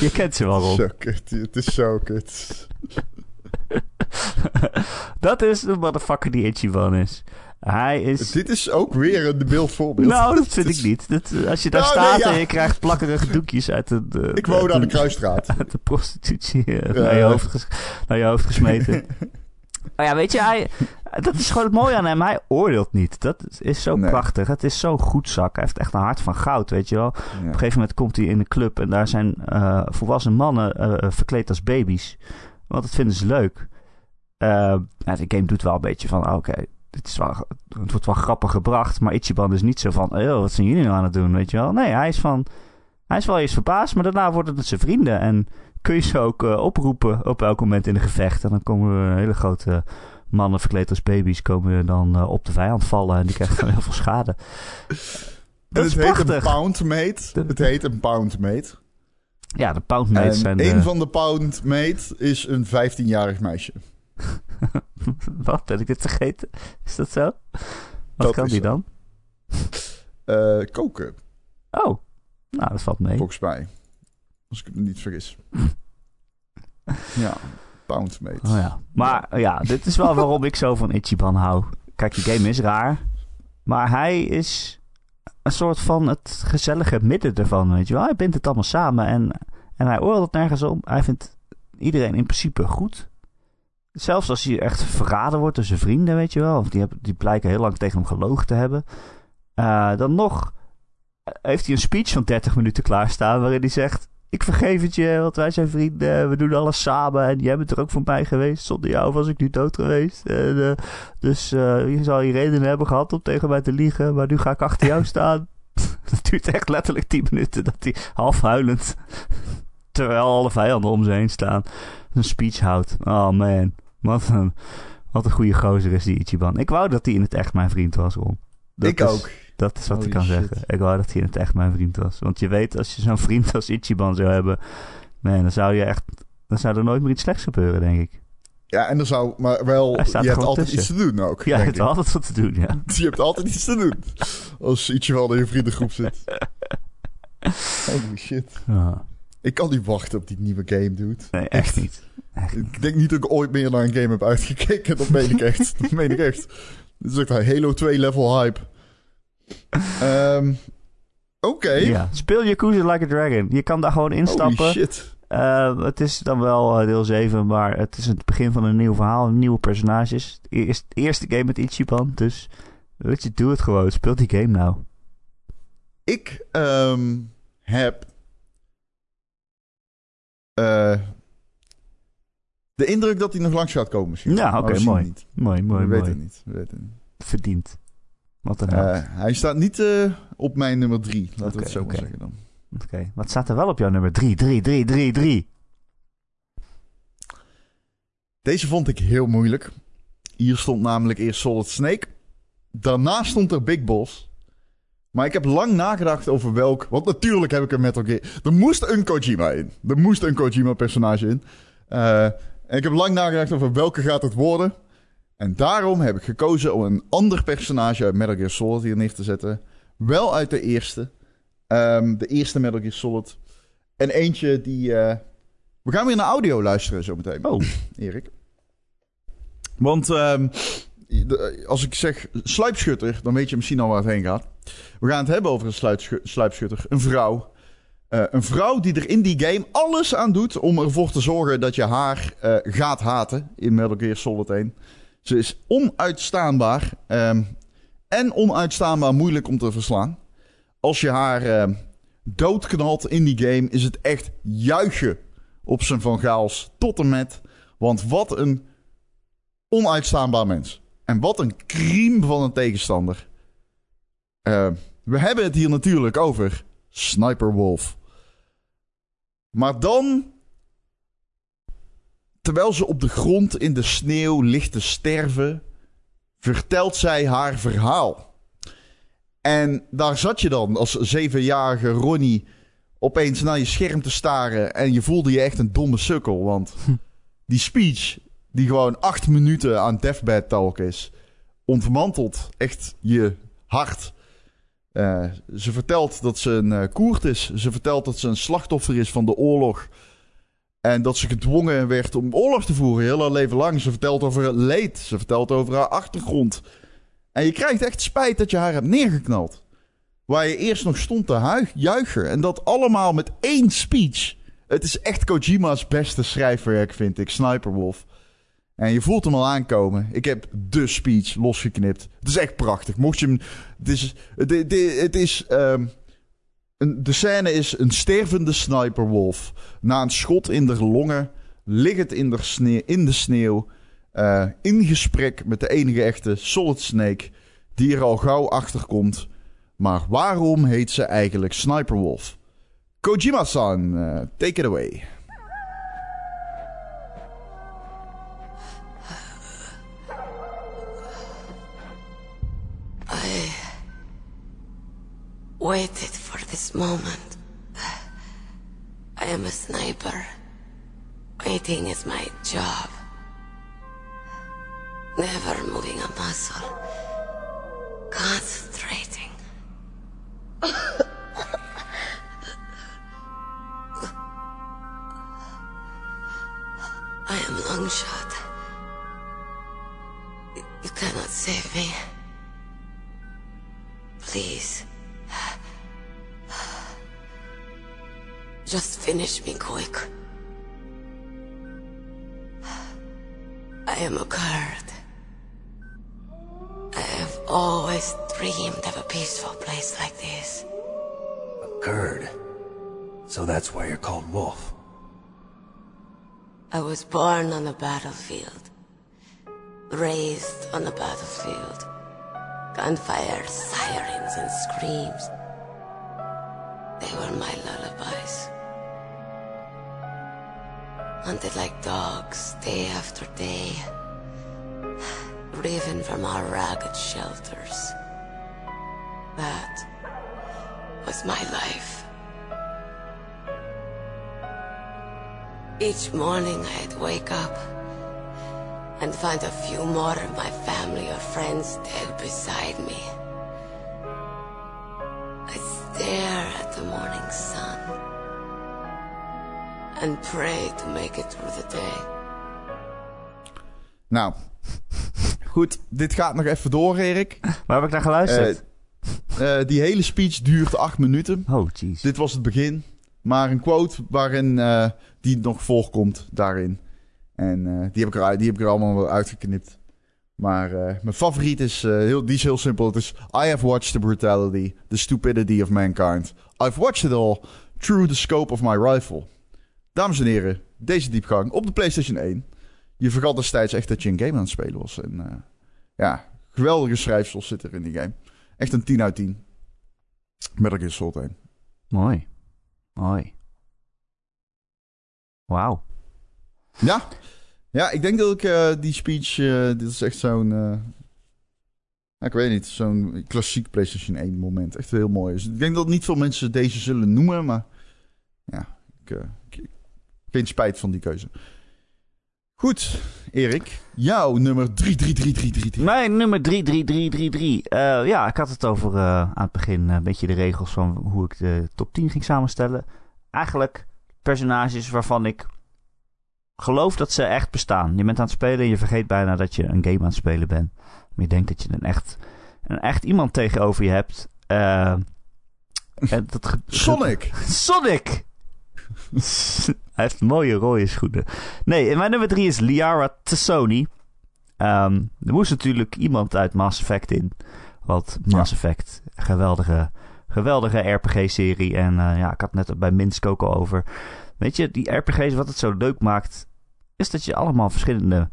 Je kent ze wel, Rob. Het is zo kut. dat is de motherfucker die Ichiban is. Hij is... Dit is ook weer een beeldvoorbeeld. Nou, dat vind ik niet. Dat, als je daar Nou, staat nee, ja. en je krijgt plakkerige doekjes uit de... de Ik woon aan de kruisstraat. uit de prostitutie eh, naar, je hoofd naar je hoofd gesmeten. maar ja, weet je, hij, dat is gewoon het mooie aan hem. Hij oordeelt niet. Dat is zo Nee. prachtig. Het is zo goed zak. Hij heeft echt een hart van goud, weet je wel. Op een gegeven moment komt hij in de club en daar zijn eh, volwassen mannen eh, verkleed als baby's. Want dat vinden ze leuk. Eh, ja, de game doet wel een beetje van, oké, dit is wel, het wordt wel grappig gebracht. Maar Ichiban is niet zo van, oh, wat zijn jullie nou aan het doen, weet je wel. Nee, hij is van, hij is wel eerst verbaasd, maar daarna worden het zijn vrienden. En kun je ze ook eh, oproepen op elk moment in een gevecht. En dan komen er hele grote mannen verkleed als baby's komen dan eh, op de vijand vallen. En die krijgen dan heel veel schade. Dat het heet een prachtig. pound mate. Het heet een pound mate. Ja, de poundmates En zijn de... een van de pound mate is een 15-jarig meisje. Wat, ben ik dit vergeten? Is dat zo? Wat Dat kan die zo. dan? Eh, koken, Oh, nou, dat valt mee. volgens mij. Als ik me niet vergis. ja, pound mate. Oh ja. Maar ja, dit is wel waarom ik zo van Ichiban hou. Kijk, die game is raar. Maar hij is een soort van het gezellige midden ervan, weet je wel. Hij bindt het allemaal samen en, en hij oordeelt nergens om. Hij vindt iedereen in principe goed. Zelfs als hij echt verraden wordt door zijn vrienden, weet je wel. Of die, hebben, die blijken heel lang tegen hem gelogen te hebben. Eh, dan nog heeft hij een speech van 30 minuten klaarstaan waarin hij zegt... Ik vergeef het je, want wij zijn vrienden. We doen alles samen. En jij bent er ook voor mij geweest. Zonder jou was ik nu dood geweest. En, eh, dus eh, je zal je redenen hebben gehad om tegen mij te liegen. Maar nu ga ik achter jou staan. Het duurt echt letterlijk 10 minuten dat hij half huilend... terwijl alle vijanden om ze heen staan... een speech houdt. Oh man. Wat een, wat een goede gozer is die Ichiban. Ik wou dat hij in het echt mijn vriend was, Ron. Dat ik is- ook. Dat is wat Holy ik kan shit. zeggen. Ik wou dat hij in het echt mijn vriend was. Want je weet, als je zo'n vriend als Ichiban zou hebben... Man, dan zou je echt... Dan zou er nooit meer iets slechts gebeuren, denk ik. Ja, en er zou maar wel... Hij staat Je er hebt altijd iets te doen ook. Ja, je hebt altijd wat te doen, ja. Je hebt altijd iets te doen. Als ietsje wel in je vriendengroep zit. Holy shit. Ja. Ik kan niet wachten op die nieuwe game, dude. Nee, echt niet. Echt niet. Ik denk niet dat ik ooit meer naar een game heb uitgekeken. Dat meen ik echt. Dat meen ik echt. Dit is echt een Halo 2 level hype. Ehm, Oké. Ja. Speel Yakuza Like a Dragon. Je kan daar gewoon Holy instappen. shit. Eh, het is dan wel eh, deel 7, maar het is het begin van een nieuw verhaal. Nieuwe personages. Het eerste, eerste game met Ichiban. Dus weet je, doe het gewoon. Speel die game nou. Ik ehm, heb... eh, de indruk dat hij nog langs gaat komen misschien. Ja, oké, we mooi. niet. Mooi, mooi, we weten mooi. het niet. We weten het niet. Verdiend. Wat een. Eh, hij staat niet eh, op mijn nummer drie. Laten we Oké, het zo maar oké. zeggen dan. Oké, wat staat er wel op jouw nummer 3? 3, 3, 3, 3. Deze vond ik heel moeilijk. Hier stond namelijk eerst Solid Snake. Daarna stond er Big Boss. Maar ik heb lang nagedacht over welk... Want natuurlijk heb ik een Metal Gear... Er moest een Kojima in. Er moest een Kojima-personage in. Eh, en ik heb lang nagedacht over welke gaat het worden. En daarom heb ik gekozen om een ander personage uit Metal Gear Solid hier neer te zetten. Wel uit de eerste. Ehm, de eerste Metal Gear Solid. En eentje die... eh, We gaan weer naar audio luisteren zometeen. Oh, Erik. Want ehm, als ik zeg sluipschutter, dan weet je misschien al waar het heen gaat. We gaan het hebben over een sluipschu- sluipschutter. Een vrouw. Eh, een vrouw die er in die game alles aan doet om ervoor te zorgen dat je haar eh, gaat haten in Metal Gear Solid 1. Ze is onuitstaanbaar. ehm, en onuitstaanbaar moeilijk om te verslaan. Als je haar ehm, doodknalt in die game, is het echt juichen op zijn Van Gaals tot en met. Want wat een onuitstaanbaar mens. En wat een crime van een tegenstander. Eh, we hebben het hier natuurlijk over Sniper Wolf. Maar dan, terwijl ze op de grond in de sneeuw ligt te sterven, vertelt zij haar verhaal. En daar zat je dan als zevenjarige Ronnie opeens naar je scherm te staren. En je voelde je echt een domme sukkel. Want die speech, die gewoon acht minuten aan deathbed talk is, ontmantelt echt je hart. Uh, ze vertelt dat ze een uh, koert is. Ze vertelt dat ze een slachtoffer is van de oorlog. En dat ze gedwongen werd om oorlog te voeren, heel haar leven lang. Ze vertelt over het leed. Ze vertelt over haar achtergrond. En je krijgt echt spijt dat je haar hebt neergeknald. Waar je eerst nog stond te juichen. En dat allemaal met één speech. Het is echt Kojima's beste schrijfwerk, vind ik. Sniperwolf. En je voelt hem al aankomen. Ik heb de speech losgeknipt. Het is echt prachtig. Mocht je hem. Het is. Het, is um, een, de scène is een stervende sniperwolf. Na een schot in de longen. Liggend in de sneeuw. In de sneeuw uh, in gesprek met de enige echte Solid Snake. Die er al gauw achter komt. Maar waarom heet ze eigenlijk Sniperwolf? Kojima-san, uh, take it away. I waited for this moment. I am a sniper. Waiting is my job. Never moving a muscle. Concentrating. I am Longshot. You cannot save me. Please. Just finish me quick. I am a Kurd. I have always dreamed of a peaceful place like this. A Kurd? So that's why you're called Wolf. I was born on the battlefield. Raised on the battlefield. Gunfire, sirens, and screams. They were my lullabies. Hunted like dogs, day after day. Driven from our ragged shelters. That was my life. Each morning I'd wake up and find a few more of my family or friends dead beside me. I stare at the morning sun and pray to make it through the day. Nou, goed, dit gaat nog even door, Erik. Waar heb ik naar geluisterd? Uh, uh, die hele speech duurt acht minuten. Oh, jeez. Dit was het begin. Maar een quote waarin uh, die nog voorkomt daarin. En die, heb ik er, die heb ik allemaal wel uitgeknipt. Maar mijn favoriet is, heel, die is heel simpel. Het is... I have watched the brutality, the stupidity of mankind. I've watched it all through the scope of my rifle. Dames en heren, deze diepgang op de PlayStation 1. Je vergat destijds echt dat je een game aan het spelen was. En ja, geweldige schrijfsels zitten er in die game. Echt een 10 uit 10. Metal Gear Solid 1. Mooi. Mooi. Wauw. Ja. Ja, ik denk dat ik uh, die speech... Uh, dit is echt zo'n... ik weet niet, zo'n klassiek PlayStation 1 moment. Echt heel mooi. Dus ik denk dat niet veel mensen deze zullen noemen, maar... Ja, ik, ik geen spijt van die keuze. Goed, Erik. Jouw nummer 33333. Mijn nummer 33333. Uh, ja, ik had het over aan het begin een beetje de regels van hoe ik de top 10 ging samenstellen. Eigenlijk personages waarvan ik geloof dat ze echt bestaan. Je bent aan het spelen en je vergeet bijna dat je een game aan het spelen bent. Maar je denkt dat je een echt, een echt iemand tegenover je hebt. Uh, dat Sonic! Sonic! Hij heeft mooie rode schoenen. Nee, mijn nummer drie is Liara Tassoni. Um, er moest natuurlijk iemand uit Mass Effect in. Want Mass ja. Effect, geweldige, geweldige RPG-serie. En uh, ja, ik had het net bij Minsk ook al over. Weet je, die RPG's, wat het zo leuk maakt, is dat je allemaal verschillende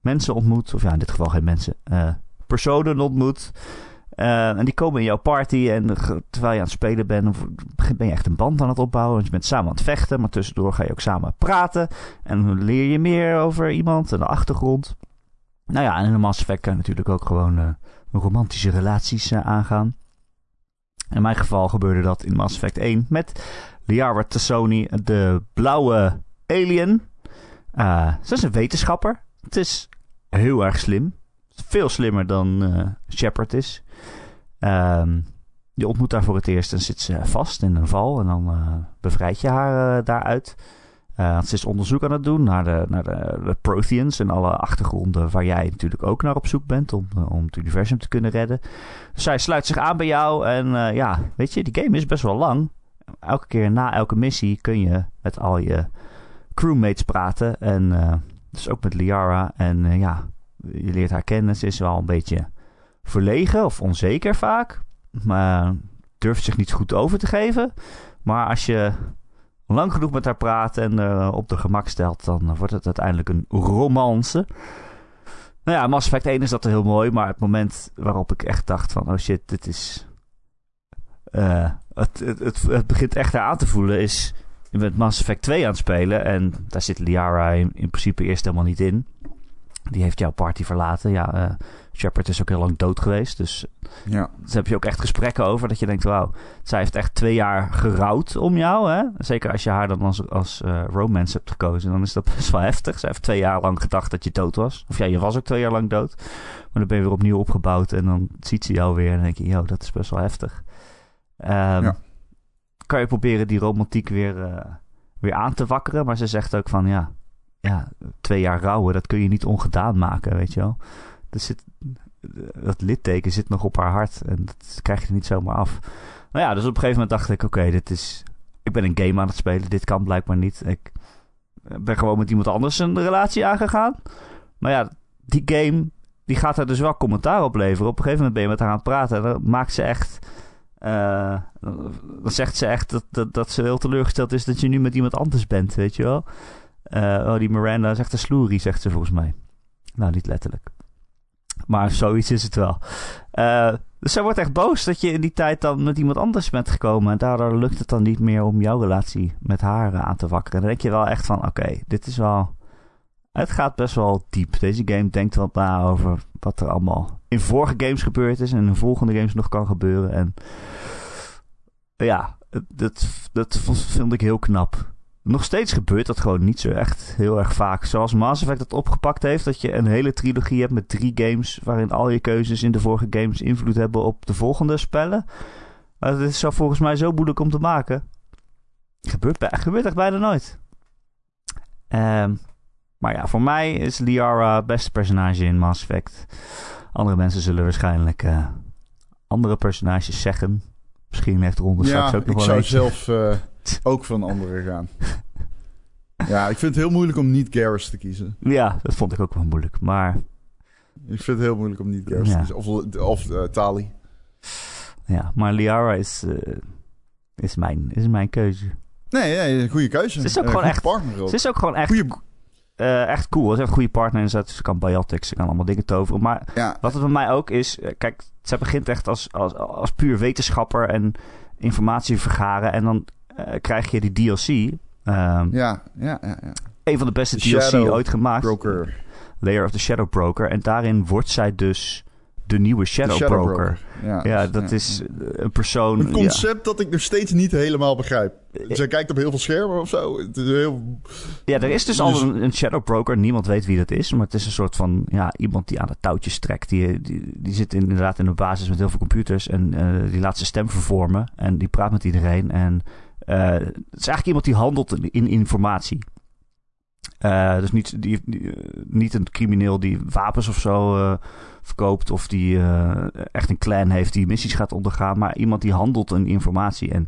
mensen ontmoet. Of ja, in dit geval geen mensen. Uh, personen ontmoet. Uh, en die komen in jouw party en terwijl je aan het spelen bent, ben je echt een band aan het opbouwen. Want je bent samen aan het vechten, maar tussendoor ga je ook samen praten. En dan leer je meer over iemand en de achtergrond. Nou ja, en in een Mass Effect kan je natuurlijk ook gewoon romantische relaties aangaan. In mijn geval gebeurde dat in Mass Effect 1 met Liara Tassoni, de blauwe alien. Uh, ze is een wetenschapper. Het is heel erg slim. Veel slimmer dan uh, Shepard is. Um, je ontmoet haar voor het eerst en zit ze vast in een val. En dan uh, bevrijd je haar daaruit. Ze is onderzoek aan het doen naar, de, naar de, Protheans en alle achtergronden waar jij natuurlijk ook naar op zoek bent om, om het universum te kunnen redden. Zij sluit zich aan bij jou en ja, weet je, die game is best wel lang. Elke keer na elke missie kun je met al je crewmates praten. En dus ook met Liara. En ja, je leert haar kennen. Ze is wel een beetje verlegen of onzeker vaak. Maar durft zich niet goed over te geven. Maar als je lang genoeg met haar praat en uh, op de gemak stelt, dan wordt het uiteindelijk een romance. Nou ja, Mass Effect 1 is dat heel mooi, maar het moment waarop ik echt dacht van, oh shit, dit is... Uh, het, het, het, het, begint echt aan te voelen is... Je bent Mass Effect 2 aan het spelen en daar zit Liara in, in principe eerst helemaal niet in. Die heeft jouw party verlaten. Ja, uh, Shepard is ook heel lang dood geweest. Dus ja. daar heb je ook echt gesprekken over. Dat je denkt, wauw, zij heeft echt twee jaar gerouwd om jou. Hè? Zeker als je haar dan als, als uh, romance hebt gekozen. Dan is dat best wel heftig. Zij heeft twee jaar lang gedacht dat je dood was. Of ja, je was ook twee jaar lang dood. Maar dan ben je weer opnieuw opgebouwd. En dan ziet ze jou weer. En dan denk je, joh, dat is best wel heftig. Um, ja. Kan je proberen die romantiek weer, uh, weer aan te wakkeren. Maar ze zegt ook van, ja, ja, twee jaar rouwen, dat kun je niet ongedaan maken, weet je wel. Er zit, dat litteken zit nog op haar hart en dat krijg je niet zomaar af. Nou ja, dus op een gegeven moment dacht ik, oké, dit is... Ik ben een game aan het spelen, dit kan blijkbaar niet. Ik ben gewoon met iemand anders een relatie aangegaan. Maar ja, die game, die gaat er dus wel commentaar op leveren. Op een gegeven moment ben je met haar aan het praten en dan maakt ze echt... Uh, dan zegt ze echt dat, dat, ze heel teleurgesteld is dat je nu met iemand anders bent, weet je wel. Uh, oh, die Miranda is echt een sloerie, zegt ze volgens mij. Nou, niet letterlijk. Maar zoiets is het wel. Dus zij wordt echt boos dat je in die tijd dan met iemand anders bent gekomen. En daardoor lukt het dan niet meer om jouw relatie met haar aan te wakkeren. Dan denk je wel echt van, oké, dit is wel... Het gaat best wel diep. Deze game denkt wel na over wat er allemaal in vorige games gebeurd is. En in volgende games nog kan gebeuren. En ja, dat, dat vond ik heel knap nog steeds gebeurt dat gewoon niet zo echt heel erg vaak. Zoals Mass Effect het opgepakt heeft. Dat je een hele trilogie hebt met drie games. Waarin al je keuzes in de vorige games invloed hebben op de volgende spellen. Maar het is zo volgens mij zo moeilijk om te maken. Gebeurt, gebeurt echt bijna nooit. Um, maar ja, voor mij is Liara beste personage in Mass Effect. Andere mensen zullen waarschijnlijk uh, andere personages zeggen. Misschien heeft ja, straks ook nog wel ik zou zelf uh, ook van anderen gaan. ja, ik vind het heel moeilijk om niet Garrus te kiezen. Ja, dat vond ik ook wel moeilijk, maar... Ik vind het heel moeilijk om niet Garrus ja. te kiezen. Of, of uh, Tali. Ja, maar Liara is, is, mijn, is mijn keuze. Nee, nee, een goede keuze. Ze is ook gewoon echt... Partner ook. Ze is ook gewoon echt... Goeie... Uh, echt cool. Ze is een goede partner in Ze kan biotics, ze kan allemaal dingen toveren. Maar ja. wat het bij mij ook is... Kijk, ze begint echt als, als, als puur wetenschapper en informatie vergaren. En dan uh, krijg je die DLC. Um, ja, ja, ja, ja. Een van de beste The DLC Shadow ooit gemaakt. Broker. Layer of the Shadow Broker. En daarin wordt zij dus de nieuwe Shadow, Shadow Broker. Broker. Ja, Ja, dat is een persoon... Een concept dat ik nog steeds niet helemaal begrijp. Zij kijkt op heel veel schermen of zo. Het is heel... Ja, er is dus, al een, een Shadow Broker. Niemand weet wie dat is. Maar het is een soort van ja, iemand die aan de touwtjes trekt. Die, die, die zit inderdaad in de basis met heel veel computers. En uh, die laat zijn stem vervormen. En die praat met iedereen. En uh, het is eigenlijk iemand die handelt in, in informatie. Uh, dus niet, die, die, niet een crimineel die wapens of zo verkoopt. Of die uh, echt een clan heeft die missies gaat ondergaan. Maar iemand die handelt in informatie en,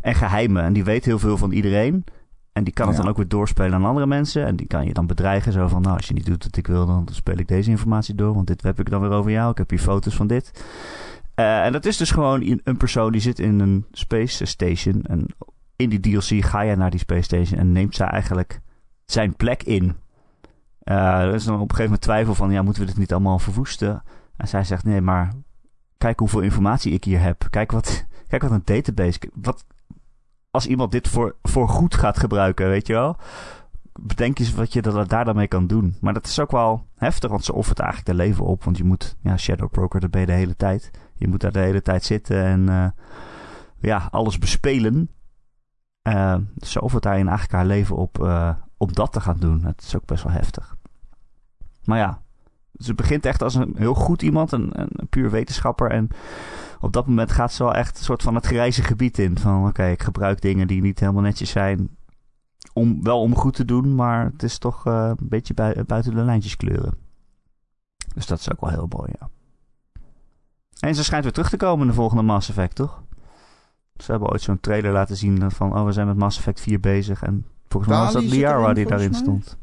en geheimen. En die weet heel veel van iedereen. En die kan het Ja. dan ook weer doorspelen aan andere mensen. En die kan je dan bedreigen. Zo van, nou, als je niet doet wat ik wil, dan speel ik deze informatie door. Want dit heb ik dan weer over jou. Ik heb hier foto's van dit. Uh, en dat is dus gewoon een persoon die zit in een space station. En in die DLC ga je naar die space station en neemt zij eigenlijk zijn plek in. Uh, er is dan op een gegeven moment twijfel van, ja, moeten we dit niet allemaal verwoesten? En zij zegt, nee, maar kijk hoeveel informatie ik hier heb. Kijk wat, kijk wat een database. Wat, als iemand dit voor, voor goed gaat gebruiken, weet je wel? Bedenk eens wat je er, daar dan mee kan doen. Maar dat is ook wel heftig, want ze offert eigenlijk de leven op. Want je moet, ja, Shadow Broker, dat ben je de hele tijd. Je moet daar de hele tijd zitten en eh, ja, alles bespelen. Uh, zo offert daarin eigenlijk haar leven op, uh, op dat te gaan doen. Het is ook best wel heftig. Maar ja, ze begint echt als een heel goed iemand, een, een puur wetenschapper. En op dat moment gaat ze wel echt een soort van het grijze gebied in. Van oké, ik gebruik dingen die niet helemaal netjes zijn. Om, wel om goed te doen, maar het is toch uh, een beetje bui buiten de lijntjes kleuren. Dus dat is ook wel heel mooi, ja. En ze schijnt weer terug te komen in de volgende Mass Effect, toch? Ze hebben ooit zo'n trailer laten zien van... oh, we zijn met Mass Effect 4 bezig. En volgens mij was dat Liara die daarin stond.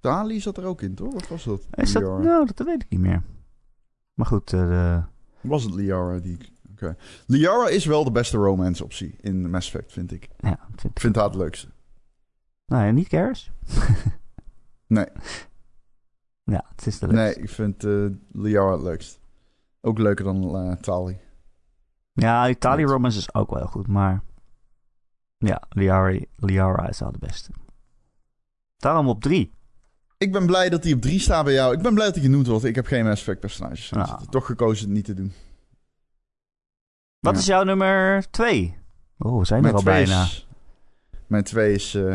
Dali zat er ook in, toch? Of was dat Is dat, nou, dat weet ik niet meer. Maar goed, de... Was het Liara die... Oké. Okay. Liara is wel de beste romance optie in Mass Effect, vind ik. Ja, vind ik. vind haar het leukste. Nou ja, niet Garrus? nee. Ja, het is de leukste. Nee, ik vind uh, Liara het leukst. Ook leuker dan uh, Tali. Ja, Italië Romance is ook wel goed, maar ja, Liara, Liara is al de beste. Daarom op drie. Ik ben blij dat hij op drie staat bij jou. Ik ben blij dat hij genoemd wordt. Ik heb geen Mass Effect personages. Nou. Toch gekozen het niet te doen. Wat is jouw nummer twee? Oh, we zijn er al bijna. mijn twee is uh,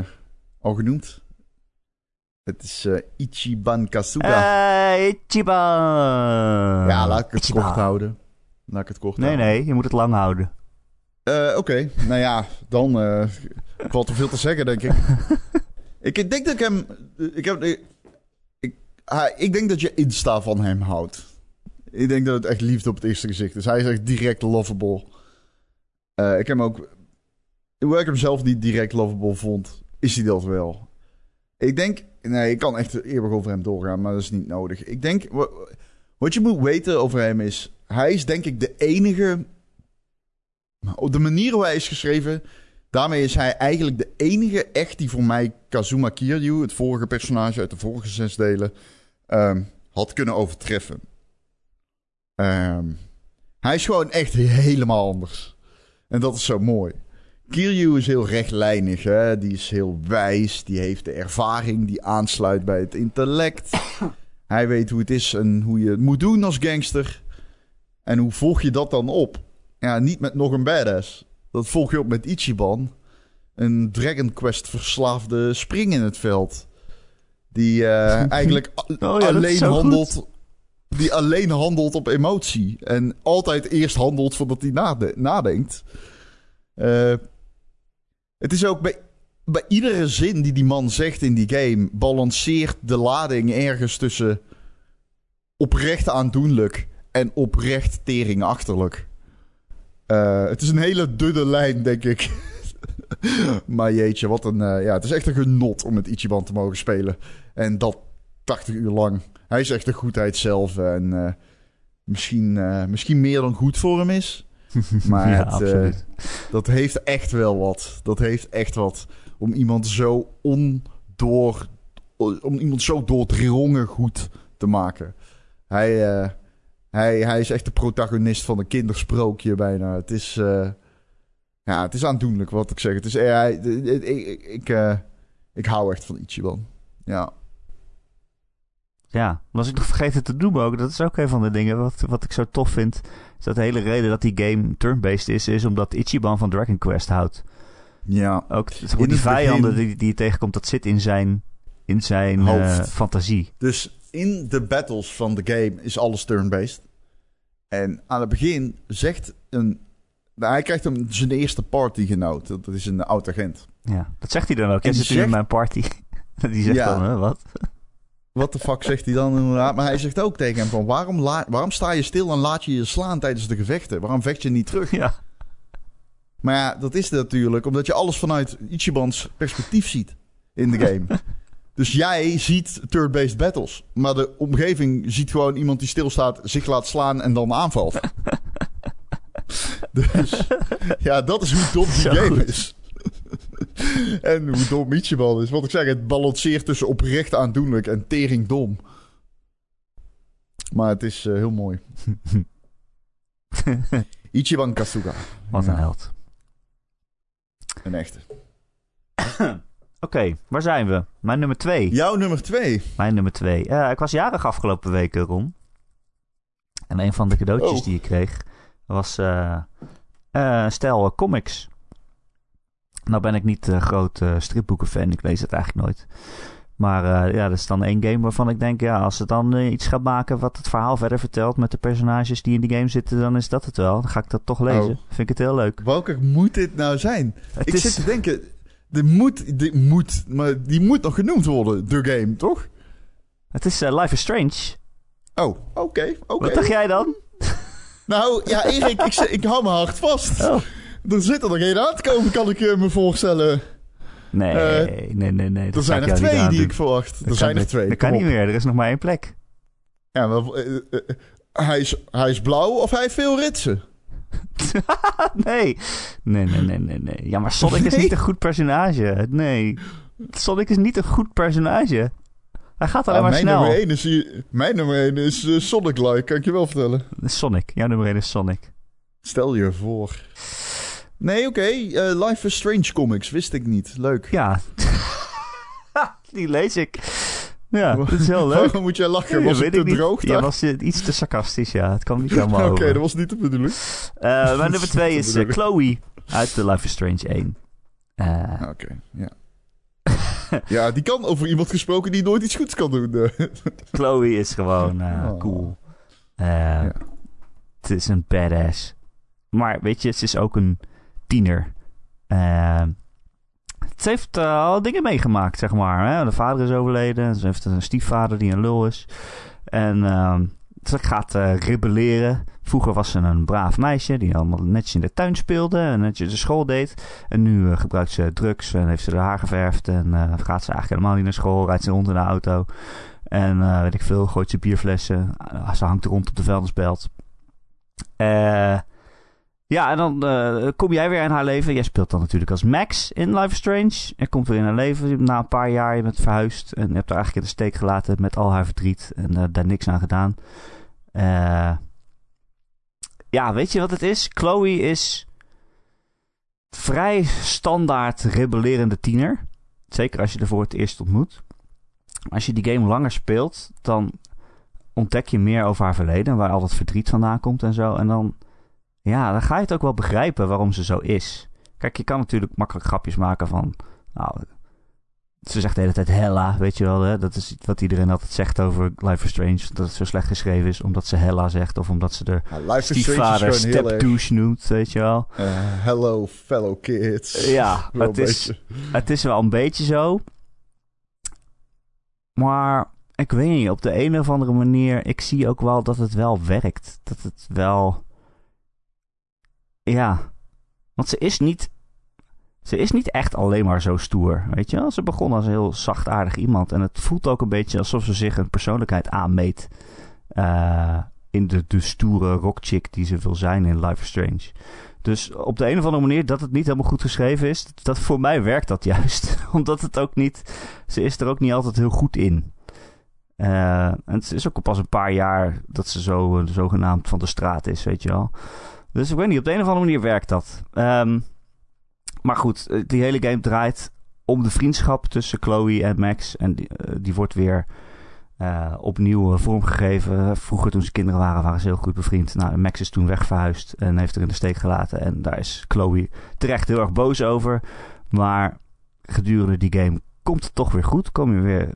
al genoemd. Het is uh, Ichiban Kasuga. Uh, Ichiban! Ja, laat ik het Ichiban. kort houden. Laat ik het kort nee, houden. Nee, je moet het lang houden. Uh, Oké, okay. nou ja, dan uh, valt er veel te zeggen, denk ik. ik denk dat ik hem... Ik, heb, ik, ik, denk dat je Insta van hem houdt. Ik denk dat het echt liefde op het eerste gezicht is. Hij is echt direct lovable. Uh, ik heb hem ook... Hoewel ik hem zelf niet direct lovable vond, is hij dat wel. Ik denk... Nee, ik kan echt eeuwig over hem doorgaan, maar dat is niet nodig. Ik denk... Wat je moet weten over hem is... Hij is denk ik de enige. Op de manier hoe hij is geschreven. Daarmee is hij eigenlijk de enige echt die voor mij Kazuma Kiryu, het vorige personage uit de vorige zes delen, um, had kunnen overtreffen. Um, hij is gewoon echt helemaal anders. En dat is zo mooi. Kiryu is heel rechtlijnig, hè? die is heel wijs, die heeft de ervaring, die aansluit bij het intellect. Hij weet hoe het is en hoe je het moet doen als gangster. En hoe volg je dat dan op? Ja, niet met nog een badass. Dat volg je op met Ichiban. Een Dragon Quest verslaafde spring in het veld. Die uh, eigenlijk oh, ja, alleen handelt. Goed. Die alleen handelt op emotie. En altijd eerst handelt voordat hij nade nadenkt. Uh, het is ook bij, bij iedere zin die die man zegt in die game. balanceert de lading ergens tussen oprecht aandoenlijk en oprecht teringachterlijk. Uh, het is een hele dunne lijn, denk ik. maar jeetje, wat een... Uh, ja, het is echt een genot om met Ichiban te mogen spelen. En dat 80 uur lang. Hij is echt de goedheid zelf. En uh, misschien, misschien meer dan goed voor hem is. Maar ja, het, dat heeft echt wel wat. Dat heeft echt wat. Om iemand zo ondoor... Om iemand zo doordrongen goed te maken. Hij hij, hij is echt de protagonist van een kindersprookje bijna. Het is, ja, het is aandoenlijk wat ik zeg. Het is, ik, ik, ik, ik hou echt van Ichiban. Ja. Ja, was ik nog vergeten te doen ook. Dat is ook een van de dingen wat, wat ik zo tof vind. Is dat de hele reden dat die game turn-based is, is omdat Ichiban van Dragon Quest houdt. Ja. Ook die vijanden die, die je tegenkomt, dat zit in zijn, in zijn Hoofd. fantasie. Dus in de battles van de game is alles turn-based. En aan het begin zegt een... Nou, hij krijgt hem zijn eerste partygenoot. Dat is een oud-agent. Ja, dat zegt hij dan ook. Jij zit zegt, in mijn party. Die zegt dan, hè, wat? Wat de fuck zegt hij dan inderdaad? Maar hij zegt ook tegen hem van... Waarom, waarom sta je stil en laat je je slaan tijdens de gevechten? Waarom vecht je niet terug? Ja. Maar ja, dat is natuurlijk omdat je alles vanuit Ichibans perspectief ziet in de game. Dus jij ziet turn-based battles. Maar de omgeving ziet gewoon iemand die stilstaat, zich laat slaan en dan aanvalt. dus ja, dat is hoe dom die game is. en hoe dom Ichiban is. Wat ik zeg, het balanceert tussen oprecht aandoenlijk en tering dom. Maar het is uh, heel mooi. Ichiban Kasuga. Wat een held. Een echte. Oké, waar zijn we? Mijn nummer twee. Jouw nummer twee? Mijn nummer twee. Uh, ik was jarig afgelopen weken, Ron. En een van de cadeautjes oh. die ik kreeg was eh eh, stijl eh, comics. Nou ben ik niet een groot eh, stripboekenfan. Ik lees het eigenlijk nooit. Maar eh, ja, dat is dan één game waarvan ik denk... Ja, als het dan iets gaat maken wat het verhaal verder vertelt... met de personages die in die game zitten... dan is dat het wel. Dan ga ik dat toch lezen. Oh. Vind ik het heel leuk. Welke moet dit nou zijn? Het ik is- zit te denken, dit moet, dit moet, maar die moet nog genoemd worden, de game, toch? Het is Life is Strange. Oh, oké, oké. Wat dacht jij dan? Nou, ja, Erik, ik, ik hou mijn hart vast. Oh. Er zit er nog één aan te komen, kan ik eh, me voorstellen. Nee, Eh, nee, nee, nee. dat Er zijn er twee die ik verwacht. Dat Er zijn er twee. Dat kan niet meer. Er is nog maar één plek. Ja, maar, eh, hij, is, hij is blauw of hij heeft veel ritsen? nee. Nee, nee, nee, nee, nee. Ja, maar Sonic is Nee? niet een goed personage. Nee. Sonic is niet een goed personage. Hij gaat alleen Ah, maar mijn, snel. nummer is, hier- mijn nummer 1 is eh, Sonic Like, kan ik je wel vertellen. Sonic. Jouw nummer 1 is Sonic. Stel je voor. Nee, oké. eh, Life is Strange comics, wist ik niet. Leuk. Ja. Die lees ik. Ja, dat is heel leuk. Waarom moet jij lachen? Ja, Was weet het te ik niet. droog Ja, was eh, iets te sarcastisch, ja. Het kwam niet helemaal Oké, dat was niet de bedoeling. Eh, mijn nummer 2 is. Chloe uit The Life is Strange 1. Eh, Ah, Oké, ja. ja, die kan over iemand gesproken die nooit iets goeds kan doen. Chloe is gewoon Oh. cool. Eh, Het is een badass. Maar weet je, ze is ook een tiener. Eh, ze heeft eh, al dingen meegemaakt, zeg maar. Hè? De vader is overleden. Ze heeft een stiefvader die een lul is. En ehm, ze gaat eh, rebelleren. Vroeger was ze een braaf meisje die allemaal netjes in de tuin speelde en netjes de school deed. En nu gebruikt ze drugs en heeft ze haar geverfd. En gaat ze eigenlijk helemaal niet naar school. Rijdt ze rond in de auto. En weet ik veel, gooit ze bierflessen. Ah, ze hangt rond op de vuilnisbelt. Eh ja, en dan eh, kom jij weer in haar leven. Jij speelt dan natuurlijk als Max in Life is Strange. En komt weer in haar leven na een paar jaar. Je bent verhuisd en hebt haar eigenlijk in de steek gelaten met al haar verdriet. En eh, daar niks aan gedaan. Eh ja, weet je wat het is? Chloe is vrij standaard rebellerende tiener. Zeker als je er voor het eerst ontmoet. Als je die game langer speelt, dan ontdek je meer over haar verleden. Waar al dat verdriet vandaan komt en zo. En dan, ja, dan ga je het ook wel begrijpen waarom ze zo is. Kijk, je kan natuurlijk makkelijk grapjes maken van... Nou, ze zegt de hele tijd Hella, weet je wel. Hè? Dat is wat iedereen altijd zegt over Life is Strange. Dat het zo slecht geschreven is omdat ze Hella zegt. Of omdat ze de Ja, Life is Strange stiefvader erg... stepdouche noemt, weet je wel. eh, hello, fellow kids. Ja, Wel het is, beetje. het is wel een beetje zo. Maar ik weet niet, op de een of andere manier, ik zie ook wel dat het wel werkt. Dat het wel. Ja. Want ze is niet. Ze is niet echt alleen maar zo stoer. Weet je wel? Ze begon als een heel zachtaardig iemand. En het voelt ook een beetje alsof ze zich een persoonlijkheid aanmeet. eh, in de, de stoere rockchick die ze wil zijn in Life is Strange. Dus op de een of andere manier dat het niet helemaal goed geschreven is, dat voor mij werkt dat juist. Omdat het ook niet, ze is er ook niet altijd heel goed in. Eh, en het is ook pas een paar jaar dat ze zo eh, zogenaamd van de straat is, weet je wel. Dus ik weet niet, op de een of andere manier werkt dat. Ehm, maar goed, eh, die hele game draait om de vriendschap tussen Chloe en Max. En die, eh, wordt weer eh, opnieuw vormgegeven. Vroeger toen ze kinderen waren, waren ze heel goed bevriend. Nou, Max is toen wegverhuisd en heeft er in de steek gelaten. En daar is Chloe terecht heel erg boos over. Maar gedurende die game komt het toch weer goed. Kom je weer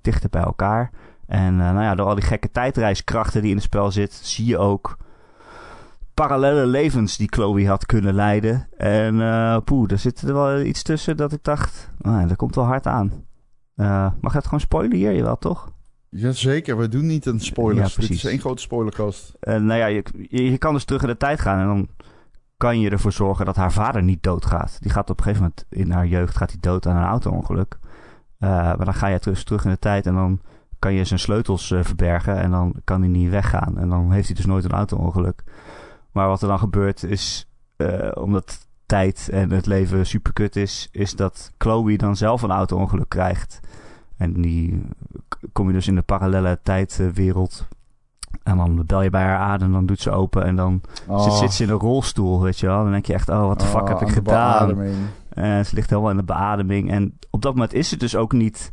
dichter bij elkaar. En nou ja, door al die gekke tijdreiskrachten die in het spel zit, zie je ook parallele levens die Chloe had kunnen leiden. En eh poeh, er zit er wel iets tussen dat ik dacht, nou, ja, dat komt wel hard aan. Eh, mag het gewoon spoilen hier? Jawel, toch? Jazeker, we doen niet een Ja, spoilers. Dit is één grote spoilercast. Eh, nou ja, je, je, kan dus terug in de tijd gaan en dan kan je ervoor zorgen dat haar vader niet doodgaat. Die gaat op een gegeven moment in haar jeugd gaat hij dood aan een auto-ongeluk. Eh, maar dan ga je terug, terug in de tijd en dan kan je zijn sleutels verbergen en dan kan hij niet weggaan. En dan heeft hij dus nooit een auto-ongeluk. Maar wat er dan gebeurt is, eh, omdat tijd en het leven super kut is, is dat Chloe dan zelf een auto-ongeluk krijgt. En die kom je dus in de parallele tijdwereld. En dan bel je bij haar aan en dan doet ze open en dan zit, zit ze in een rolstoel, weet je wel. Dan denk je echt, oh, wat de fuck Oh, heb ik gedaan? En ze ligt helemaal in de beademing. En op dat moment is ze dus ook niet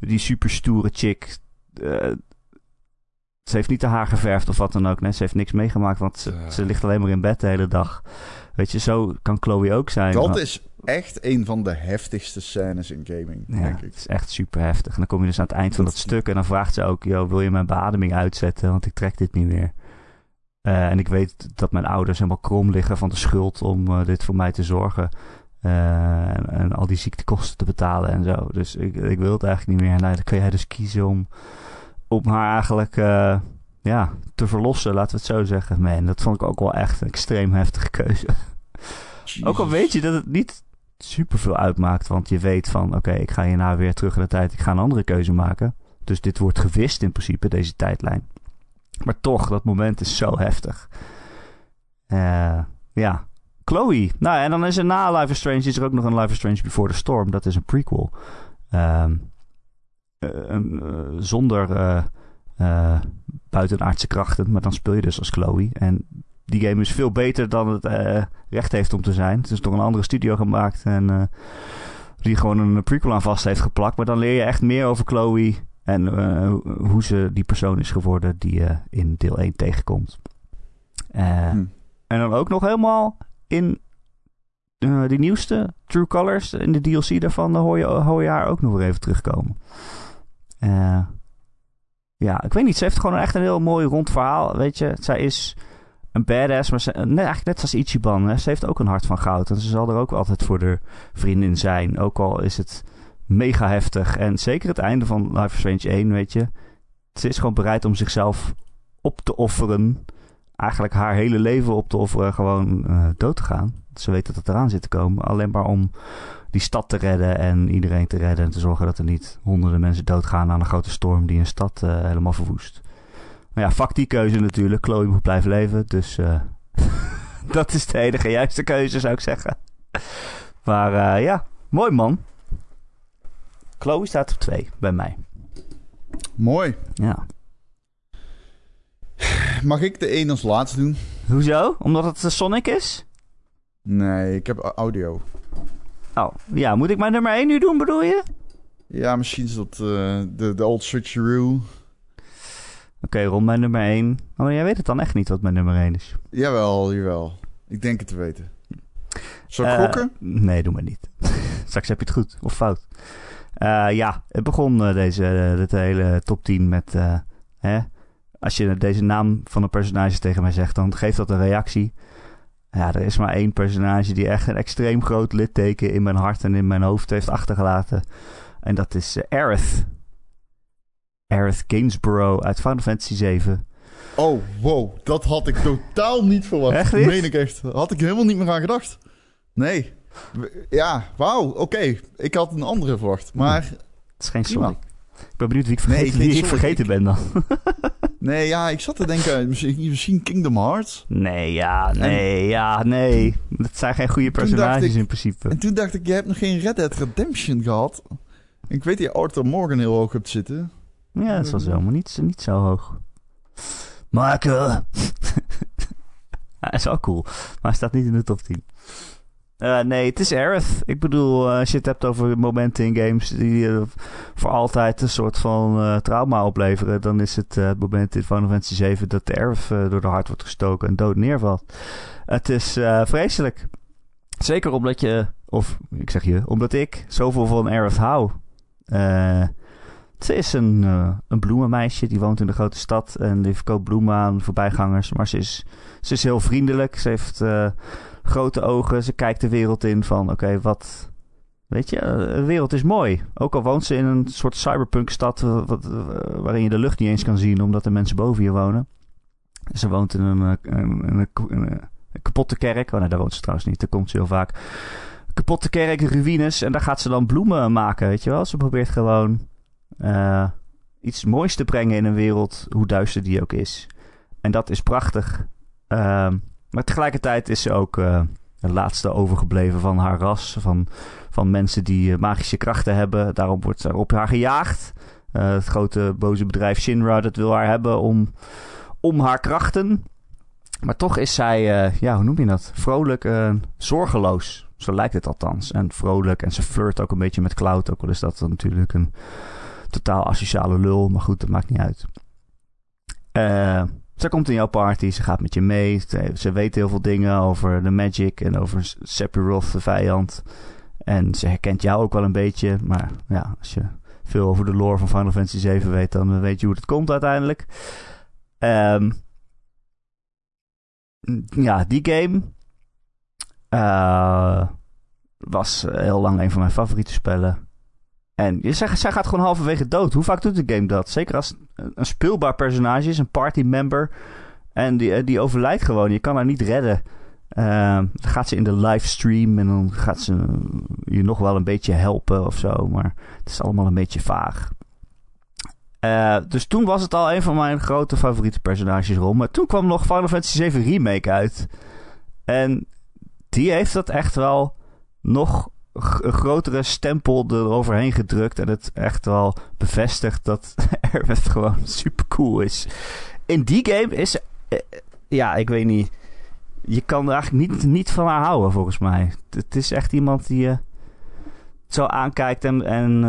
die super stoere chick. Eh, Ze heeft niet de haar geverfd of wat dan ook. Nee, ze heeft niks meegemaakt, want ze, ligt alleen maar in bed de hele dag. Weet je, zo kan Chloe ook zijn. Dat Maar- is echt een van de heftigste scènes in gaming, ja, denk ik. het is echt super heftig. En dan kom je dus aan het eind van Dat- dat stuk en dan vraagt ze ook... Yo, wil je mijn beademing uitzetten? Want ik trek dit niet meer. Eh, en ik weet dat mijn ouders helemaal krom liggen van de schuld om eh, dit voor mij te zorgen. Eh, en, en al die ziektekosten te betalen en zo. Dus ik, ik wil het eigenlijk niet meer. Nou, dan kun jij dus kiezen om, om haar eigenlijk eh, ja, te verlossen, laten we het zo zeggen. Man, dat vond ik ook wel echt een extreem heftige keuze. Ook al weet je dat het niet super veel uitmaakt. Want je weet van, oké, ik ga hierna weer terug in de tijd. Ik ga een andere keuze maken. Dus dit wordt gewist in principe, deze tijdlijn. Maar toch, dat moment is zo heftig. Eh, ja, Chloe. Nou, en dan is er na Life is Strange... is er ook nog een Life is Strange Before the Storm. Dat is een prequel. Eh, zonder eh, eh, buitenaardse krachten. Maar dan speel je dus als Chloe. En die game is veel beter dan het eh, recht heeft om te zijn. Het is door een andere studio gemaakt. En eh, die gewoon een prequel aan vast heeft geplakt. Maar dan leer je echt meer over Chloe. En eh, hoe ze die persoon is geworden die je in deel 1 tegenkomt. Eh, Hm. En dan ook nog helemaal in eh, die nieuwste True Colors. In de DLC daarvan dan hoor je, hoor je haar ook nog weer even terugkomen. Eh, ja, ik weet niet. Ze heeft gewoon echt een heel mooi rond verhaal. Weet je, zij is een badass. Maar ze, eigenlijk net als Ichiban. Hè. Ze heeft ook een hart van goud. En ze zal er ook altijd voor de vriendin zijn. Ook al is het mega heftig. En zeker het einde van Life is Strange 1, weet je. Ze is gewoon bereid om zichzelf op te offeren. Eigenlijk haar hele leven op te offeren. Gewoon eh, dood te gaan. Ze weet dat het eraan zit te komen. Alleen maar om die stad te redden en iedereen te redden. En te zorgen dat er niet honderden mensen doodgaan aan een grote storm die een stad eh, helemaal verwoest. Maar ja, fuck die keuze natuurlijk. Chloe moet blijven leven. Dus eh, dat is de enige juiste keuze, zou ik zeggen. Maar eh, ja, mooi man. Chloe staat op twee bij mij. Mooi. Ja. Mag ik de één als laatste doen? Hoezo? Omdat het Sonic is? Nee, ik heb audio. Oh, ja. Moet ik mijn nummer 1 nu doen, bedoel je? Ja, misschien is dat eh, de, de old switcheroo. Oké, rond mijn nummer 1. Oh, jij weet het dan echt niet wat mijn nummer 1 is. Jawel, jawel. Ik denk het te weten. Zal ik Eh, gokken? Nee, doe maar niet. Straks heb je het goed of fout. Eh, ja, het begon deze dit hele top 10 met... hè, als je deze naam van een personage tegen mij zegt, dan geeft dat een reactie. Ja, er is maar één personage die echt een extreem groot litteken in mijn hart en in mijn hoofd heeft achtergelaten. En dat is eh, Aerith. Aerith Gainsborough uit Final Fantasy 7. Oh, wow. Dat had ik totaal niet verwacht. Echt niet? Meen ik echt. Had ik helemaal niet meer aan gedacht. Nee. Ja, wauw. Oké. Ik had een andere verwacht. Maar Het is geen. Sonic. Ik ben benieuwd wie ik Nee, vergeten, wie ik vergeten ben dan. nee, ja, ik zat te denken, misschien, misschien Kingdom Hearts. Nee, ja, nee, ja, nee. Dat zijn geen goede personages in principe. En toen dacht ik, je hebt nog geen Red Dead Redemption gehad. Ik weet dat je Arthur Morgan heel hoog hebt zitten. Ja, dat was helemaal niet, niet zo hoog. Michael! Hij is wel cool, maar hij staat niet in de top 10. Eh, nee, het is Aerith. Ik bedoel, eh, als je het hebt over momenten in games die eh, voor altijd een soort van trauma opleveren, dan is het het moment in Final Fantasy 7 dat de Aerith door de hart wordt gestoken en dood neervalt. Het is vreselijk. Zeker omdat je, of ik zeg je, omdat ik zoveel van Aerith hou. Ze is een, een bloemenmeisje die woont in de grote stad en die verkoopt bloemen aan voorbijgangers. Maar ze is, ze is heel vriendelijk. Ze heeft grote ogen. Ze kijkt de wereld in van oké, wat. Weet je, eh, de wereld is mooi. Ook al woont ze in een soort cyberpunk-stad eh, wat, eh, waarin je de lucht niet eens kan zien omdat er mensen boven je wonen. Ze woont in een, eh, een, een, kapotte kerk. Oh nee, daar woont ze trouwens niet. Daar komt ze heel vaak. Kapotte kerk, ruïnes. En daar gaat ze dan bloemen maken, weet je wel. Ze probeert gewoon eh, iets moois te brengen in een wereld, hoe duister die ook is. En dat is prachtig. Ehm, maar tegelijkertijd is ze ook de laatste overgebleven van haar ras. Van, van mensen die eh, magische krachten hebben. Daarom wordt er op haar gejaagd. Eh, het grote boze bedrijf Shinra dat wil haar hebben om, om haar krachten. Maar toch is zij, ja, hoe noem je dat? Vrolijk en zorgeloos. Zo lijkt het althans. En vrolijk. En ze flirt ook een beetje met Cloud. Ook al is dat natuurlijk een totaal asociale lul. Maar goed, dat maakt niet uit. Eh, ze komt in jouw party, ze gaat met je mee. Ze, weet heel veel dingen over de Magic en over Sephiroth, de vijand. En ze herkent jou ook wel een beetje. Maar ja, als je veel over de lore van Final Fantasy 7 weet, dan weet je hoe het komt uiteindelijk. Ehm, ja, die game eh, was heel lang een van mijn favoriete spellen. En zegt, zij gaat gewoon halverwege dood. Hoe vaak doet de game dat? Zeker als een speelbaar personage is, een party member. En die, eh, die overlijdt gewoon. Je kan haar niet redden. Uh, dan gaat ze in de livestream en dan gaat ze je nog wel een beetje helpen of zo. Maar het is allemaal een beetje vaag. Uh, dus toen was het al een van mijn grote favoriete personages rond. Maar toen kwam nog Final Fantasy VII Remake uit. En die heeft dat echt wel nog grotere stempel eroverheen gedrukt. En het echt wel bevestigd dat Aerith gewoon super cool is. In die game is. Eh, ja, ik weet niet. Je kan er eigenlijk niet, niet van haar houden, volgens mij. Het is echt iemand die je zo aankijkt en, en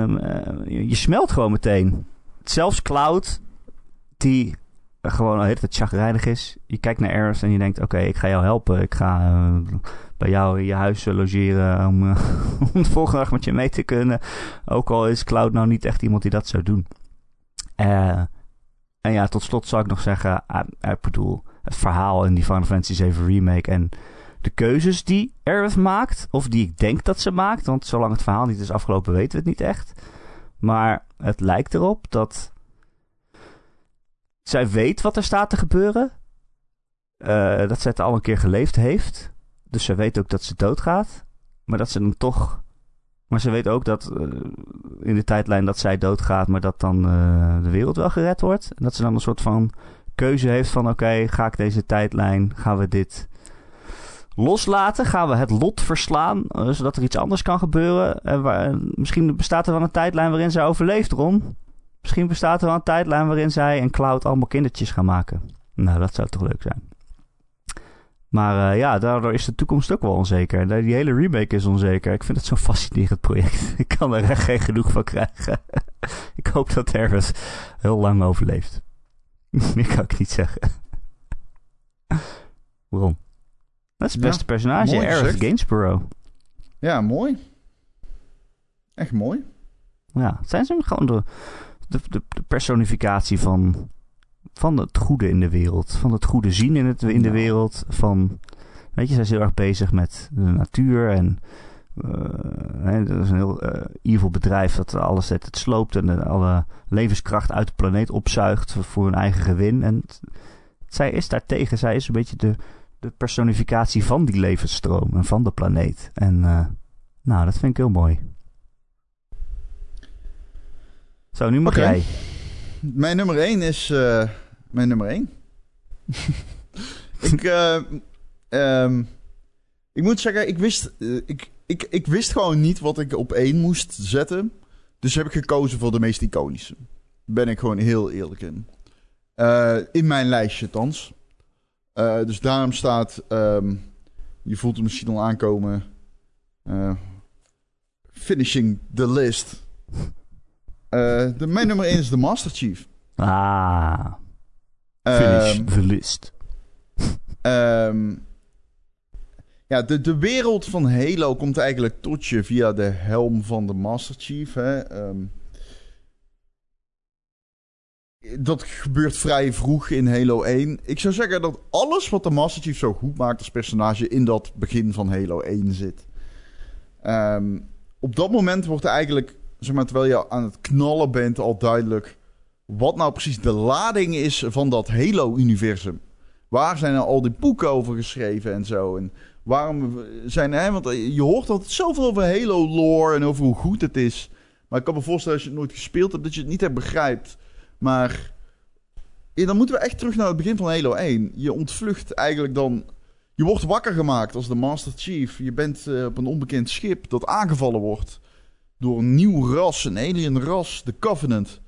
uh, je smelt gewoon meteen. Zelfs Cloud, die gewoon al hele tijd chagrijnig is. Je kijkt naar Aerith en je denkt, oké, ik ga jou helpen. Ik ga bij jou in je huis logeren om, uh, de volgende dag met je mee te kunnen. Ook al is Cloud nou niet echt iemand die dat zou doen. Uh, en ja, tot slot zou ik nog zeggen, ik bedoel, het verhaal in die Final Fantasy 7 Remake en de keuzes die Aerith maakt, of die ik denk dat ze maakt, want zolang het verhaal niet is afgelopen weten we het niet echt. Maar het lijkt erop dat zij weet wat er staat te gebeuren. Uh, dat zij het al een keer geleefd heeft. Dus ze weet ook dat ze doodgaat. Maar dat ze dan toch. Maar ze weet ook dat uh, in de tijdlijn dat zij doodgaat, maar dat dan uh, de wereld wel gered wordt. En dat ze dan een soort van keuze heeft van: oké, ga ik deze tijdlijn, gaan we dit loslaten? Gaan we het lot verslaan, uh, zodat er iets anders kan gebeuren? En misschien bestaat er wel een tijdlijn waarin zij overleeft, Ron. Misschien bestaat er wel een tijdlijn waarin zij en Cloud allemaal kindertjes gaan maken. Nou, dat zou toch leuk zijn. Maar uh, ja, daardoor is de toekomst ook wel onzeker. Die hele remake is onzeker. Ik vind het zo'n fascinerend project. Ik kan er echt geen genoeg van krijgen. ik hoop dat Herves heel lang overleeft. Meer kan ik niet zeggen. Waarom? Dat is het beste ja, personage, Aerith Gainsborough. Ja, mooi. Echt mooi. Ja, zijn ze gewoon de, de, de, de personificatie van van het goede in de wereld. Van het goede zien in, het, in de wereld. Van, weet je, zij is heel erg bezig met de natuur. En uh, dat is een heel uh, evil bedrijf dat alles het, het sloopt. En alle levenskracht uit de planeet opzuigt voor hun eigen gewin. En zij is daartegen. Zij is een beetje de, de personificatie van die levensstroom en van de planeet. En uh, nou, dat vind ik heel mooi. Zo, nu mag okay. jij. Mijn nummer 1 is uh, mijn nummer 1. ik, uh, um, ik moet zeggen, ik wist, uh, ik, ik, ik wist gewoon niet wat ik op 1 moest zetten. Dus heb ik gekozen voor de meest iconische. Ben ik gewoon heel eerlijk in. in mijn lijstje, thans. dus daarom staat, um, je voelt het misschien al aankomen. finishing the list. De, mijn nummer 1 is de Master Chief. Ah. Finish um, the list. Um, ja, de, de wereld van Halo komt eigenlijk tot je via de helm van de Master Chief. Hè? Um, dat gebeurt vrij vroeg in Halo 1. Ik zou zeggen dat alles wat de Master Chief zo goed maakt als personage in dat begin van Halo 1 zit. Um, op dat moment wordt er eigenlijk zeg maar, terwijl je aan het knallen bent, al duidelijk wat nou precies de lading is van dat Halo-universum. Waar zijn er al die boeken over geschreven en zo? En waarom zijn er... Want je hoort altijd zoveel over Halo-lore en over hoe goed het is. Maar ik kan me voorstellen als je het nooit gespeeld hebt, dat je het niet hebt begrijpt. Maar dan moeten we echt terug naar het begin van Halo 1. Je ontvlucht eigenlijk dan... Je wordt wakker gemaakt als de Master Chief. Je bent uh, op een onbekend schip dat aangevallen wordt door een nieuw ras, een alien ras, de Covenant.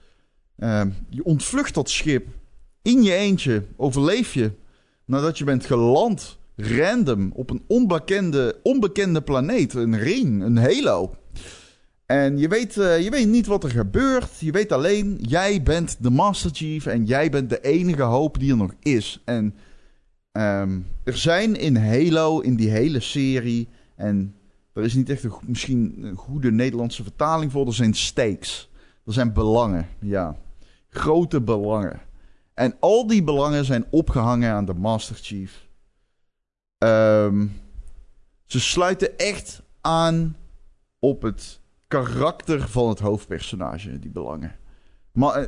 Uh, je ontvlucht dat schip in je eentje, overleef je nadat je bent geland, random, op een onbekende, onbekende planeet, een ring, een halo. En je weet, eh, je weet niet wat er gebeurt. Je weet alleen, jij bent de Master Chief en jij bent de enige hoop die er nog is. En ehm, er zijn in Halo, in die hele serie, en er is niet echt een, misschien een goede Nederlandse vertaling voor, er zijn stakes. Er zijn belangen, ja. Grote belangen. En al die belangen zijn opgehangen aan de Master Chief. Ehm, ze sluiten echt aan op het karakter van het hoofdpersonage, die belangen. Maar uh,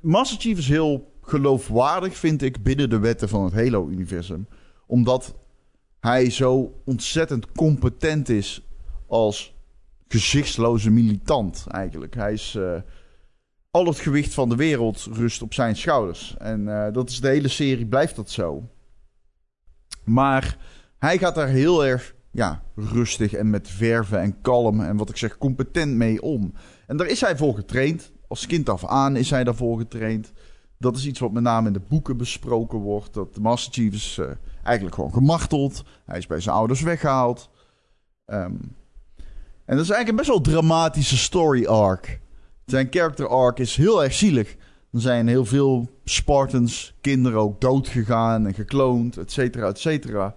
Master Chief is heel geloofwaardig, vind ik, binnen de wetten van het Halo-universum. Omdat hij zo ontzettend competent is als gezichtsloze militant, eigenlijk. Hij is... Uh, al het gewicht van de wereld rust op zijn schouders. En uh, dat is de hele serie, blijft dat zo. Maar hij gaat daar heel erg ja, rustig en met verven en kalm en wat ik zeg, competent mee om. En daar is hij voor getraind. Als kind af aan is hij daarvoor getraind. Dat is iets wat met name in de boeken besproken wordt. Dat de Master Chief is uh, eigenlijk gewoon gemarteld. Hij is bij zijn ouders weggehaald. Um, en dat is eigenlijk een best wel dramatische story arc. Zijn character arc is heel erg zielig. Er zijn heel veel Spartans, kinderen ook doodgegaan en gekloond, et cetera, et cetera.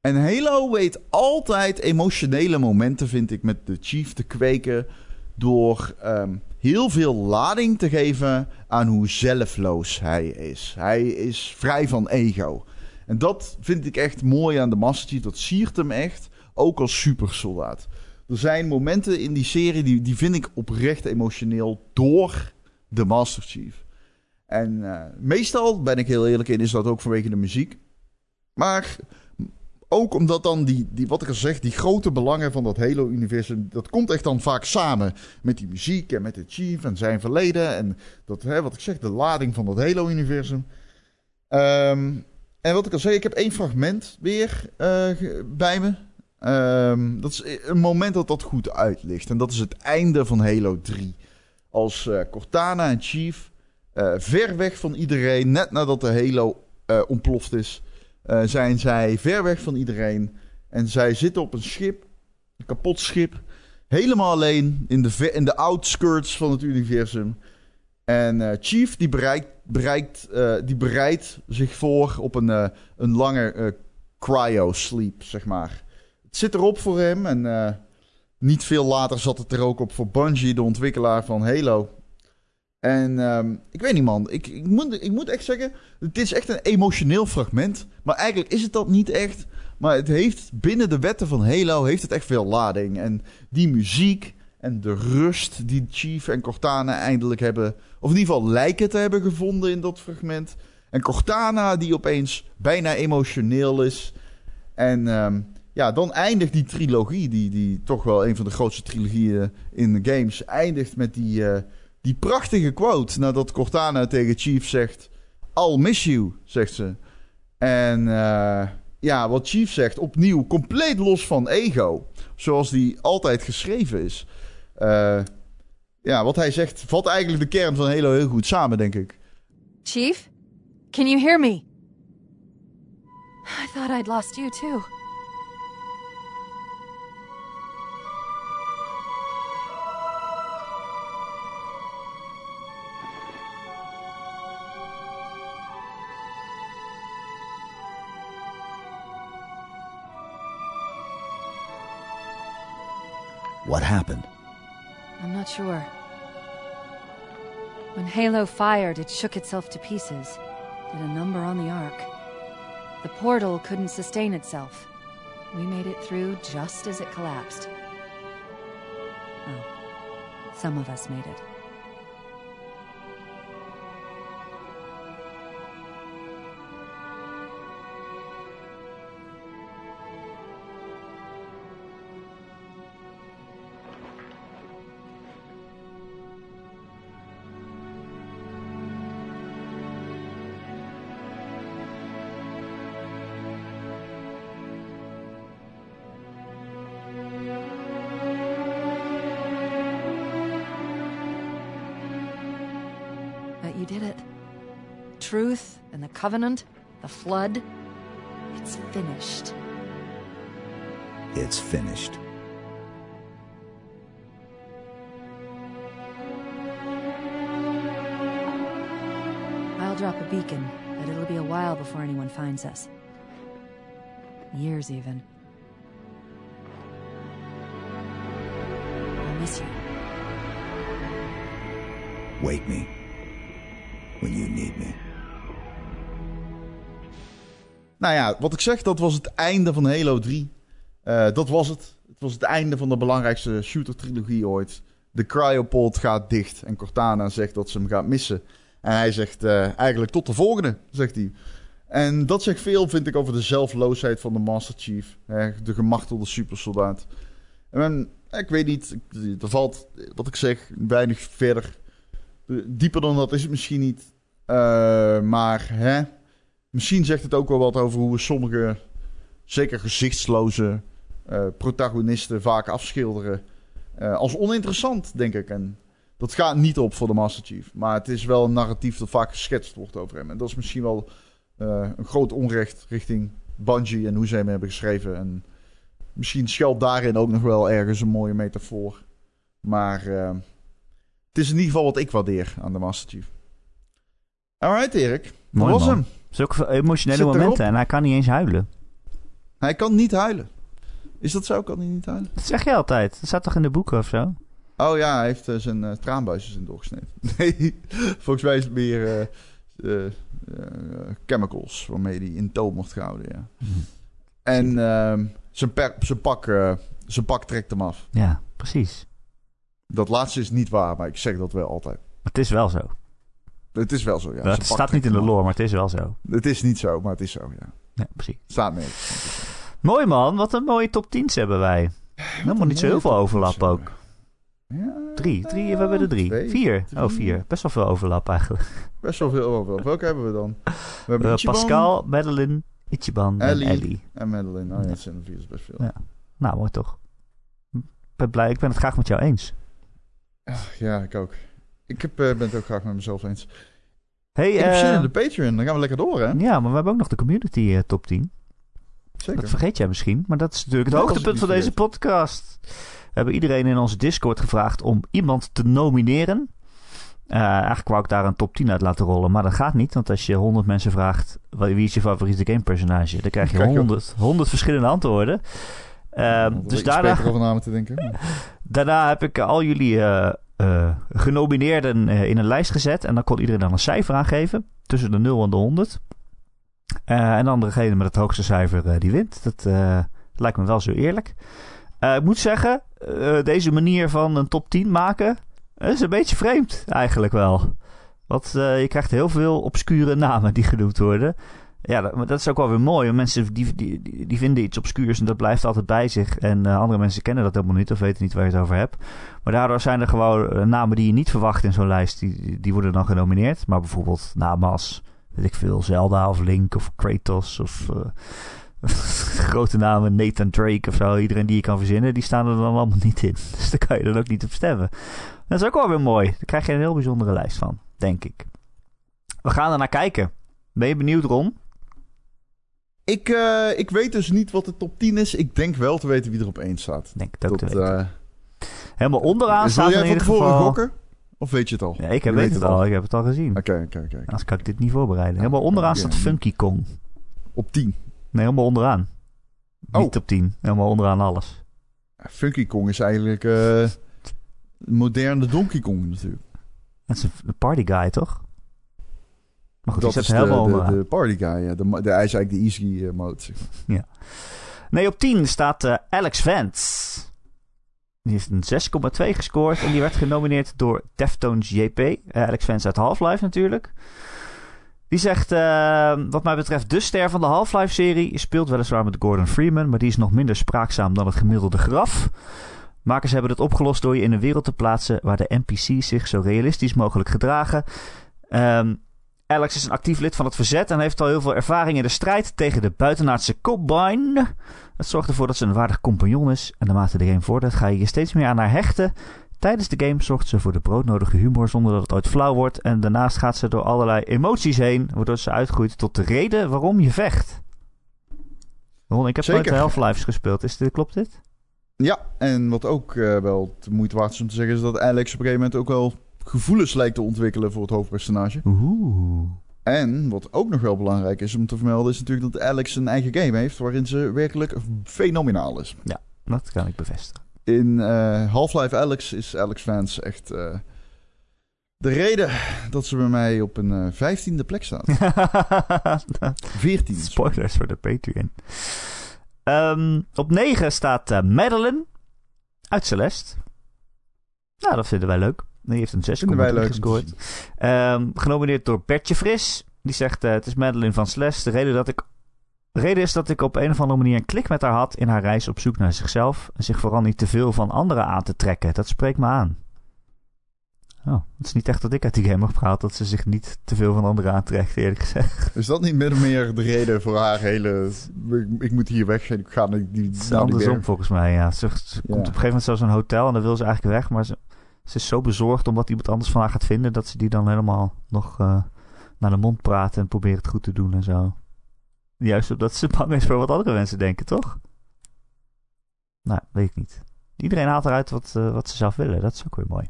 En Halo weet altijd emotionele momenten, vind ik, met de Chief te kweken. Door um, heel veel lading te geven aan hoe zelfloos hij is. Hij is vrij van ego. En dat vind ik echt mooi aan de Master Chief. Dat siert hem echt, ook als supersoldaat. Er zijn momenten in die serie die, die vind ik oprecht emotioneel door de Master Chief. En uh, meestal, ben ik heel eerlijk in, is dat ook vanwege de muziek. Maar ook omdat dan die, die, wat ik al zeg, die grote belangen van dat Halo-universum, dat komt echt dan vaak samen met die muziek en met de Chief en zijn verleden. En dat, hè, wat ik zeg, de lading van dat Halo-universum. Um, en wat ik al zei, ik heb één fragment weer uh, bij me. Um, dat is een moment dat dat goed uitlicht. En dat is het einde van Halo 3. Als uh, Cortana en Chief uh, ver weg van iedereen, net nadat de Halo uh, ontploft is, zijn zij ver weg van iedereen. En zij zitten op een schip, een kapot schip, helemaal alleen in de, in de outskirts van het universum. En Chief die bereikt, bereikt, die bereidt zich voor op een, een lange cryo-sleep, zeg maar zit erop voor hem. En uh, niet veel later zat het er ook op voor Bungie, de ontwikkelaar van Halo. En um, ik weet niet, man. Ik, ik, moet, ik moet echt zeggen, het is echt een emotioneel fragment. Maar eigenlijk is het dat niet echt. Maar het heeft binnen de wetten van Halo heeft het echt veel lading. En die muziek en de rust die Chief en Cortana eindelijk hebben... of in ieder geval lijken te hebben gevonden in dat fragment. En Cortana die opeens bijna emotioneel is. En um, ja, dan eindigt die trilogie, die, die toch wel een van de grootste trilogieën in de games, eindigt met die, uh, die prachtige quote nadat Cortana tegen Chief zegt: I'll miss you, zegt ze. En uh, ja, wat Chief zegt, opnieuw compleet los van ego, zoals die altijd geschreven is. Uh, ja, wat hij zegt vat eigenlijk de kern van Halo heel goed samen, denk ik. Chief, can you hear me? I thought I'd lost you too. What happened? I'm not sure. When Halo fired, it shook itself to pieces. Did a number on the Ark. The portal couldn't sustain itself. We made it through just as it collapsed. Oh, some of us made it. truth and the covenant, the flood. It's finished. It's finished. I'll drop a beacon, but it'll be a while before anyone finds us. Years, even. I'll miss you. Wake me when you need me. Nou ja, wat ik zeg, dat was het einde van Halo 3. Eh, dat was het. Het was het einde van de belangrijkste shooter-trilogie ooit. De cryopod gaat dicht en Cortana zegt dat ze hem gaat missen. En hij zegt eh, eigenlijk tot de volgende, zegt hij. En dat zegt veel, vind ik, over de zelfloosheid van de Master Chief. Hè, de gemachtelde supersoldaat. En ik weet niet, er valt, wat ik zeg, weinig verder. Dieper dan dat is het misschien niet. Uh, maar hè, misschien zegt het ook wel wat over hoe we sommige, zeker gezichtsloze uh, protagonisten vaak afschilderen. Uh, als oninteressant, denk ik. En dat gaat niet op voor de Master Chief. Maar het is wel een narratief dat vaak geschetst wordt over hem. En dat is misschien wel uh, een groot onrecht richting Bungie en hoe zij hem hebben geschreven. En misschien schuilt daarin ook nog wel ergens een mooie metafoor. Maar het is in ieder geval wat ik waardeer aan de Master Chief. Alright, Erik. Dat was man. hem. Zulke emotionele Zit erop. momenten en hij kan niet eens huilen. Hij kan niet huilen. Is dat zo? Kan hij niet huilen? Dat zeg je altijd. Dat staat toch in de boeken of zo? Oh ja, hij heeft uh, zijn uh, traanbuisjes in doorgesneden. Nee, volgens mij is het meer uh, chemicals waarmee hij in toom wordt gehouden. Ja. Mhm. En ehm, zijn, per, zijn, pak, zijn pak trekt hem af. Ja, precies. Dat laatste is niet waar, maar ik zeg dat wel altijd. Het is wel zo. Het is wel zo, ja. Nou, het staat niet in de lore, maar het is wel zo. Het is niet zo, maar het is zo, ja. Precies. Staat mee. Mooi man, wat een mooie top 10's hebben wij. Helemaal niet zo heel veel overlap ook. Ja, Drie, drie, we hebben er drie. twee, vier. drie. Oh, vier. Best wel veel overlap eigenlijk. Best wel veel over. Welke hebben we dan? We hebben Uh, Pascal, Madeline, Ichiban Ellie. en Ellie. en Madeline. Oh ja, dat zijn er vier, is best veel. Ja. Nou, mooi toch. Ik ben blij, ik ben het graag met jou eens. Ja, ik ook. Ik heb, uh, ben het ook graag met mezelf eens. Hey, ik heb zin in de Patreon. Dan gaan we lekker door, hè? Ja, maar we hebben ook nog de community uh, top 10. Zeker. Dat vergeet jij misschien, maar dat is natuurlijk het hoogtepunt van deze podcast. We hebben iedereen in onze Discord gevraagd om iemand te nomineren. Uh, eigenlijk wou ik daar een top 10 uit laten rollen, maar dat gaat niet. Want als je 100 mensen vraagt wie is je favoriete gamepersonage, dan krijg je Krijg je 100, 100 verschillende antwoorden. Uh, dus daarna, over te denken. daarna heb ik al jullie uh, uh, genomineerden in een lijst gezet. En dan kon iedereen dan een cijfer aangeven. Tussen de 0 en de 100. en dan degene met het hoogste cijfer die wint. Dat lijkt me wel zo eerlijk. ik moet zeggen, deze manier van een top 10 maken is een beetje vreemd eigenlijk wel. Want je krijgt heel veel obscure namen die genoemd worden. Ja, dat, dat is ook wel weer mooi. Mensen die, die, die, vinden iets obscuurs en dat blijft altijd bij zich. En uh, andere mensen kennen dat helemaal niet of weten niet waar je het over hebt. Maar daardoor zijn er gewoon uh, namen die je niet verwacht in zo'n lijst. Die, die worden dan genomineerd. Maar bijvoorbeeld namen als, weet ik veel, Zelda of Link of Kratos of... uh, grote namen, Nathan Drake of zo. Iedereen die je kan verzinnen, die staan er dan allemaal niet in. Dus daar kan je dan ook niet op stemmen. Dat is ook wel weer mooi. Daar krijg je een heel bijzondere lijst van, denk ik. We gaan er naar kijken. Ben je benieuwd, Ron? Ik, uh, ik weet dus niet wat de top 10 is. Ik denk wel te weten wie er op 1 staat. Denk het ook dat, te weten. Uh, Helemaal onderaan staat jij in van ieder geval... gokken? Of weet je het al? Ja, ik heb weet het al. Ik heb het al gezien. Oké, oké, oké. Anders kan ik dit niet voorbereiden. Helemaal onderaan okay. staat Funky Kong. Op 10? Nee, helemaal onderaan. Oh. Niet op 10. Helemaal onderaan alles. Funky Kong is eigenlijk uh, moderne Donkey Kong natuurlijk. Dat is een party guy, toch? Maar goed, dat die is helemaal de, de, de party guy, ja. De, de, hij is eigenlijk de easy uh, mode. Zeg maar. Ja. Nee, op 10 staat uh, Alex Vance. Die heeft een 6,2 gescoord en die werd genomineerd door Deftones JP. Uh, Alex Vance uit Half-Life natuurlijk. Die zegt, uh, wat mij betreft, de ster van de Half-Life-serie. Je speelt weliswaar met Gordon Freeman, maar die is nog minder spraakzaam dan het gemiddelde graf. Makers hebben het opgelost door je in een wereld te plaatsen waar de NPC's zich zo realistisch mogelijk gedragen. Um, Alex is een actief lid van het verzet en heeft al heel veel ervaring in de strijd tegen de buitenaardse Combine. Dat zorgt ervoor dat ze een waardig compagnon is. En naarmate de game vordert ga je je steeds meer aan haar hechten. Tijdens de game zorgt ze voor de broodnodige humor zonder dat het ooit flauw wordt. En daarnaast gaat ze door allerlei emoties heen, waardoor ze uitgroeit tot de reden waarom je vecht. Ron, ik heb nooit Half-Lives gespeeld. Is dit, klopt dit? Ja, en wat ook uh, wel de moeite waard is om te zeggen... is dat Alex op een gegeven moment ook wel gevoelens lijkt te ontwikkelen voor het hoofdpersonage. Oeh. En wat ook nog wel belangrijk is om te vermelden, is natuurlijk dat Alex een eigen game heeft waarin ze werkelijk fenomenaal is. Dat kan ik bevestigen. In eh, Half-Life Alex is Alex Vance echt eh, de reden dat ze bij mij op een eh, vijftiende plek staat. Veertien. Spoilers voor de Patreon. Ehm, op 9 staat Madeline uit Celeste. Nou, dat vinden wij leuk. Die heeft een 6,3 Vinden wij leuk om te gescoord. Ehm, genomineerd door Bertje Fris. Die zegt, eh, het is Madeline van Celeste. De reden, dat ik, de reden is dat ik op een of andere manier een klik met haar had... in haar reis op zoek naar zichzelf... en zich vooral niet te veel van anderen aan te trekken. Dat spreekt me aan. Oh, het is niet echt dat ik uit die game heb gehaald... dat ze zich niet te veel van anderen aantrekt, eerlijk gezegd. Is dat niet meer de reden voor haar hele... Ik, ik moet hier weg en ik ga naar die, Het is die andersom volgens mij, ja. Ze, ze Ja. komt op een gegeven moment zelfs een hotel en dan wil ze eigenlijk weg. Maar ze, ze is zo bezorgd omdat iemand anders van haar gaat vinden... dat ze die dan helemaal nog eh, naar de mond praat en probeert het goed te doen en zo. Juist omdat ze bang is voor wat andere mensen denken, toch? Nou, weet ik niet. Iedereen haalt eruit wat, eh, wat ze zelf willen. Dat is ook weer mooi.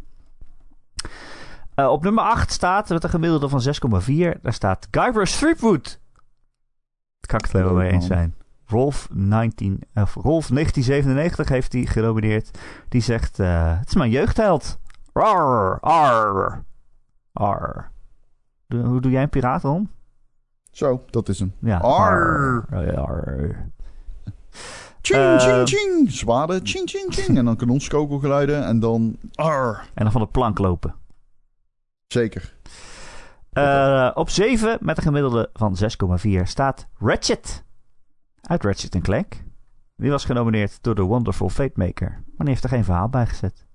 Eh, op nummer 8 staat met een gemiddelde van 6,4. Daar staat Guybrush Threepwood. Daar kan ik het helemaal mee eens zijn. Rolf, 19, of Rolf 1997 heeft hij genomineerd. Die zegt: Het is mijn jeugdheld. Rar, ar, ar. Hoe doe jij een piraat om? Zo, dat is hem. Ja. Ar. Ar. Ar. Ching, Eh, ching, ching. Zwaarden, ching, ching, ching. En dan kanonskogelgeluiden en dan... Arr. En dan van de plank lopen. Zeker. Eh, op 7 met een gemiddelde van 6,4 staat Ratchet. Uit Ratchet Clank. Die was genomineerd door de Wonderful Fate Maker. Maar die heeft er geen verhaal bij gezet.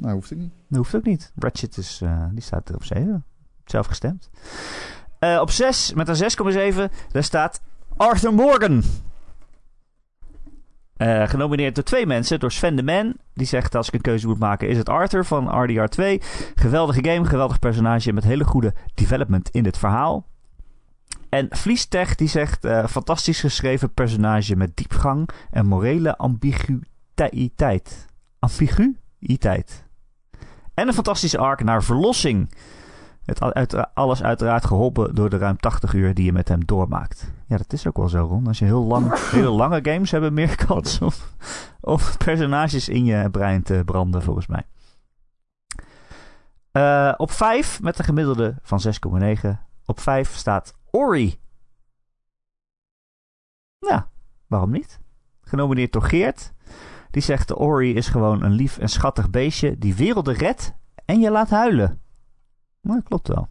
Nou, hoeft ik niet. Dat hoeft ook niet. Ratchet is, eh, die staat op 7. Zelf gestemd. Eh, op 6 met een 6,7 daar staat Arthur Morgan. Eh, genomineerd door twee mensen. Door Sven de Man. Die zegt als ik een keuze moet maken is het Arthur van RDR 2. Geweldige game, geweldig personage met hele goede development in het verhaal. En Vliestech die zegt fantastisch geschreven personage met diepgang en morele ambiguïteit. Ambiguïteit. En een fantastische arc naar verlossing. Het uit, alles uiteraard geholpen door de ruim 80 uur die je met hem doormaakt. Ja, dat is ook wel zo, Ron. Als je heel lang, hele lange games hebben meer kans om, personages in je brein te branden, volgens mij. Eh, op 5 met een gemiddelde van 6,9. Op 5 staat Ori. Ja, waarom niet? Genomineerd door Geert. Die zegt de Ori is gewoon een lief en schattig beestje die werelden redt en je laat huilen. Nou, klopt wel.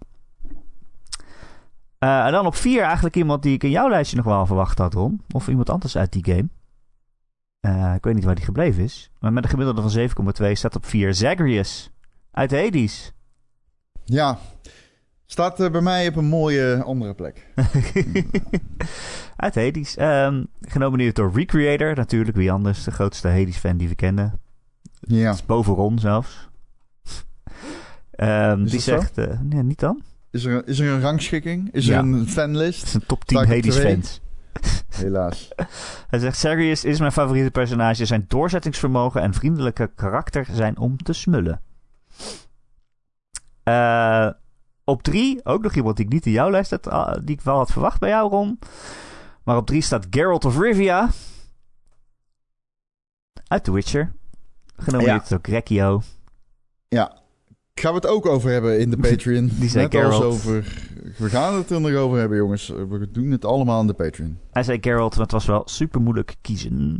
Eh, en dan op 4 eigenlijk iemand die ik in jouw lijstje nog wel verwacht had, Ron. Of iemand anders uit die game. Eh, ik weet niet waar die gebleven is. Maar met een gemiddelde van 7,2 staat op 4 Zagreus. Uit Hades. Ja. Staat eh, bij mij op een mooie andere plek. Uit Hades. Ehm, genomineerd door Recreator. Natuurlijk, wie anders. De grootste Hades-fan die we kennen. Ja. Dat is boven Ron zelfs. Ehm, die zegt... eh, nee, niet dan. Is er, is er een rangschikking? Is Ja. er een Het fanlist? is een top 10 Sta ik op Hades-fans. Helaas. Hij zegt: Sirius is mijn favoriete personage. Zijn doorzettingsvermogen en vriendelijke karakter zijn om te smullen. Eh, op drie, ook nog iemand die ik niet in jouw lijst had, ah, die ik wel had verwacht bij jou, Ron. Maar op drie staat Geralt of Rivia. Uit The Witcher. Genomineerd door Grecchio. Ja. Gaan we het ook over hebben in de Patreon? Die zei Net Geralt. over... We gaan het er nog over hebben, jongens. We doen het allemaal in de Patreon. Hij zei Geralt, maar het was wel super moeilijk kiezen.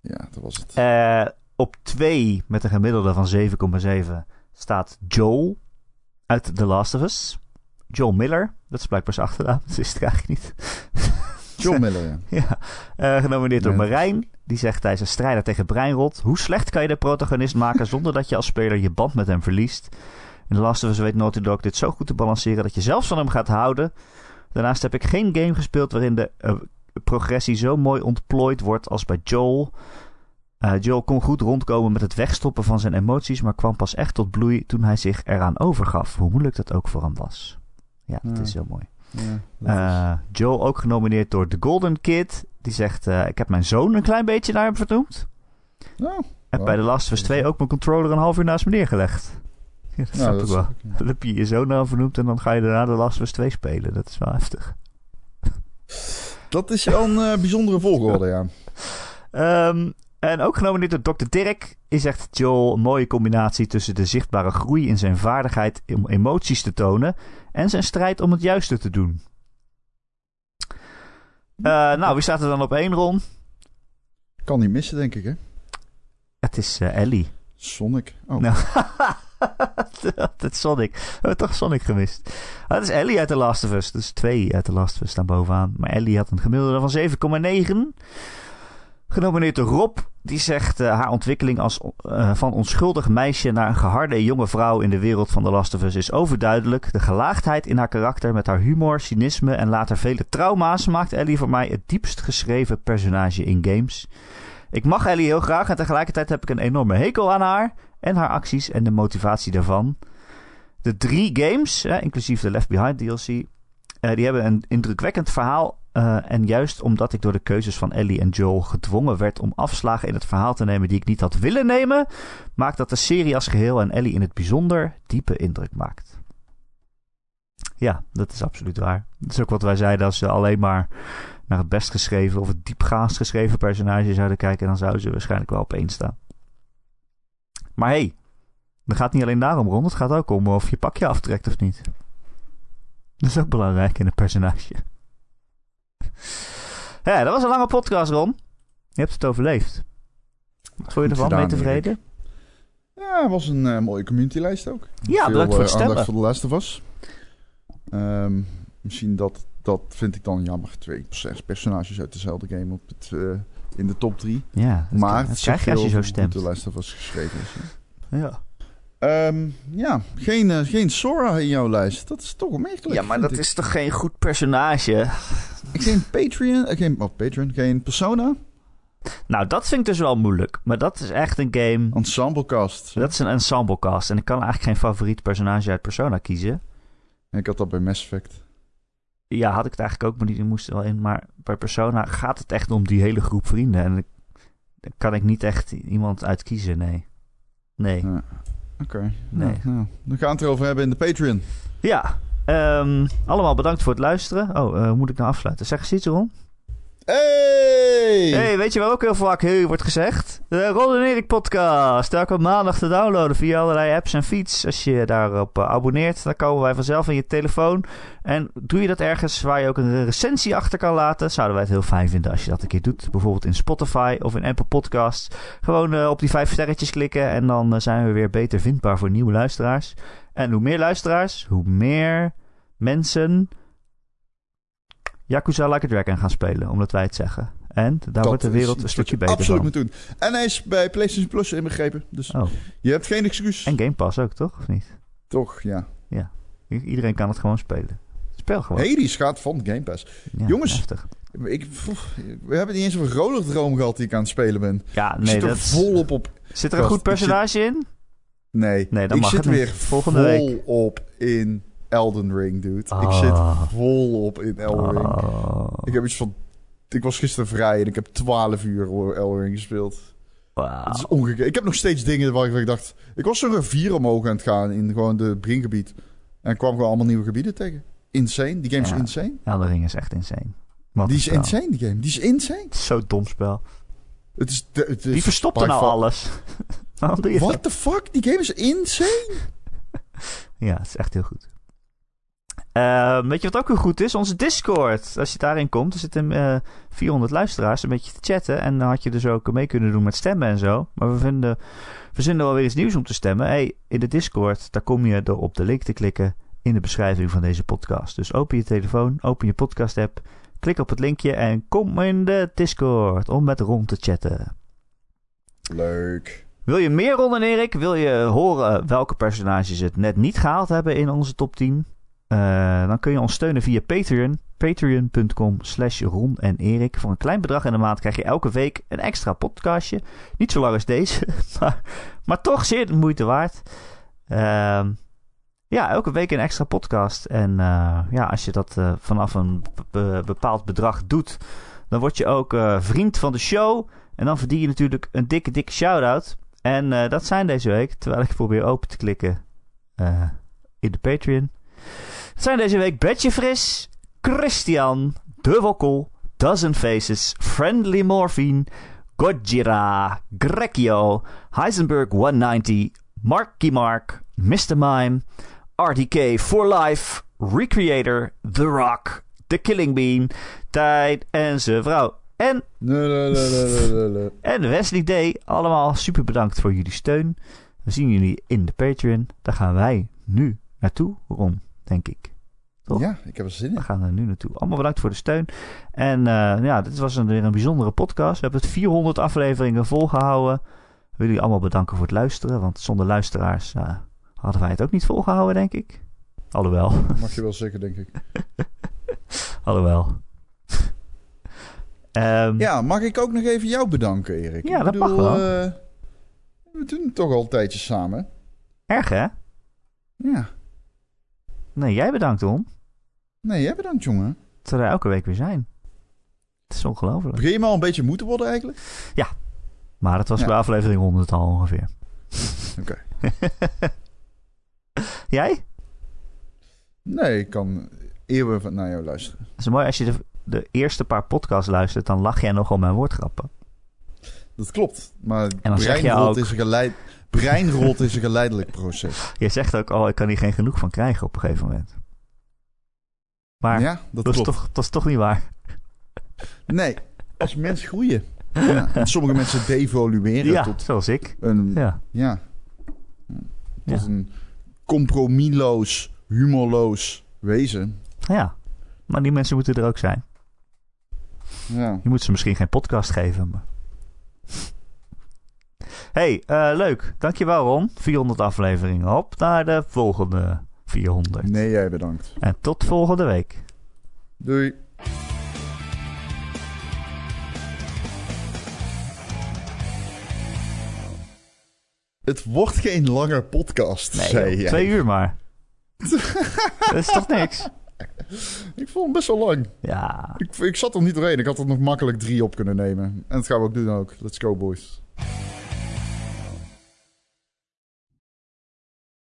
Ja, dat was het. Eh, op 2 met een gemiddelde van 7,7 staat Joel uit The Last of Us. Joel Miller, dat is blijkbaar zijn achternaam, dat wist ik eigenlijk niet. John Miller, ja. ja. Eh, genomineerd door Ja. Marijn. Die zegt hij is een strijder tegen breinrot. Hoe slecht kan je de protagonist maken zonder dat je als speler je band met hem verliest? In The Last of Us weet Naughty Dog dit zo goed te balanceren dat je zelfs van hem gaat houden. Daarnaast heb ik geen game gespeeld waarin de eh, progressie zo mooi ontplooid wordt als bij Joel. Eh, Joel kon goed rondkomen met het wegstoppen van zijn emoties, maar kwam pas echt tot bloei toen hij zich eraan overgaf, hoe moeilijk dat ook voor hem was. Ja, dat Ja. is heel mooi. ja dat Eh, Joel ook genomineerd door The Golden Kid. Die zegt, eh, ik heb mijn zoon een klein beetje naar hem vernoemd. Oh, Heb bij The Last of Us 2 ook mijn controller een half uur naast me neergelegd. Ja, dat Nou, snap dat ik wel. Dan heb je je zoon nou vernoemd en dan ga je daarna de Last of Us 2 spelen. Dat is wel heftig. Dat is wel een bijzondere volgorde, ja. Ehm, en ook genomineerd door Dr. Dirk is echt Joel een mooie combinatie tussen de zichtbare groei in zijn vaardigheid om emoties te tonen en zijn strijd om het juiste te doen. Eh, nou, wie staat er dan op één, Ron? Kan niet missen, denk ik, hè? Het is eh, Ellie. Sonic. Oh, Nou, het is Sonic. We hebben toch Sonic gemist. Ah, het is Ellie uit The Last of Us. Dus twee uit The Last of Us staan bovenaan. Maar Ellie had een gemiddelde van 7,9. Genomineerd door Rob. Die zegt eh, haar ontwikkeling als, eh, van onschuldig meisje naar een geharde jonge vrouw in de wereld van The Last of Us is overduidelijk. De gelaagdheid in haar karakter met haar humor, cynisme en later vele trauma's maakt Ellie voor mij het diepst geschreven personage in games. Ik mag Ellie heel graag en tegelijkertijd heb ik een enorme hekel aan haar en haar acties en de motivatie daarvan. De drie games, inclusief de Left Behind DLC, eh, die hebben een indrukwekkend verhaal. Eh, en juist omdat ik door de keuzes van Ellie en Joel gedwongen werd om afslagen in het verhaal te nemen die ik niet had willen nemen, maakt dat de serie als geheel en Ellie in het bijzonder diepe indruk maakt. Ja, dat is absoluut waar. Dat is ook wat wij zeiden als ze alleen maar naar het best geschreven of het diepgaand geschreven personage zouden kijken, dan zouden ze waarschijnlijk wel op één staan. Maar hey, het gaat niet alleen daarom rond. Het gaat ook om of je pakje aftrekt of niet. Dat is ook belangrijk in een personage. Ja, dat was een lange podcast, Ron. Je hebt het overleefd. Wat vond je ervan? Ben je gedaan, tevreden? Ja, het was een eh, mooie communitylijst ook. Ja, Veel, bedankt voor het eh, stemmen. voor de Last of Us. Ehm, misschien dat, dat vind ik dan jammer. Twee pers- personages uit dezelfde game op het, eh, in de top drie. Ja, dat, maar dat het krijg je als je zo stemt. goed de Last of Us geschreven is. Ja. Ehm, ja, geen, geen Sora in jouw lijst. Dat is toch opmerkelijk. ja, maar dat ik. is toch geen goed personage? Geen Patreon, eh, geen, oh, Patreon, geen Persona. Nou, dat vind ik dus wel moeilijk. Maar dat is echt een game... Ensemblecast. Dat is een ensemblecast. En ik kan eigenlijk geen favoriet personage uit Persona kiezen. Ik had dat bij Mass Effect. Ja, had ik het eigenlijk ook, maar die moest er wel in. Maar bij Persona gaat het echt om die hele groep vrienden. En ik- daar kan ik niet echt iemand uit kiezen, nee. Nee. Ja. Oké. Nee. Nou, nou, dan gaan we het erover hebben in de Patreon. Ja, ehm, allemaal bedankt voor het luisteren. Oh, eh, moet ik nou afsluiten? Zeg eens iets, Ron. Hey! hey, weet je waar ook heel vaak hey wordt gezegd? De Ron en Erik podcast. Elke maandag te downloaden via allerlei apps en feeds. Als je daarop eh, abonneert, dan komen wij vanzelf in je telefoon. En doe je dat ergens waar je ook een recensie achter kan laten, zouden wij het heel fijn vinden als je dat een keer doet. Bijvoorbeeld in Spotify of in Apple Podcasts. Gewoon eh, op die vijf sterretjes klikken en dan zijn we weer beter vindbaar voor nieuwe luisteraars. En hoe meer luisteraars, hoe meer mensen Yakuza Like a Dragon gaan spelen, omdat wij het zeggen. En daar Dat wordt de wereld een stukje je beter absoluut van. moet doen. En hij is bij PlayStation Plus inbegrepen. Dus Oh, je hebt geen excuus. en Game Pass ook, toch? Of niet? Toch, ja. I- Iedereen kan het gewoon spelen. Speel gewoon. Hades gaat van Game Pass. Ja, jongens. heftig. Ik, pff, we hebben niet eens een vrolijk droom gehad die ik aan het spelen ben. Ja, nee, zit er dat volop op. Zit er een goed personage in? Nee, Nee, dan ik mag zit weer Volgende week. volop in Elden Ring, dude. Ik Ah. zit volop in Elden Ring. Oh, Ik heb iets van... Ik was gisteren vrij en ik heb 12 uur Elden Ring gespeeld. wauw. Het is ongekend. Ik heb nog steeds dingen waar ik, waar ik dacht... Ik was zo'n rivier omhoog aan het gaan in gewoon de Bringgebied. En kwam gewoon allemaal nieuwe gebieden tegen. Insane. Die game is insane. Elden Ring is echt insane. Wat Die is spel. insane, die game. Die is insane. Zo'n dom spel. Het is... De, het is verstopt er nou alles? Waarom doe je dat? What the fuck? Die game is insane. Ja, het is echt heel goed. Ehm, weet je wat ook heel goed is? Onze Discord. Als je daarin komt, er zitten eh 400 luisteraars een beetje te chatten. En dan had je dus ook mee kunnen doen met stemmen en zo. Maar we vinden, we vinden wel weer iets nieuws om te stemmen. Hey, in de Discord, daar kom je door op de link te klikken in de beschrijving van deze podcast. Dus open je telefoon, open je podcast app, klik op het linkje en kom in de Discord om met Ron te chatten. Leuk. Wil je meer Ron en Erik? Wil je horen welke personages het net niet gehaald hebben in onze top 10? Eh, dan kun je ons steunen via Patreon. Patreon.com slash en Erik. Voor een klein bedrag in de maand krijg je elke week een extra podcastje. Niet zo lang als deze, maar, toch zeer de moeite waard. Ehm, ja, elke week een extra podcast. En eh, ja, als je dat eh, vanaf een be- bepaald bedrag doet, dan word je ook vriend van de show. En dan verdien je natuurlijk een dikke, dikke shout-out. En eh, dat zijn deze week, terwijl ik probeer open te klikken, eh, in de Patreon. Het zijn deze week Betje Fris, Christian, De Wokkel, Dozen Faces, Friendly Morphine, Gojira, Grekio, Heisenberg 190, Marky Mark, Mr. Mime, RDK for Life, Recreator, The Rock, The Killing Bean, Tijd en zijn vrouw. En, en Wesley D. Allemaal super bedankt voor jullie steun. We zien jullie in de Patreon. Daar gaan wij nu naartoe, Ron, denk ik. Toch? Ja, ik heb er zin in. We gaan er nu naartoe. Allemaal bedankt voor de steun. En eh, ja, dit was een, weer een bijzondere podcast. We hebben het 400 afleveringen volgehouden. We willen jullie allemaal bedanken voor het luisteren. Want zonder luisteraars eh, hadden wij het ook niet volgehouden, denk ik. Alhoewel. Mag je wel zeggen, denk ik. Alhoewel. Ehm, Ja, mag ik ook nog even jou bedanken, Erik? Ja, Ik dat mag wel. eh, we doen het toch al een tijdje samen. Erg, hè? Ja. Nee, jij bedankt, Ron. Nee, jij bedankt, jongen. Dat we elke week weer zijn. Het is ongelooflijk. Begin je me al een beetje moe te worden eigenlijk? Maar het was Ja. bij aflevering 100 al ongeveer. Oké. Jij? Nee, ik kan eeuwen naar jou luisteren. Het is mooi als je de, de eerste paar podcasts luistert, dan lach jij nog om mijn woordgrappen. Dat klopt. Maar breinrot, is een geleid... breinrot is een geleidelijk proces. Je zegt ook, oh, ik kan hier geen genoeg van krijgen op een gegeven moment. Maar ja, dat, dat, is toch, dat is toch niet waar. Nee, als mens groeien. Ja. Sommige mensen devolueren Ja, tot zoals ik. een... Ja. Ja. Tot een compromisloos, humorloos wezen. ja, maar die mensen moeten er ook zijn. Ja. Je moet ze misschien geen podcast geven. Maar... hey, eh, leuk. Dankjewel Ron. 400 afleveringen op naar de volgende 400. Nee, jij bedankt. En tot volgende week. Doei. Het wordt geen lange podcast, Nee, zei joh, jij. twee uur maar. dat is toch niks? Ik vond hem best wel lang. Ja. Ik, ik zat er niet doorheen. Ik had er nog makkelijk drie op kunnen nemen. En dat gaan we ook doen ook. Let's go, boys.